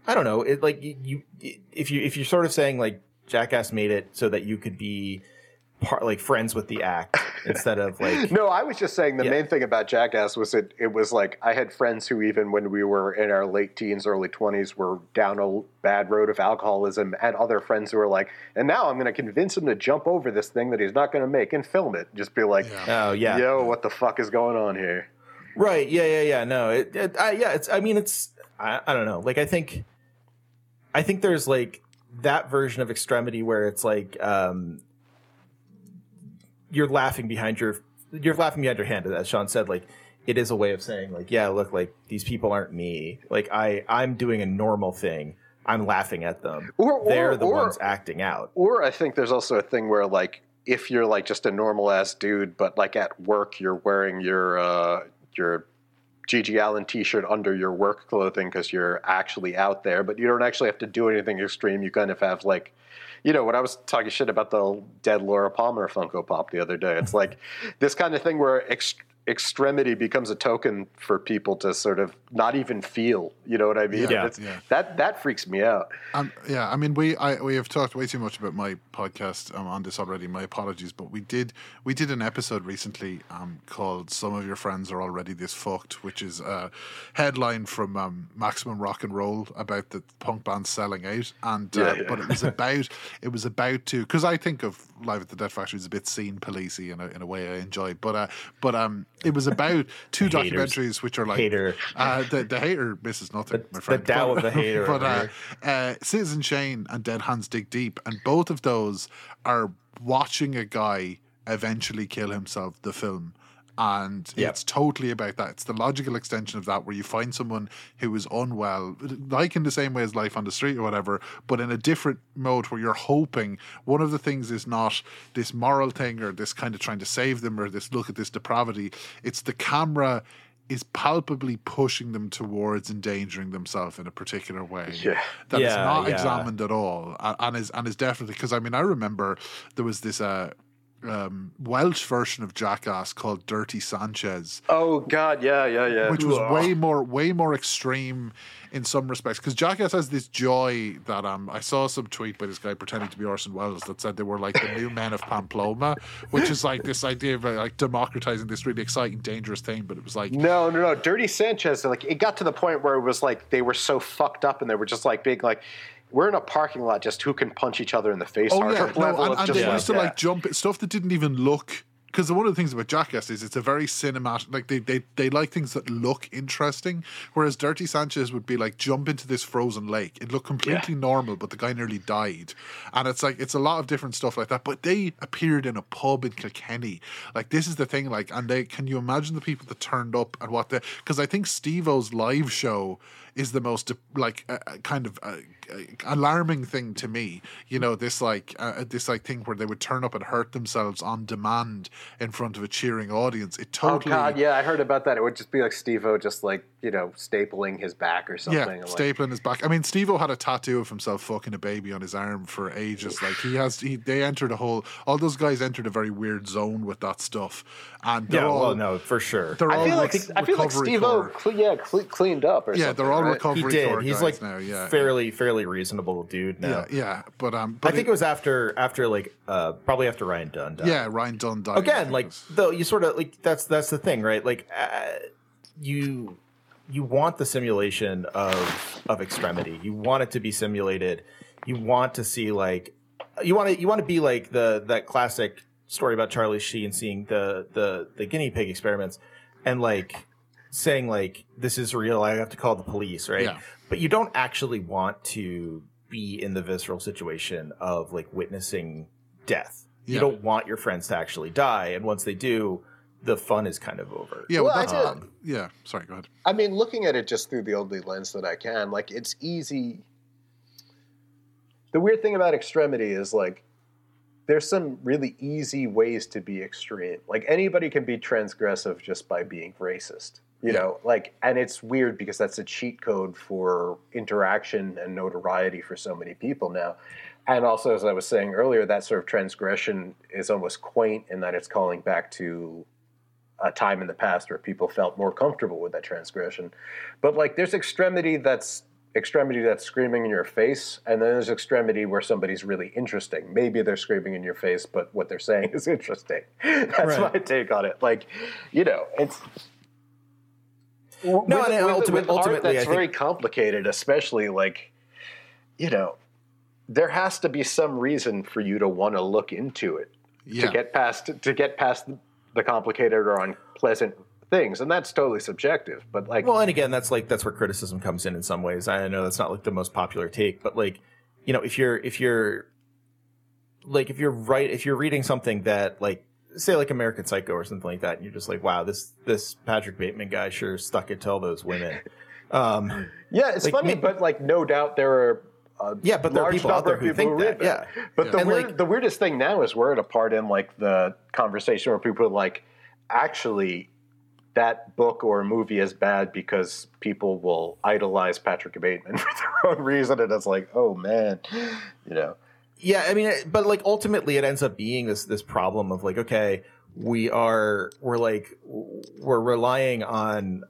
I don't know. It like you, you if you if you're sort of saying like Jackass made it so that you could be part like friends with the act instead of like No, I was just saying the Yeah. main thing about Jackass was it. It was like I had friends who, even when we were in our late teens, early twenties, were down a bad road of alcoholism, and other friends who were like, "And now I'm going to convince him to jump over this thing that he's not going to make and film it." Just be like, oh yeah "Yo, what the fuck is going on here?" right yeah yeah yeah no it, it I, yeah it's I mean it's I, I don't know like I think I think there's like that version of extremity where it's like um you're laughing behind your you're laughing behind your hand as Sean said like it is a way of saying like yeah look like these people aren't me. Like I I'm doing a normal thing. I'm laughing at them. Or- or- they're the or- ones acting out. Or I think there's also a thing where like if you're like just a normal ass dude, but like at work you're wearing your uh, your GG Allin T-shirt under your work clothing because you're actually out there, but you don't actually have to do anything extreme. You kind of have like, you know, when I was talking shit about the dead Laura Palmer Funko Pop the other day, it's like this kind of thing where ex- extremity becomes a token for people to sort of not even feel. You know what I mean? Yeah. Yeah. That that freaks me out. Um, yeah, I mean, we I, we have talked way too much about my podcast um, on this already. My apologies, but we did we did an episode recently um, called "Some of Your Friends Are Already This Fucked," which is a headline from um, Maximum Rock and Roll about the punk band selling out, and uh, Yeah, yeah. but it was about it was about to because I think of Live at the Death Factory as a bit scene policey in a in a way I enjoy, but uh, but um, it was about two Haters. documentaries which are like Hater. uh, the the hater misses nothing, my the friend. Of the hater But uh, uh, Citizen Shane and Dead Hands Dig Deep, and both of those are watching a guy eventually kill himself. The film and Yep. it's totally about that. It's the logical extension of that, where you find someone who is unwell, like in the same way as life on the street or whatever, but in a different mode where you're hoping one of the things is not this moral thing or this kind of trying to save them or this look at this depravity. It's the camera is palpably pushing them towards endangering themselves in a particular way Yeah. that is Yeah, not yeah. examined at all and is and is definitely because I mean I remember there was this uh um, Welsh version of Jackass called Dirty Sanchez, Oh God, yeah, yeah, yeah. which was way more way more extreme in some respects because Jackass has this joy that um I saw some tweet by this guy pretending to be Orson Welles that said they were like the new men of Pamplona, which is like this idea of like democratizing this really exciting dangerous thing, but it was like No, no, no. Dirty Sanchez, like it got to the point where it was like they were so fucked up and they were just like big like we're in a parking lot, just who can punch each other in the face Oh harder yeah, no, level and, and just they like, used to yeah. like jump stuff that didn't even look. Because one of the things about Jackass is it's a very cinematic. Like they, they they like things that look interesting, whereas Dirty Sanchez would be like jump into this frozen lake. It looked completely normal, but the guy nearly died, and it's like it's a lot of different stuff like that. But they appeared in a pub in Kilkenny. Like this is the thing. Like, and they can you imagine the people that turned up and what the because I think Steve-O's live show is the most like uh, uh, kind of uh, uh, alarming thing to me. You know, this like uh, this like thing where they would turn up and hurt themselves on demand in front of a cheering audience. It totally. Oh. God, yeah, I heard about that. It would just be like Steve-O just like, you know, stapling his back or something. Yeah, and, like, stapling his back. I mean, Steve-O had a tattoo of himself fucking a baby on his arm for ages. Like he has, he, they entered a whole. All those guys entered a very weird zone with that stuff, and they're Yeah, all. well, no, for sure. They're all I feel like rec- I feel like recovery Steve-O, tour. cle- yeah, cle- cleaned up or Yeah, something. they're all right? recovery he did. tour He's like now. Yeah, fairly fairly reasonable dude now. yeah, yeah. But um, I think it, was after after like uh probably after Ryan Dunn died. yeah, Ryan Dunn died. Again, like though you sort of like that's that's the thing, right? Like uh, you you want the simulation of of extremity. You want it to be simulated. You want to see like you want to you want to be like the that classic story about Charlie Sheen seeing the the the guinea pig experiments and like saying like this is real. I have to call the police, right? Yeah. But you don't actually want to be in the visceral situation of like witnessing death. You Yeah. don't want your friends to actually die, and once they do, the fun is kind of over. yeah, Well, well, I that's did- yeah. Sorry, go ahead. I mean, looking at it just through the only lens that I can, like it's easy. The weird thing about extremity is like there's some really easy ways to be extreme. Like anybody can be transgressive just by being racist. You know, like and it's weird because that's a cheat code for interaction and notoriety for so many people now. And also as I was saying earlier, that sort of transgression is almost quaint in that it's calling back to a time in the past where people felt more comfortable with that transgression. But like there's extremity that's extremity that's screaming in your face, and then there's extremity where somebody's really interesting. Maybe they're screaming in your face, but what they're saying is interesting. That's Right. my take on it. Like, you know, it's No, and ultimate- art ultimately, I that's think- very complicated, especially like, you know, there has to be some reason for you to want to look into it Yeah, to get past to get past the complicated or unpleasant things, and that's totally subjective. But like, Well, and again, that's like that's where criticism comes in in some ways. I know that's not like the most popular take, but like, you know, if you're if you're like if you're right if you're reading something that like say like American Psycho or something like that, and you're just like, wow, this this Patrick Bateman guy sure stuck it to all those women. Um, yeah, it's like, funny, me- but like, no doubt there are. Yeah, but there are people out there who think that, yeah. But the And, weird, like- the weirdest thing now is we're at a part in like the conversation where people are like, actually, that book or movie is bad because people will idolize Patrick Bateman for their own reason, and it's like, oh man, you know. Yeah, I mean, but like ultimately, it ends up being this this problem of like, okay, we are we're like we're relying on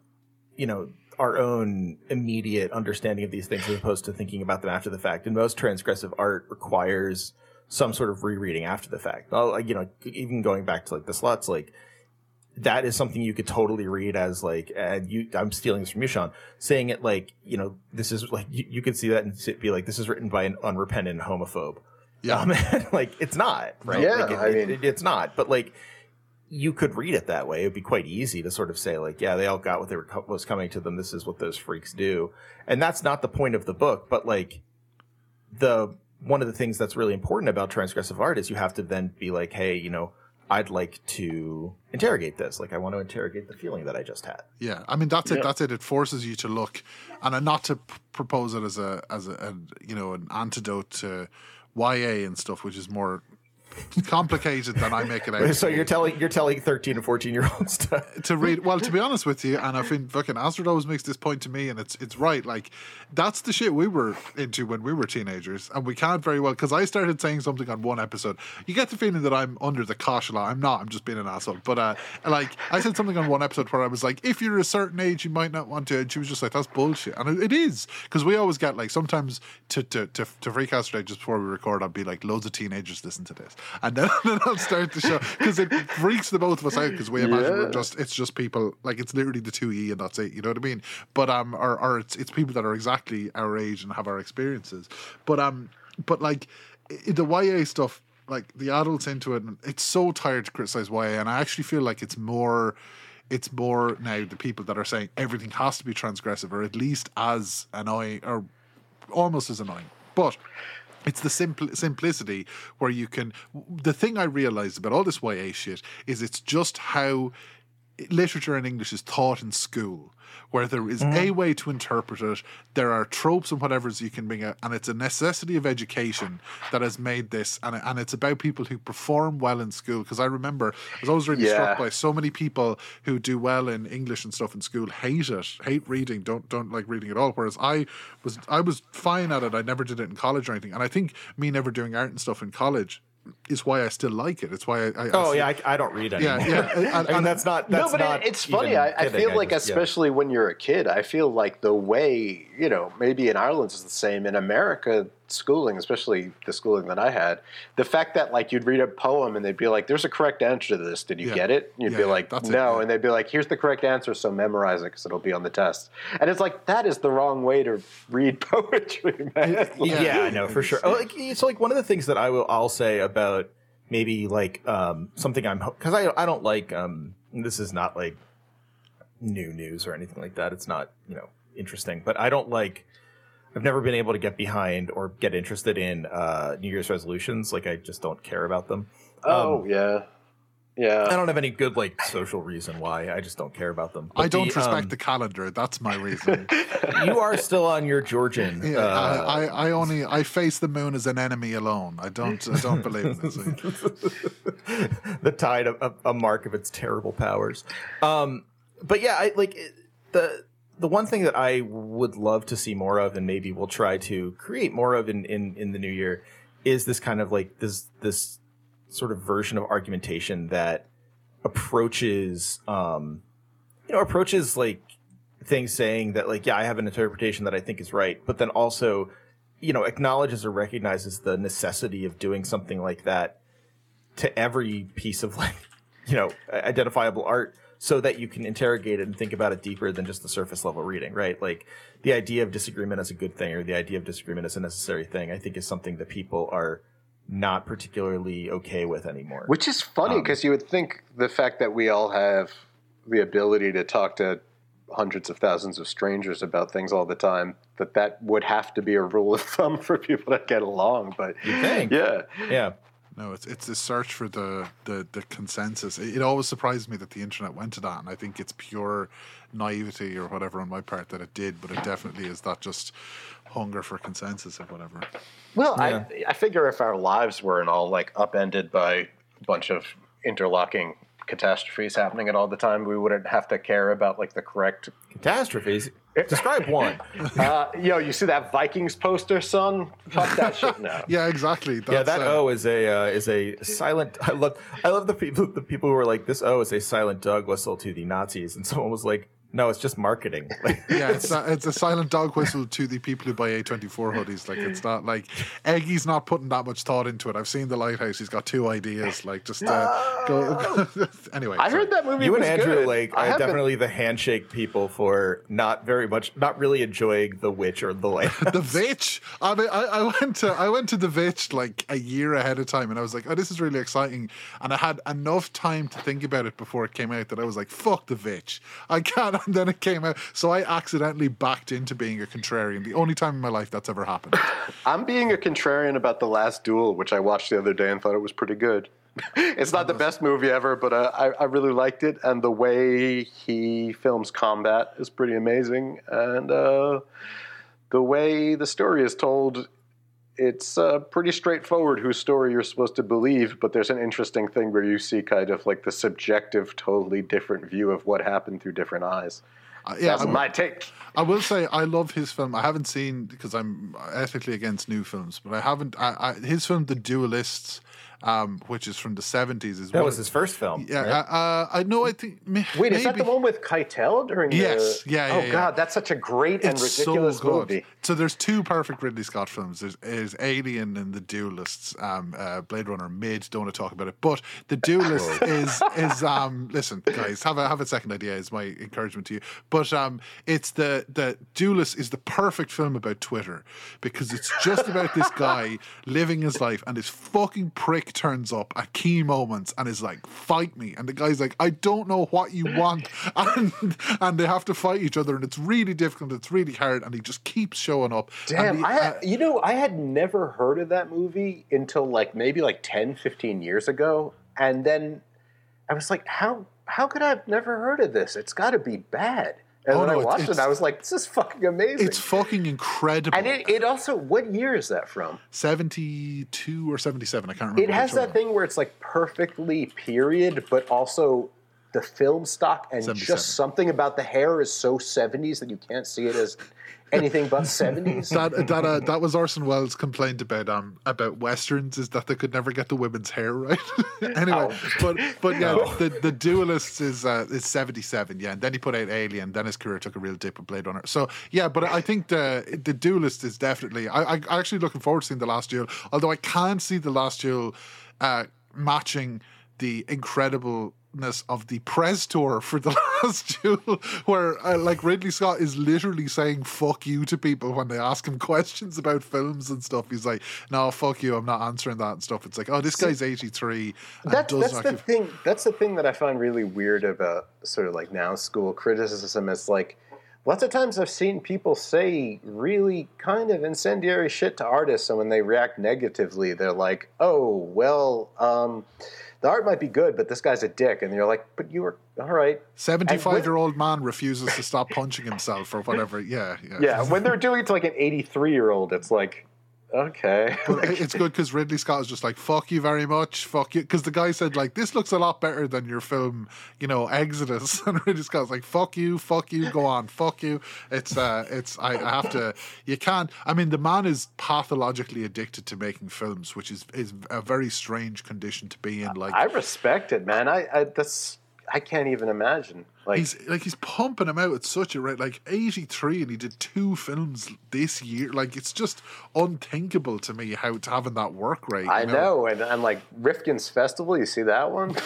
you know our own immediate understanding of these things as opposed to thinking about them after the fact. And most transgressive art requires some sort of rereading after the fact. Well, like, you know, even going back to like the sluts, like that is something you could totally read as like, and you, I'm stealing this from you, Sean, saying it like, you know, this is like, you, you could see that and be like, this is written by an unrepentant homophobe. Yeah. Um, like it's not, right? Yeah, Like, it- I it- mean- it- it's not, but like, you could read it that way. It'd be quite easy to sort of say, like, yeah, they all got what they were co- was coming to them. This is what those freaks do, and that's not the point of the book. But like, the one of the things that's really important about transgressive art is you have to then be like, hey, you know, I'd like to interrogate this. Like I want to interrogate the feeling that I just had. Yeah, I mean that's it. That's it. It forces you to look, and not to p- propose it as a as a, a you know an antidote to YA and stuff, which is more complicated than I make it out. So you're telling you're telling 13 and 14 year olds to to read well to be honest with you and i think fucking astrid always makes this point to me and it's it's right like that's the shit we were into when we were teenagers and we can't very well because i started saying something on one episode. You get the feeling that i'm under the cosh a lot. I'm not i'm just being an asshole. But uh like i said something on one episode where i was like if you're a certain age you might not want to and she was just like that's bullshit. And it, it is because we always get like sometimes to to to, to freak just before we record I'd be like loads of teenagers listen to this and then, then i'll start the show because it freaks the both of us out because we imagine we're just it's just people like it's literally the two e and that's it. You know what I mean? But um, or, or it's it's people that are exactly our age and have our experiences. But um, but like the YA stuff, like the adults into it, and it's so tired to criticize YA, and I actually feel like it's more. It's more now the people that are saying everything has to be transgressive, or at least as annoying, or almost as annoying. But it's the simple simplicity where you can. The thing I realized about all this YA shit is it's just how literature in English is taught in school, where there is mm-hmm. a way to interpret it. There are tropes and whatever's you can bring out, and it's a necessity of education that has made this. And and it's about people who perform well in school. Because I remember I was always really struck by so many people who do well in English and stuff in school hate it, hate reading, don't don't like reading at all. Whereas I was I was fine at it. I never did it in college or anything. And I think me never doing art and stuff in college is why I still like it. It's why I, I I Oh still- yeah, I, I don't read anymore. yeah, yeah. And- I mean that's not no, but not it's funny. I, I feel like, just- yeah. especially when you're a kid, I feel like the way you know, maybe in Ireland it's the same. In America, schooling, especially the schooling that I had, the fact that like you'd read a poem and they'd be like, "There's a correct answer to this. Did you Yeah. get it?" And you'd Yeah, be yeah, like, that's it, "No," yeah. and they'd be like, "Here's the correct answer, so memorize it because it'll be on the test." And it's like that is the wrong way to read poetry, man. Yeah. yeah, I know for sure. Oh, like, so like one of the things that I will I'll say about maybe like um something I'm because I I don't like um this is not like new news or anything like that. It's not you know interesting, but I don't like. I've never been able to get behind or get interested in uh, New Year's resolutions. Like I just don't care about them. oh yeah, yeah. I don't have any good like social reason why. I just don't care about them. I don't the, respect um, the calendar. That's my reason. You are still on your Georgian. Yeah, uh, I, I, I only I face the moon as an enemy alone. I don't I don't believe in this. the tide of a, a mark of its terrible powers. Um, but yeah, I like it- the the one thing that I would love to see more of, and maybe we'll try to create more of in in, in the new year, is this kind of like this this sort of version of argumentation that approaches um you know approaches like things saying that like yeah i have an interpretation that i think is right but then also you know acknowledges or recognizes the necessity of doing something like that to every piece of like you know identifiable art so that you can interrogate it and think about it deeper than just the surface level reading right like the idea of disagreement as a good thing or the idea of disagreement as a necessary thing i think is something that people are not particularly okay with anymore Which is funny Um, because you would think the fact that we all have the ability to talk to hundreds of thousands of strangers about things all the time, that that would have to be a rule of thumb for people to get along. But You think? yeah, yeah No, it's it's this search for the the, the consensus. It, it always surprised me that the internet went to that, and I think it's pure naivety or whatever on my part that it did. But it definitely is that just hunger for consensus or whatever. Well, Yeah. I, I figure if our lives weren't all like upended by a bunch of interlocking catastrophes happening at all the time, we wouldn't have to care about like the correct. catastrophes describe one Uh, yo, you see that Vikings poster, son? Fuck that shit now. Yeah, exactly. That's, yeah, that uh, O is a uh, is a silent. I love I love the people the people who are like this O is a silent dog whistle to the Nazis, and someone was like, no, it's just marketing. Yeah, it's a, it's a silent dog whistle to the people who buy A24 hoodies. Like, it's not like Eggy's not putting that much thought into it. I've seen The Lighthouse. He's got two ideas. Like, just uh, go. anyway. I sorry. heard that movie you and Andrew, good. like, I are haven't- definitely the handshake people for not very much, not really enjoying The Witch or The Light. the Witch. I mean, I, I went to I went to the Witch like a year ahead of time, and I was like, "Oh, this is really exciting." And I had enough time to think about it before it came out that I was like, "Fuck the Witch. I can't." And then it came out, so I accidentally backed into being a contrarian. The only time in my life that's ever happened. I'm being a contrarian about the last duel, which I watched the other day and thought it was pretty good. it's not the best movie ever, but uh, I, I really liked it, and the way he films combat is pretty amazing, and uh, the way the story is told. It's uh, pretty straightforward whose story you're supposed to believe, but there's an interesting thing where you see kind of like the subjective, totally different view of what happened through different eyes. Uh, yeah, That's I, my take. I will say I love his film. I haven't seen because I'm ethically against new films, but I haven't. I, I, his film, The Duelists, um, which is from the seventies, is That one was his first film. Yeah, right? uh, uh, I know. I think. may- Wait, is that the one with Keitel during Yes, the? yeah, yeah, Oh yeah. God, that's such a great and It's ridiculous so good. movie. So there's two perfect Ridley Scott films. There's, there's Alien and The Duelists. Um, uh, Blade Runner mid. Don't want to talk about it, but The Duelist is is um. Listen, guys, have a have a second idea. Is my encouragement to you. But um, it's the the Duelist is the perfect film about Twitter because it's just about this guy living his life, and his fucking prick turns up at key moments and is like, "Fight me," and the guy's like, "I don't know what you want," and and they have to fight each other, and it's really difficult. It's really hard, and he just keeps showing up. Damn, the- I had, uh, you know, I had never heard of that movie until like maybe like 10, 15 years ago. And then I was like, how how could I have never heard of this? It's got to be bad. And Oh, when no, I watched it, it's- I was like, this is fucking amazing. it's fucking incredible. and it, it also, what year is that from? 72 or 77, I can't remember. It has that thing where it's like perfectly period, but also the film stock and just something about the hair is so 70s that you can't see it as anything but 70s. that that uh, that was Orson Welles' complaint about um about westerns is that they could never get the women's hair right. anyway, Oh. but but yeah, the the duelist is uh, is seventy seven, yeah, and then he put out Alien. Then his career took a real dip with Blade Runner. So yeah, but I think the the duelist is definitely. I I I actually looking forward to seeing the Last Duel. Although I can't see the Last Duel uh, matching the incredibleness of the press tour for the last duel where uh, like ridley scott is literally saying fuck you to people when they ask him questions about films and stuff he's like no fuck you i'm not answering that and stuff it's like oh this guy's 83 and That's, not the give- thing. That's the thing that I find really weird about sort of like now school criticism. Is like lots of times I've seen people say really kind of incendiary shit to artists, and when they react negatively, they're like, "Oh, well, um, the art might be good, but this guy's a dick," and you're like, "But you were all right." 75 year old man refuses to stop punching himself or whatever. Yeah yeah. Yeah, when they're doing it to like an 83 year old, it's like, okay. But it's good because Ridley Scott is just like fuck you very much, fuck you. Because the guy said like this looks a lot better than your film, you know, Exodus, and Ridley Scott's like fuck you, fuck you, go on, fuck you. It's uh, it's I, I have to. You can't. I mean, the man is pathologically addicted to making films, which is is a very strange condition to be in. Like I respect it, man. I, I that's I can't even imagine. Like He's like he's pumping them out at such a rate, like eighty three, and he did two films this year. Like it's just unthinkable to me how it's having that work rate. I know, and I'm like Rifkin's Festival. You see that one?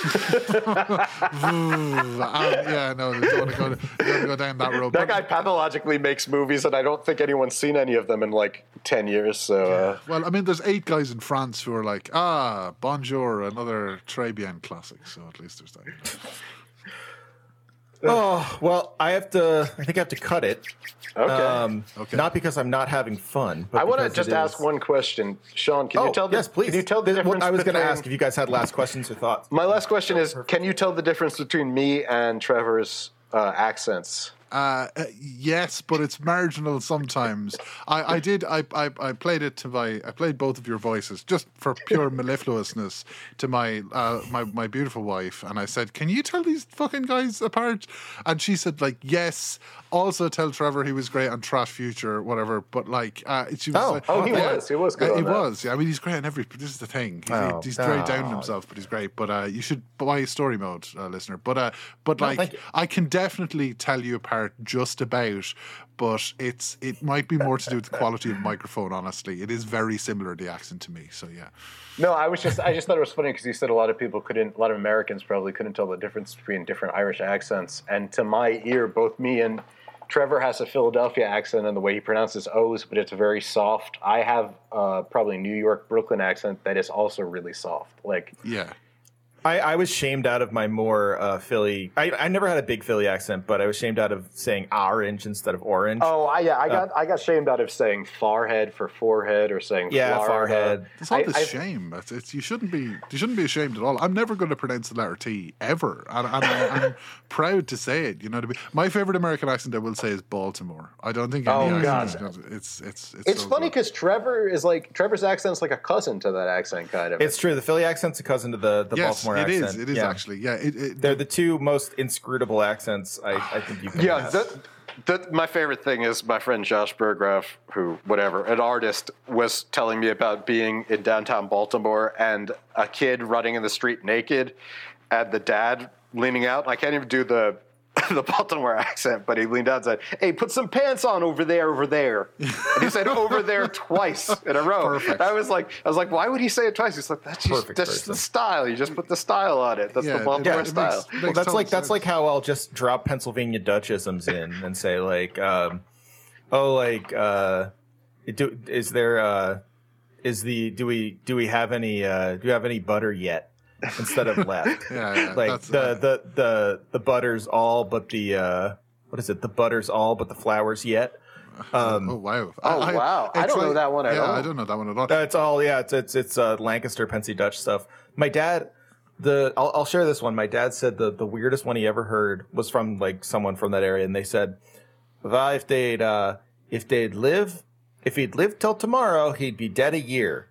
Um, yeah, no, don't want to go, don't go down that road. that But- guy pathologically makes movies, and I don't think anyone's seen any of them in like ten years. So uh, well, I mean, there's eight guys in France who are like, ah, Bonjour, another Très Bien classic. So at least there's that. you know. Oh well, I have to. I think I have to cut it. okay. Um, Okay. Not because I'm not having fun. But I want to just ask one question, Sean. Can Oh, you tell? The, yes, please. Can you tell the Th- difference? what I was going to ask if you guys had last questions or thoughts. My last question is: Can you tell the difference between me and Trevor's uh, accents? Uh, uh, yes, but it's marginal sometimes. I, I did. I, I, I played it to my. I played both of your voices just for pure mellifluousness to my uh, my my beautiful wife, and I said, "Can you tell these fucking guys apart?" And she said, "Like yes." Also, tell Trevor he was great on Trash Future, whatever. But like, uh, she was. Oh, like, oh, he yeah. was. He was good Uh, he that. was. Yeah, I mean, he's great on every. This is the thing. He's, Oh, he's very down on himself, but he's great. But uh, you should buy story mode, uh, listener. But uh, but No, like. I can definitely tell you apart just about, but it's it might be more to do with the quality of microphone. Honestly, it is very similar the accent to me. So yeah, No, I was just I just thought it was funny because you said a lot of people couldn't, a lot of Americans probably couldn't tell the difference between different Irish accents. And to my ear, both me and Trevor has a Philadelphia accent and the way he pronounces O's, but it's very soft. I have uh, probably New York Brooklyn accent that is also really soft. Like yeah. I, I was shamed out of my more uh, Philly. I, I never had a big Philly accent, but I was shamed out of saying orange instead of orange. Oh, I, yeah, I got I got shamed out of saying farhead for forehead or saying yeah, Florida. forehead. It's all I- this I- shame. It's, it's, you shouldn't be. You shouldn't be ashamed at all. I'm never going to pronounce the letter T ever, and, and I, I'm proud to say it. You know, what I mean? my favorite American accent I will say is Baltimore. I don't think any Oh, accent God. is It's it's it's, It's so funny good. because Trevor is like Trevor's accent's like a cousin to that accent, kind of. It's true. The Philly accent's a cousin to the, the yes, Baltimore it is. accent. It is Yeah. actually. Yeah, it, it, They're the two most inscrutable accents I, I think you can Yeah, that, that my favorite thing is my friend Josh Berggraf, who whatever, an artist, was telling me about being in downtown Baltimore and a kid running in the street naked, and the dad leaning out. I can't even do the the Baltimore accent, but he leaned out and said, "Hey, put some pants on over there, over there." And he said "over there" twice in a row. Perfect. I was like, I was like, why would he say it twice? He's like, that's just, that's just the style. You just put the style on it. That's Yeah, the Baltimore it makes- style. makes well, that's total like that's like how I'll just drop Pennsylvania Dutchisms in and say like, um, oh, like, uh, do, is there, uh, is the do we do we have any uh, do we have any butter yet instead of left? Yeah, yeah, like the, uh, the the the butters all but the uh, what is it? The butters all but the flowers yet. Um, Oh wow! Oh, wow. I don't know that one at yeah, all. I don't know that one at all. Uh, it's all yeah. It's it's it's uh, Lancaster, Pennsy Dutch stuff. My dad, the I'll, I'll share this one. My dad said the the weirdest one he ever heard was from like someone from that area, and they said, if they'd uh, if they'd live, if he'd lived till tomorrow, he'd be dead a year.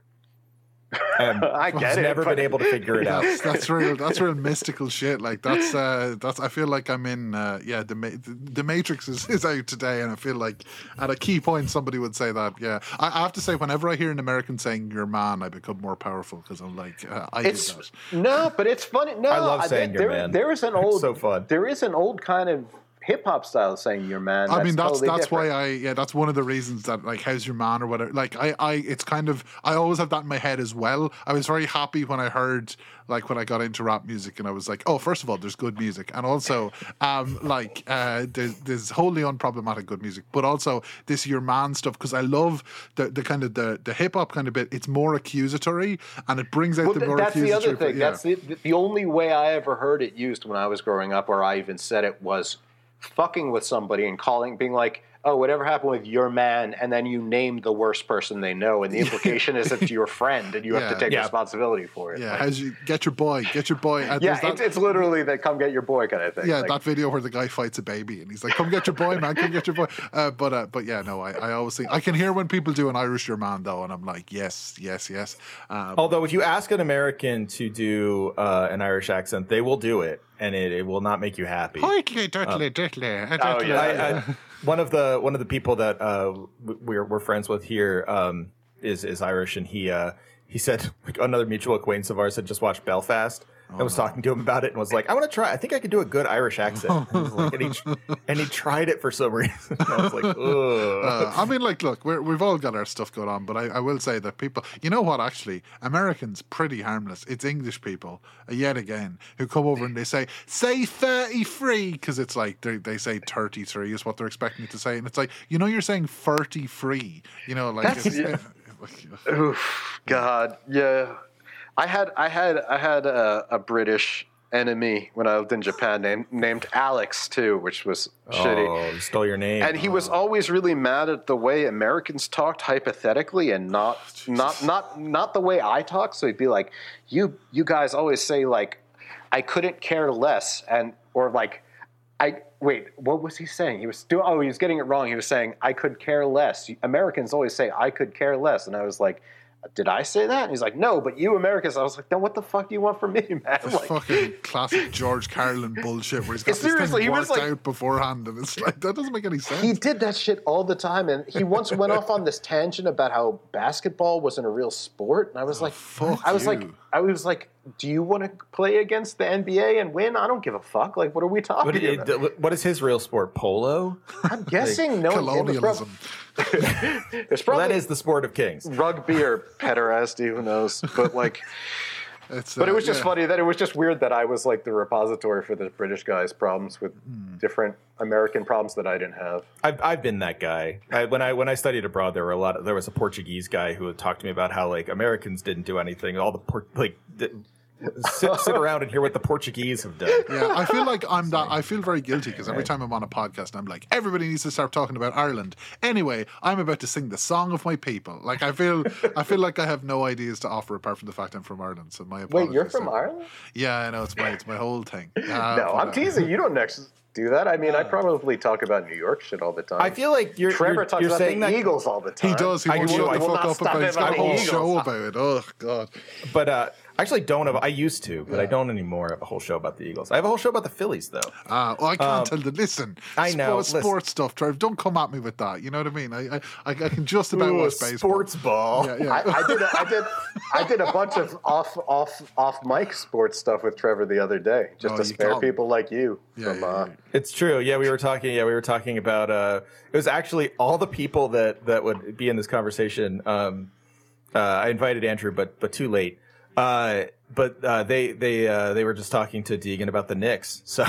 And I I've get it, never but- been able to figure it out. That's, that's real. That's real mystical shit. Like that's uh, that's. I feel like I'm in. Uh, yeah, the, the the Matrix is, is out today, and I feel like at a key point somebody would say that. Yeah, I, I have to say, whenever I hear an American saying "your man," I become more powerful because I'm like, uh, I It's did that. no, but it's funny. No, I love I- saying there, your man. There is an It's old, so fun. There is an old kind of hip hop style saying your man. I mean, that's totally that's different. why I yeah, that's one of the reasons that like how's your man or whatever. Like I I it's kind of I always have that in my head as well. I was very happy when I heard like when I got into rap music and I was like, oh, first of all, there's good music, and also um like uh there's there's wholly unproblematic good music, but also this your man stuff because I love the the kind of the the hip hop kind of bit. It's more accusatory and it brings out Well, the th- more that's the other thing. but yeah. That's the, the only way I ever heard it used when I was growing up, or I even said it was fucking with somebody and calling, being like, "Oh, whatever happened with your man," and then you name the worst person they know, and the implication is it's your friend, and you have to take Yeah. responsibility for it. yeah, Like, how's you get your boy, get your boy. Uh, yeah, there's that- it's, it's literally the "come get your boy" kind of thing. Yeah, Like, that video where the guy fights a baby and he's like, "Come get your boy, man! Come get your boy." Uh, but uh, but yeah, no, I, I always think I can hear when people do an Irish your man though, and I'm like, yes, yes, yes. Um, Although, if you ask an American to do uh, an Irish accent, they will do it, and it, it will not make you happy. Hoitly, doitly, diddly, uh, Oh, diddly. yeah. I, I, one of the one of the people that uh, we're we're friends with here um, is is Irish, and he uh, he said like another mutual acquaintance of ours had just watched Belfast. I was talking to him about it and was like, "I want to try. I think I could do a good Irish accent." And, he like- and he, and he tried it for some reason. I was like, "Ugh." Uh, I mean, like, look, we're, we've all got our stuff going on, but I, I will say that people, you know what, actually, Americans pretty harmless. It's English people, uh, yet again, who come over and they say, say 33, because it's like they, they say 33 is what they're expecting you to say. And it's like, you know, you're saying 33, you know, like, That's- it's, yeah. like, Oof, God, yeah. I had I had I had a, a British enemy when I lived in Japan named named Alex too, which was shitty. Oh, you stole your name. And he was oh. always really mad at the way Americans talked hypothetically and not not not not the way I talk. So he'd be like, "You you guys always say like I couldn't care less," and or like I wait, what was he saying? He was doing. Oh, he was getting it wrong. He was saying I could care less. Americans always say I could care less, and I was like. Did I say that? And he's like, no, but you Americans. I was like, then what the fuck do you want from me, man? It's Like, fucking classic George Carlin bullshit where he's got this Seriously, he thing was worked like- out beforehand, and it's like that doesn't make any sense. He did that shit all the time, and he once went off on this tangent about how basketball wasn't a real sport. And I was oh, like, fuck I was like. I was like, do you want to play against the NBA and win? I don't give a fuck. Like, what are we talking What, i- about? what is his real sport? Polo. I'm guessing no. Colonialism. There's Well, probably that is the sport of kings. rugby or pederasty, who knows? But like, It's, But uh, it was just yeah. funny that it was just weird that I was like the repository for the British guys' problems with Hmm. different American problems that I didn't have. I've, I've been that guy. I, when I when I studied abroad, there were a lot. Of, there was a Portuguese guy who would talk to me about how like Americans didn't do anything. All the Port, like the, sit, sit around and hear what the Portuguese have done. Yeah, I feel like I'm that. I feel very guilty because every time I'm on a podcast, I'm like, everybody needs to start talking about Ireland. Anyway, I'm about to sing the song of my people. Like I feel, I feel like I have no ideas to offer apart from the fact I'm from Ireland. So my apologies. Wait, you're from So- Ireland? Yeah, I know it's my it's my whole thing. Uh, No, but, I'm uh, teasing. You don't next do that. I mean, I probably talk about New York shit all the time. I feel like you're Trevor you're, talks you're about saying the that, Eagles all the time. He does. He I won't do, shut I the will fuck not up stop about it. He's got a whole the show Eagles. about it. Oh god. but uh, I actually don't have. I used to, but I don't anymore. Have a whole show about the Eagles. I have a whole show about the Phillies, though. Ah, well, I can't tell the listen. Um, I know, Sports, listen. sports stuff, Trev. Don't come at me with that. You know what I mean? I I, I, I can just about Ooh, watch baseball. sports ball. Yeah, yeah. I, I did. A, I did. I did a bunch of off, off, off mic sports stuff with Trevor the other day, just Oh, to spare got me. people like you Yeah, from. yeah, uh, yeah. It's true. Yeah, we were talking. Yeah, we were talking about. Uh, it was actually all the people that that would be in this conversation. Um, uh, I invited Andrew, but but too late. Uh, but uh, they they uh, they were just talking to Deegan about the Knicks. So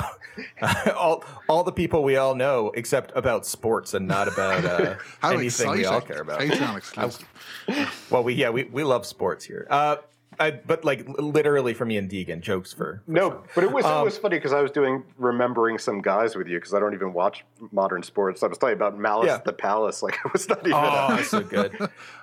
all all the people we all know, except about sports and not about uh, How anything exciting! we all care about. Patreon exclusive. Well, we yeah we, we love sports here. Uh, I, but like literally for me and Deegan, jokes for, for no, but it was Um, it was funny because I was doing remembering some guys with you because I don't even watch modern sports. I was talking about Malice Yeah. at the Palace, like I was not even. Oh, a, it's so good.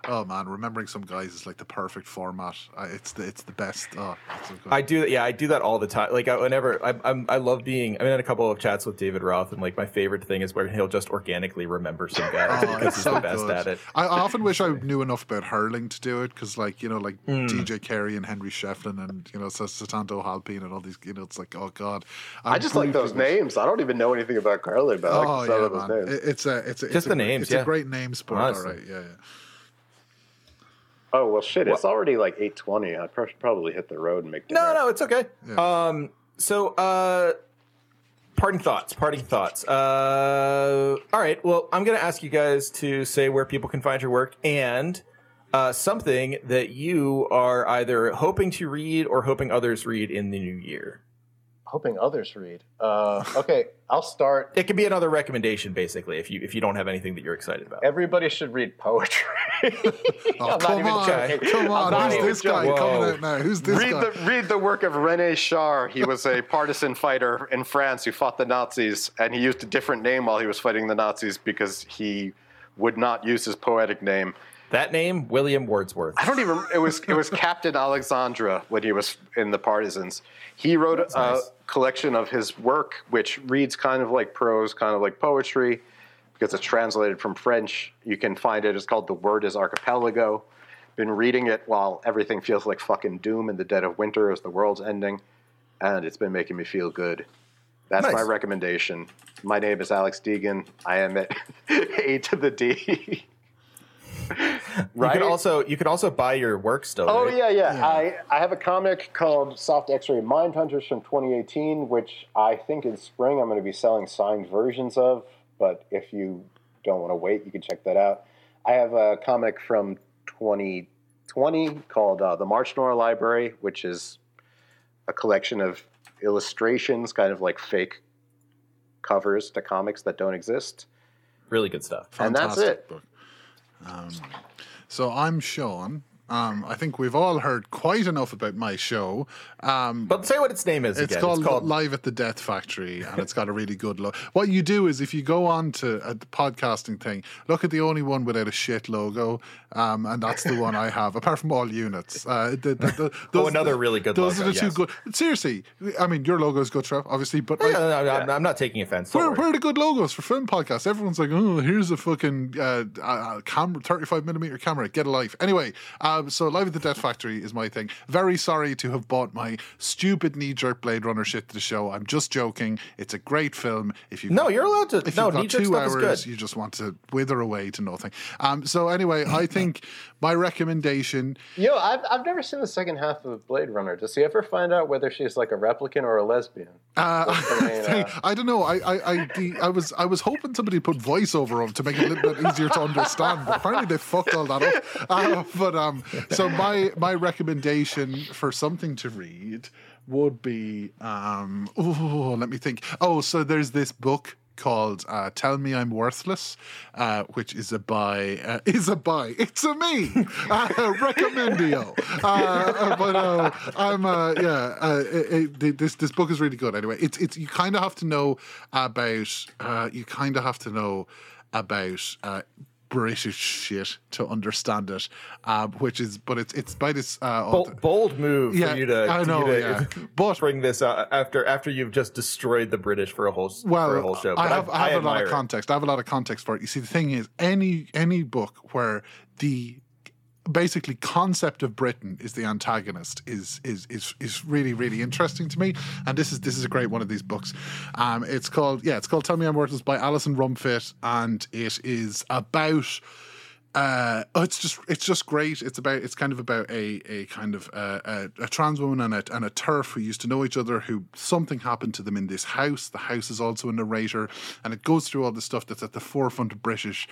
Oh man, remembering some guys is like the perfect format. It's the it's the best. Oh, it's so good. I do, yeah, I do that all the time. Like, I, whenever I, I'm, I love being. I'm in a couple of chats with David Roth, and like my favorite thing is where he'll just organically remember some guys Oh, because he's so the best good. at it. I, I often wish I knew enough about hurling to do it because, like, you know, like Hmm. DJ Carey and Henry Shefflin and you know Setanta Halpin and all these. You know, it's like, oh god. I just like those names. I don't even know anything about curling, but I like Oh yeah, sound of those man. It- it's a it's a Just it's the great- names, It's yeah. a great name sport. Honestly. All right, yeah, yeah. oh well, shit! It's already like eight twenty. I should probably hit the road and make. No, no, it's okay. Yeah. Um, so, uh, parting thoughts. Parting thoughts. Uh, all right. Well, I'm going to ask you guys to say where people can find your work and uh, something that you are either hoping to read or hoping others read in the new year. Hoping others read. Uh, okay, I'll start. It can be another recommendation, basically, if you if you don't have anything that you're excited about. Everybody should read poetry. Oh, I'm not come even on, joking. come I'm on! Who's even this guy joking. coming Whoa. out now? Who's this Read guy? the read the work of René Char. He was a partisan fighter in France who fought the Nazis, and he used a different name while he was fighting the Nazis because he would not use his poetic name. That name, William Wordsworth. I don't even. It was it was Captain Alexandra when he was in the Partisans. He wrote a nice. Collection of his work, which reads kind of like prose, kind of like poetry, because it's translated from French. You can find it. It's called "The Word Is Archipelago." Been reading it while everything feels like fucking doom in the dead of winter as the world's ending, and it's been making me feel good. That's Nice. my recommendation. My name is Alex Deegan. I am at A to the D. You right? could also you could also buy your work still. Oh right? yeah, yeah. I, I have a comic called Soft X-Ray Mind Hunters from 2018, which I think in spring I'm going to be selling signed versions of. But if you don't want to wait, you can check that out. I have a comic from 2020 called uh, The March Nora Library, which is a collection of illustrations, kind of like fake covers to comics that don't exist. Really good stuff. and that's it. Book. Um, so I'm Sean. Um, I think we've all heard quite enough about my show. Um, But say what its name is it's again. called, it's called Live at the Death Factory, and it's got a really good look. What you do is, if you go on to uh, the podcasting thing, look at the only one without a shit logo, um, and that's the one I have. Apart from all units, uh, the, the, the, those, Oh, another really good Those logo, are the two good. Seriously, I mean, your logo is good, Trev, obviously, but like, Yeah, no, no, I'm, I'm not taking offense. Where, where are the good logos for film podcasts? Everyone's like, oh, here's a fucking uh, uh, camera, 35 millimeter camera. Get a life. Anyway, um, so Live at the Death Factory is my thing. Very sorry to have bought my stupid knee jerk Blade Runner shit to the show. I'm just joking. It's a great film. If you No, you're allowed to- If no, you've got two hours, good. you just want to wither away to nothing. Um, so anyway, I think my recommendation. Yo, I've, I've never seen the second half of Blade Runner. Does he ever find out whether she's like a replicant or a lesbian? Uh, I uh, I don't know. I I I, the, I was I was hoping somebody put voiceover on to make it a little bit easier to understand, but apparently they fucked all that up. Uh, but um, so my my recommendation for something to read would be um. Oh, let me think. Oh, so there's this book called uh, "Tell Me I'm Worthless," uh, which is a by uh, is a by. It's a me uh, recommendio. Uh, but uh, I'm uh, yeah. Uh, it, it, this this book is really good. Anyway, it's it's you kind of have to know about uh, you kind of have to know about uh, British shit to understand it, um, which is but it's it's by this uh, Bold, bold move Yeah, for you to, I to know, to yeah. But- bring this out after after you've just destroyed the British for a whole for a whole show. I But have, I have a lot of it. context. I have a lot of context for it. You see, the thing is, any any book where the basically concept of Britain is the antagonist is is is is really really interesting to me. And this is this is a great one of these books. Um, it's called yeah, it's called Tell Me I'm Worthless by Alison Rumfitt, and it is about uh, it's just it's just great. It's about it's kind of about a a kind of uh, a, a trans woman and a and a TERF who used to know each other. Who something happened to them in this house. The house is also a narrator, and it goes through all the stuff that's at the forefront of British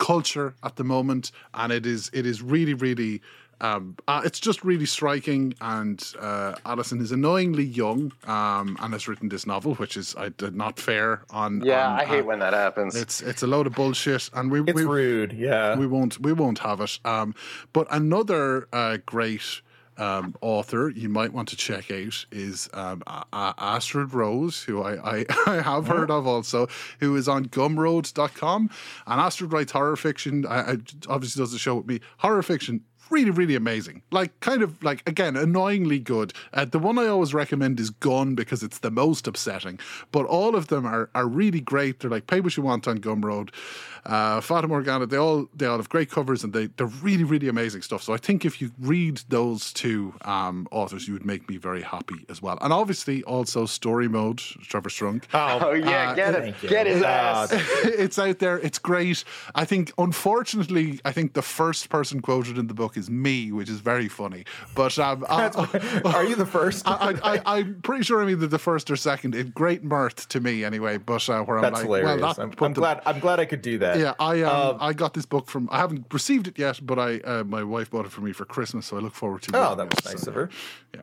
culture at the moment. And it is it is really really. Um, uh, it's just really striking, and uh, Alison is annoyingly young, um, and has written this novel, which is I did not fair. On Yeah, on, I hate uh, when that happens. it's it's a load of bullshit, and we It's we, rude, yeah. we won't we won't have it. Um, but another uh, great um, author you might want to check out is um, A- A- Astrid Rose, who I, I, I have heard of also, who is on gumroad.com. And Astrid writes horror fiction. I, I obviously does the show with me. Horror fiction. Really, really amazing. Like, kind of like, again, annoyingly good. Uh, the one I always recommend is Gun because it's the most upsetting. But all of them are, are really great. They're like, pay what you want on Gumroad. Uh, Fata Morgana, they all they all have great covers and they, they're really, really amazing stuff. So I think if you read those two um, authors, you would make me very happy as well. And obviously also Story Mode, Trevor Strunk. oh yeah, uh, get it, you. get his Uh, ass. it's out there. It's great. I think, unfortunately, I think the first person quoted in the book is me, which is very funny. But um, I, Are you the first? I, I, I, am pretty sure I'm either the first or second. It great mirth to me, anyway. But uh, where I'm That's like, hilarious. well, I'm, I'm glad. I'm glad I could do that. Yeah, I um, I got this book from. I haven't received it yet, but I uh, my wife bought it for me for Christmas, so I look forward to. Oh, that it, was nice so, of her. Yeah.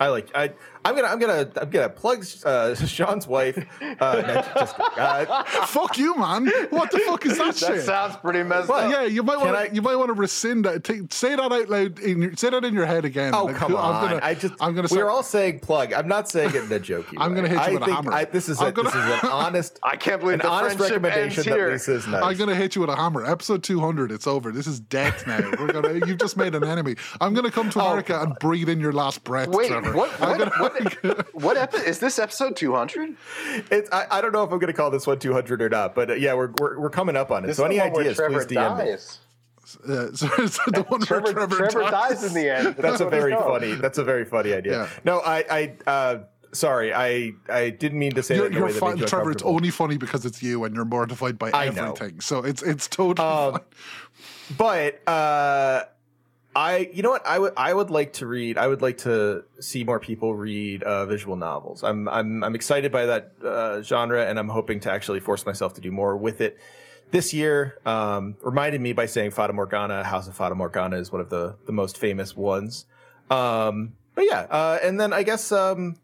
I like. I. I'm gonna. I'm gonna. I'm gonna plug uh, Sean's wife. Uh, no, just, uh, Fuck you, man! What the fuck is that, That shit? sounds pretty messed Well, up. yeah, you might want to. You might want to rescind that. Take, say that out loud. In your, say that in your head again. oh Like, come I'm on! gonna- I just. I'm gonna. We're all saying plug. I'm not saying it in a jokey. I'm gonna hit you I with a hammer. I, this is. I'm A, this is an honest. I can't believe an the honest recommendation ends that here. Lisa is nice. I'm gonna hit you with a hammer. Episode 200. It's over. This is death now. We're gonna. You've just made an enemy. I'm gonna come to Oh, America and breathe in your last breath, Wait, Trevor. What? What? what, what epi- is this episode 200? It's, I, I don't know if I'm going to call this one 200 or not, but uh, yeah, we're, we're, we're coming up on it. This so any the one where ideas, Trevor please DM me. dies. Uh, so, so the one where Trevor, Trevor, Trevor dies. dies in the end. That's a very funny. That's a very funny idea. Yeah. No, I, I, uh, sorry, I, I didn't mean to say You're, that you're way that fine, you Trevor. It's only funny because it's you, and you're mortified by I know. everything. So it's it's totally Um, fine. But uh, I, you know what, I would, I would like to read. I would like to see more people read uh, visual novels. I'm, I'm, I'm excited by that uh, genre, and I'm hoping to actually force myself to do more with it. This year um, reminded me by saying Fata Morgana, House of Fata Morgana is one of the the most famous ones. Um, but yeah, uh, and then I guess um,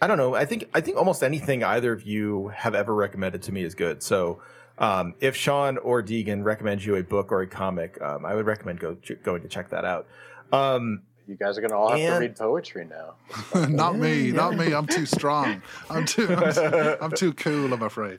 I don't know. I think I think almost anything either of you have ever recommended to me is good. So um, if Sean or Deegan recommends you a book or a comic, um, I would recommend go ch- going to check that out. Um, You guys are going to all have to read poetry now. not me, not me. I'm too strong. I'm too. I'm, I'm too cool. I'm afraid.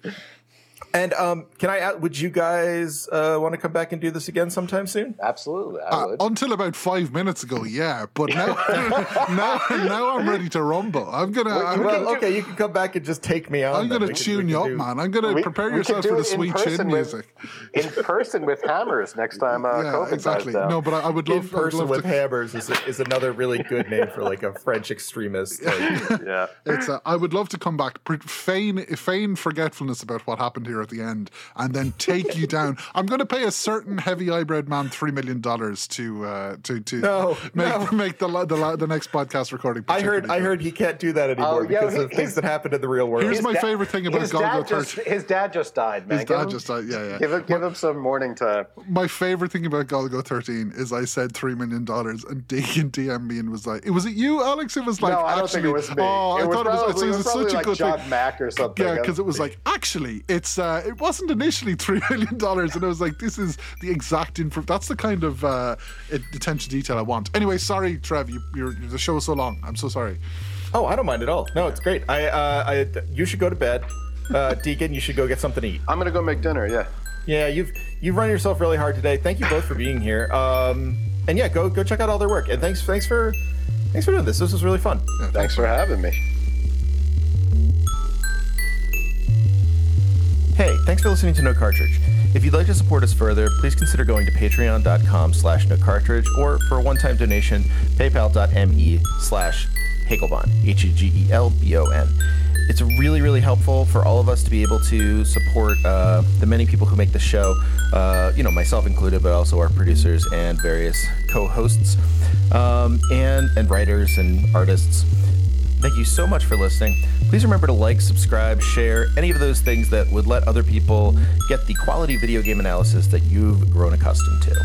And um, can I? ask- Would you guys uh, want to come back and do this again sometime soon? Absolutely, I Uh, would. until about five minutes ago, yeah. But now, now, now I'm ready to rumble. I'm gonna. I'm, you gonna Well, okay, you can come back and just take me on. I'm gonna We tune we you up, do- man. I'm gonna We- prepare we yourself for the it in sweet person chin with- music. in person with hammers next time uh, yeah, COVID exactly. dies. No, but I, I would love, I would person love with to. hammers is, is another really good name for like a French extremist. Like, yeah. It's uh, I would love to come back, pre- feign feign forgetfulness about what happened here here at the end and then take you down. I'm going to pay a certain heavy eyebrow man three million dollars to uh, to to No, make no. make the, the the next podcast recording. I heard. I heard he can't do that anymore Oh, because he- of things that happened in the real world. Here's my da- favorite thing about his Golgo dad just, 13. His dad just died, man. His Give dad him- just died. Yeah, yeah. Give him, give him some morning time. My favorite thing about Golgo 13 is I said $3 million and Deegan DM'd me and was like, Was it you, Alex? It was like, no, I don't actually, think it was me. Oh, it I was thought it was, probably, so it it was was probably such a like good John thing. Mack or something. Yeah, because it was like actually, it's uh, it wasn't initially three million dollars, and I was like, this is the exact info. That's the kind of uh, attention to detail I want. Anyway, sorry, Trev, you, you're, the show is so long. I'm so sorry. Oh, I don't mind at all. No, it's great. I, uh, I, you should go to bed. Uh, Deacon, you should go get something to eat. I'm gonna go make dinner. Yeah. Yeah, you've you've run yourself really hard today. Thank you both for being here. Um, and yeah, go go check out all their work. And thanks thanks for thanks for doing this. This was really fun. Thanks for having me. Hey, thanks for listening to No Cartridge. If you'd like to support us further, please consider going to patreon.com slash no cartridge or for a one-time donation, paypal.me slash Hegelbon, H-E-G-E-L-B-O-N. It's really, really helpful for all of us to be able to support uh, the many people who make the show, uh, you know, myself included, but also our producers and various co-hosts, um, and, and writers and artists. Thank you so much for listening. Please remember to like, subscribe, share, any of those things that would let other people get the quality video game analysis that you've grown accustomed to.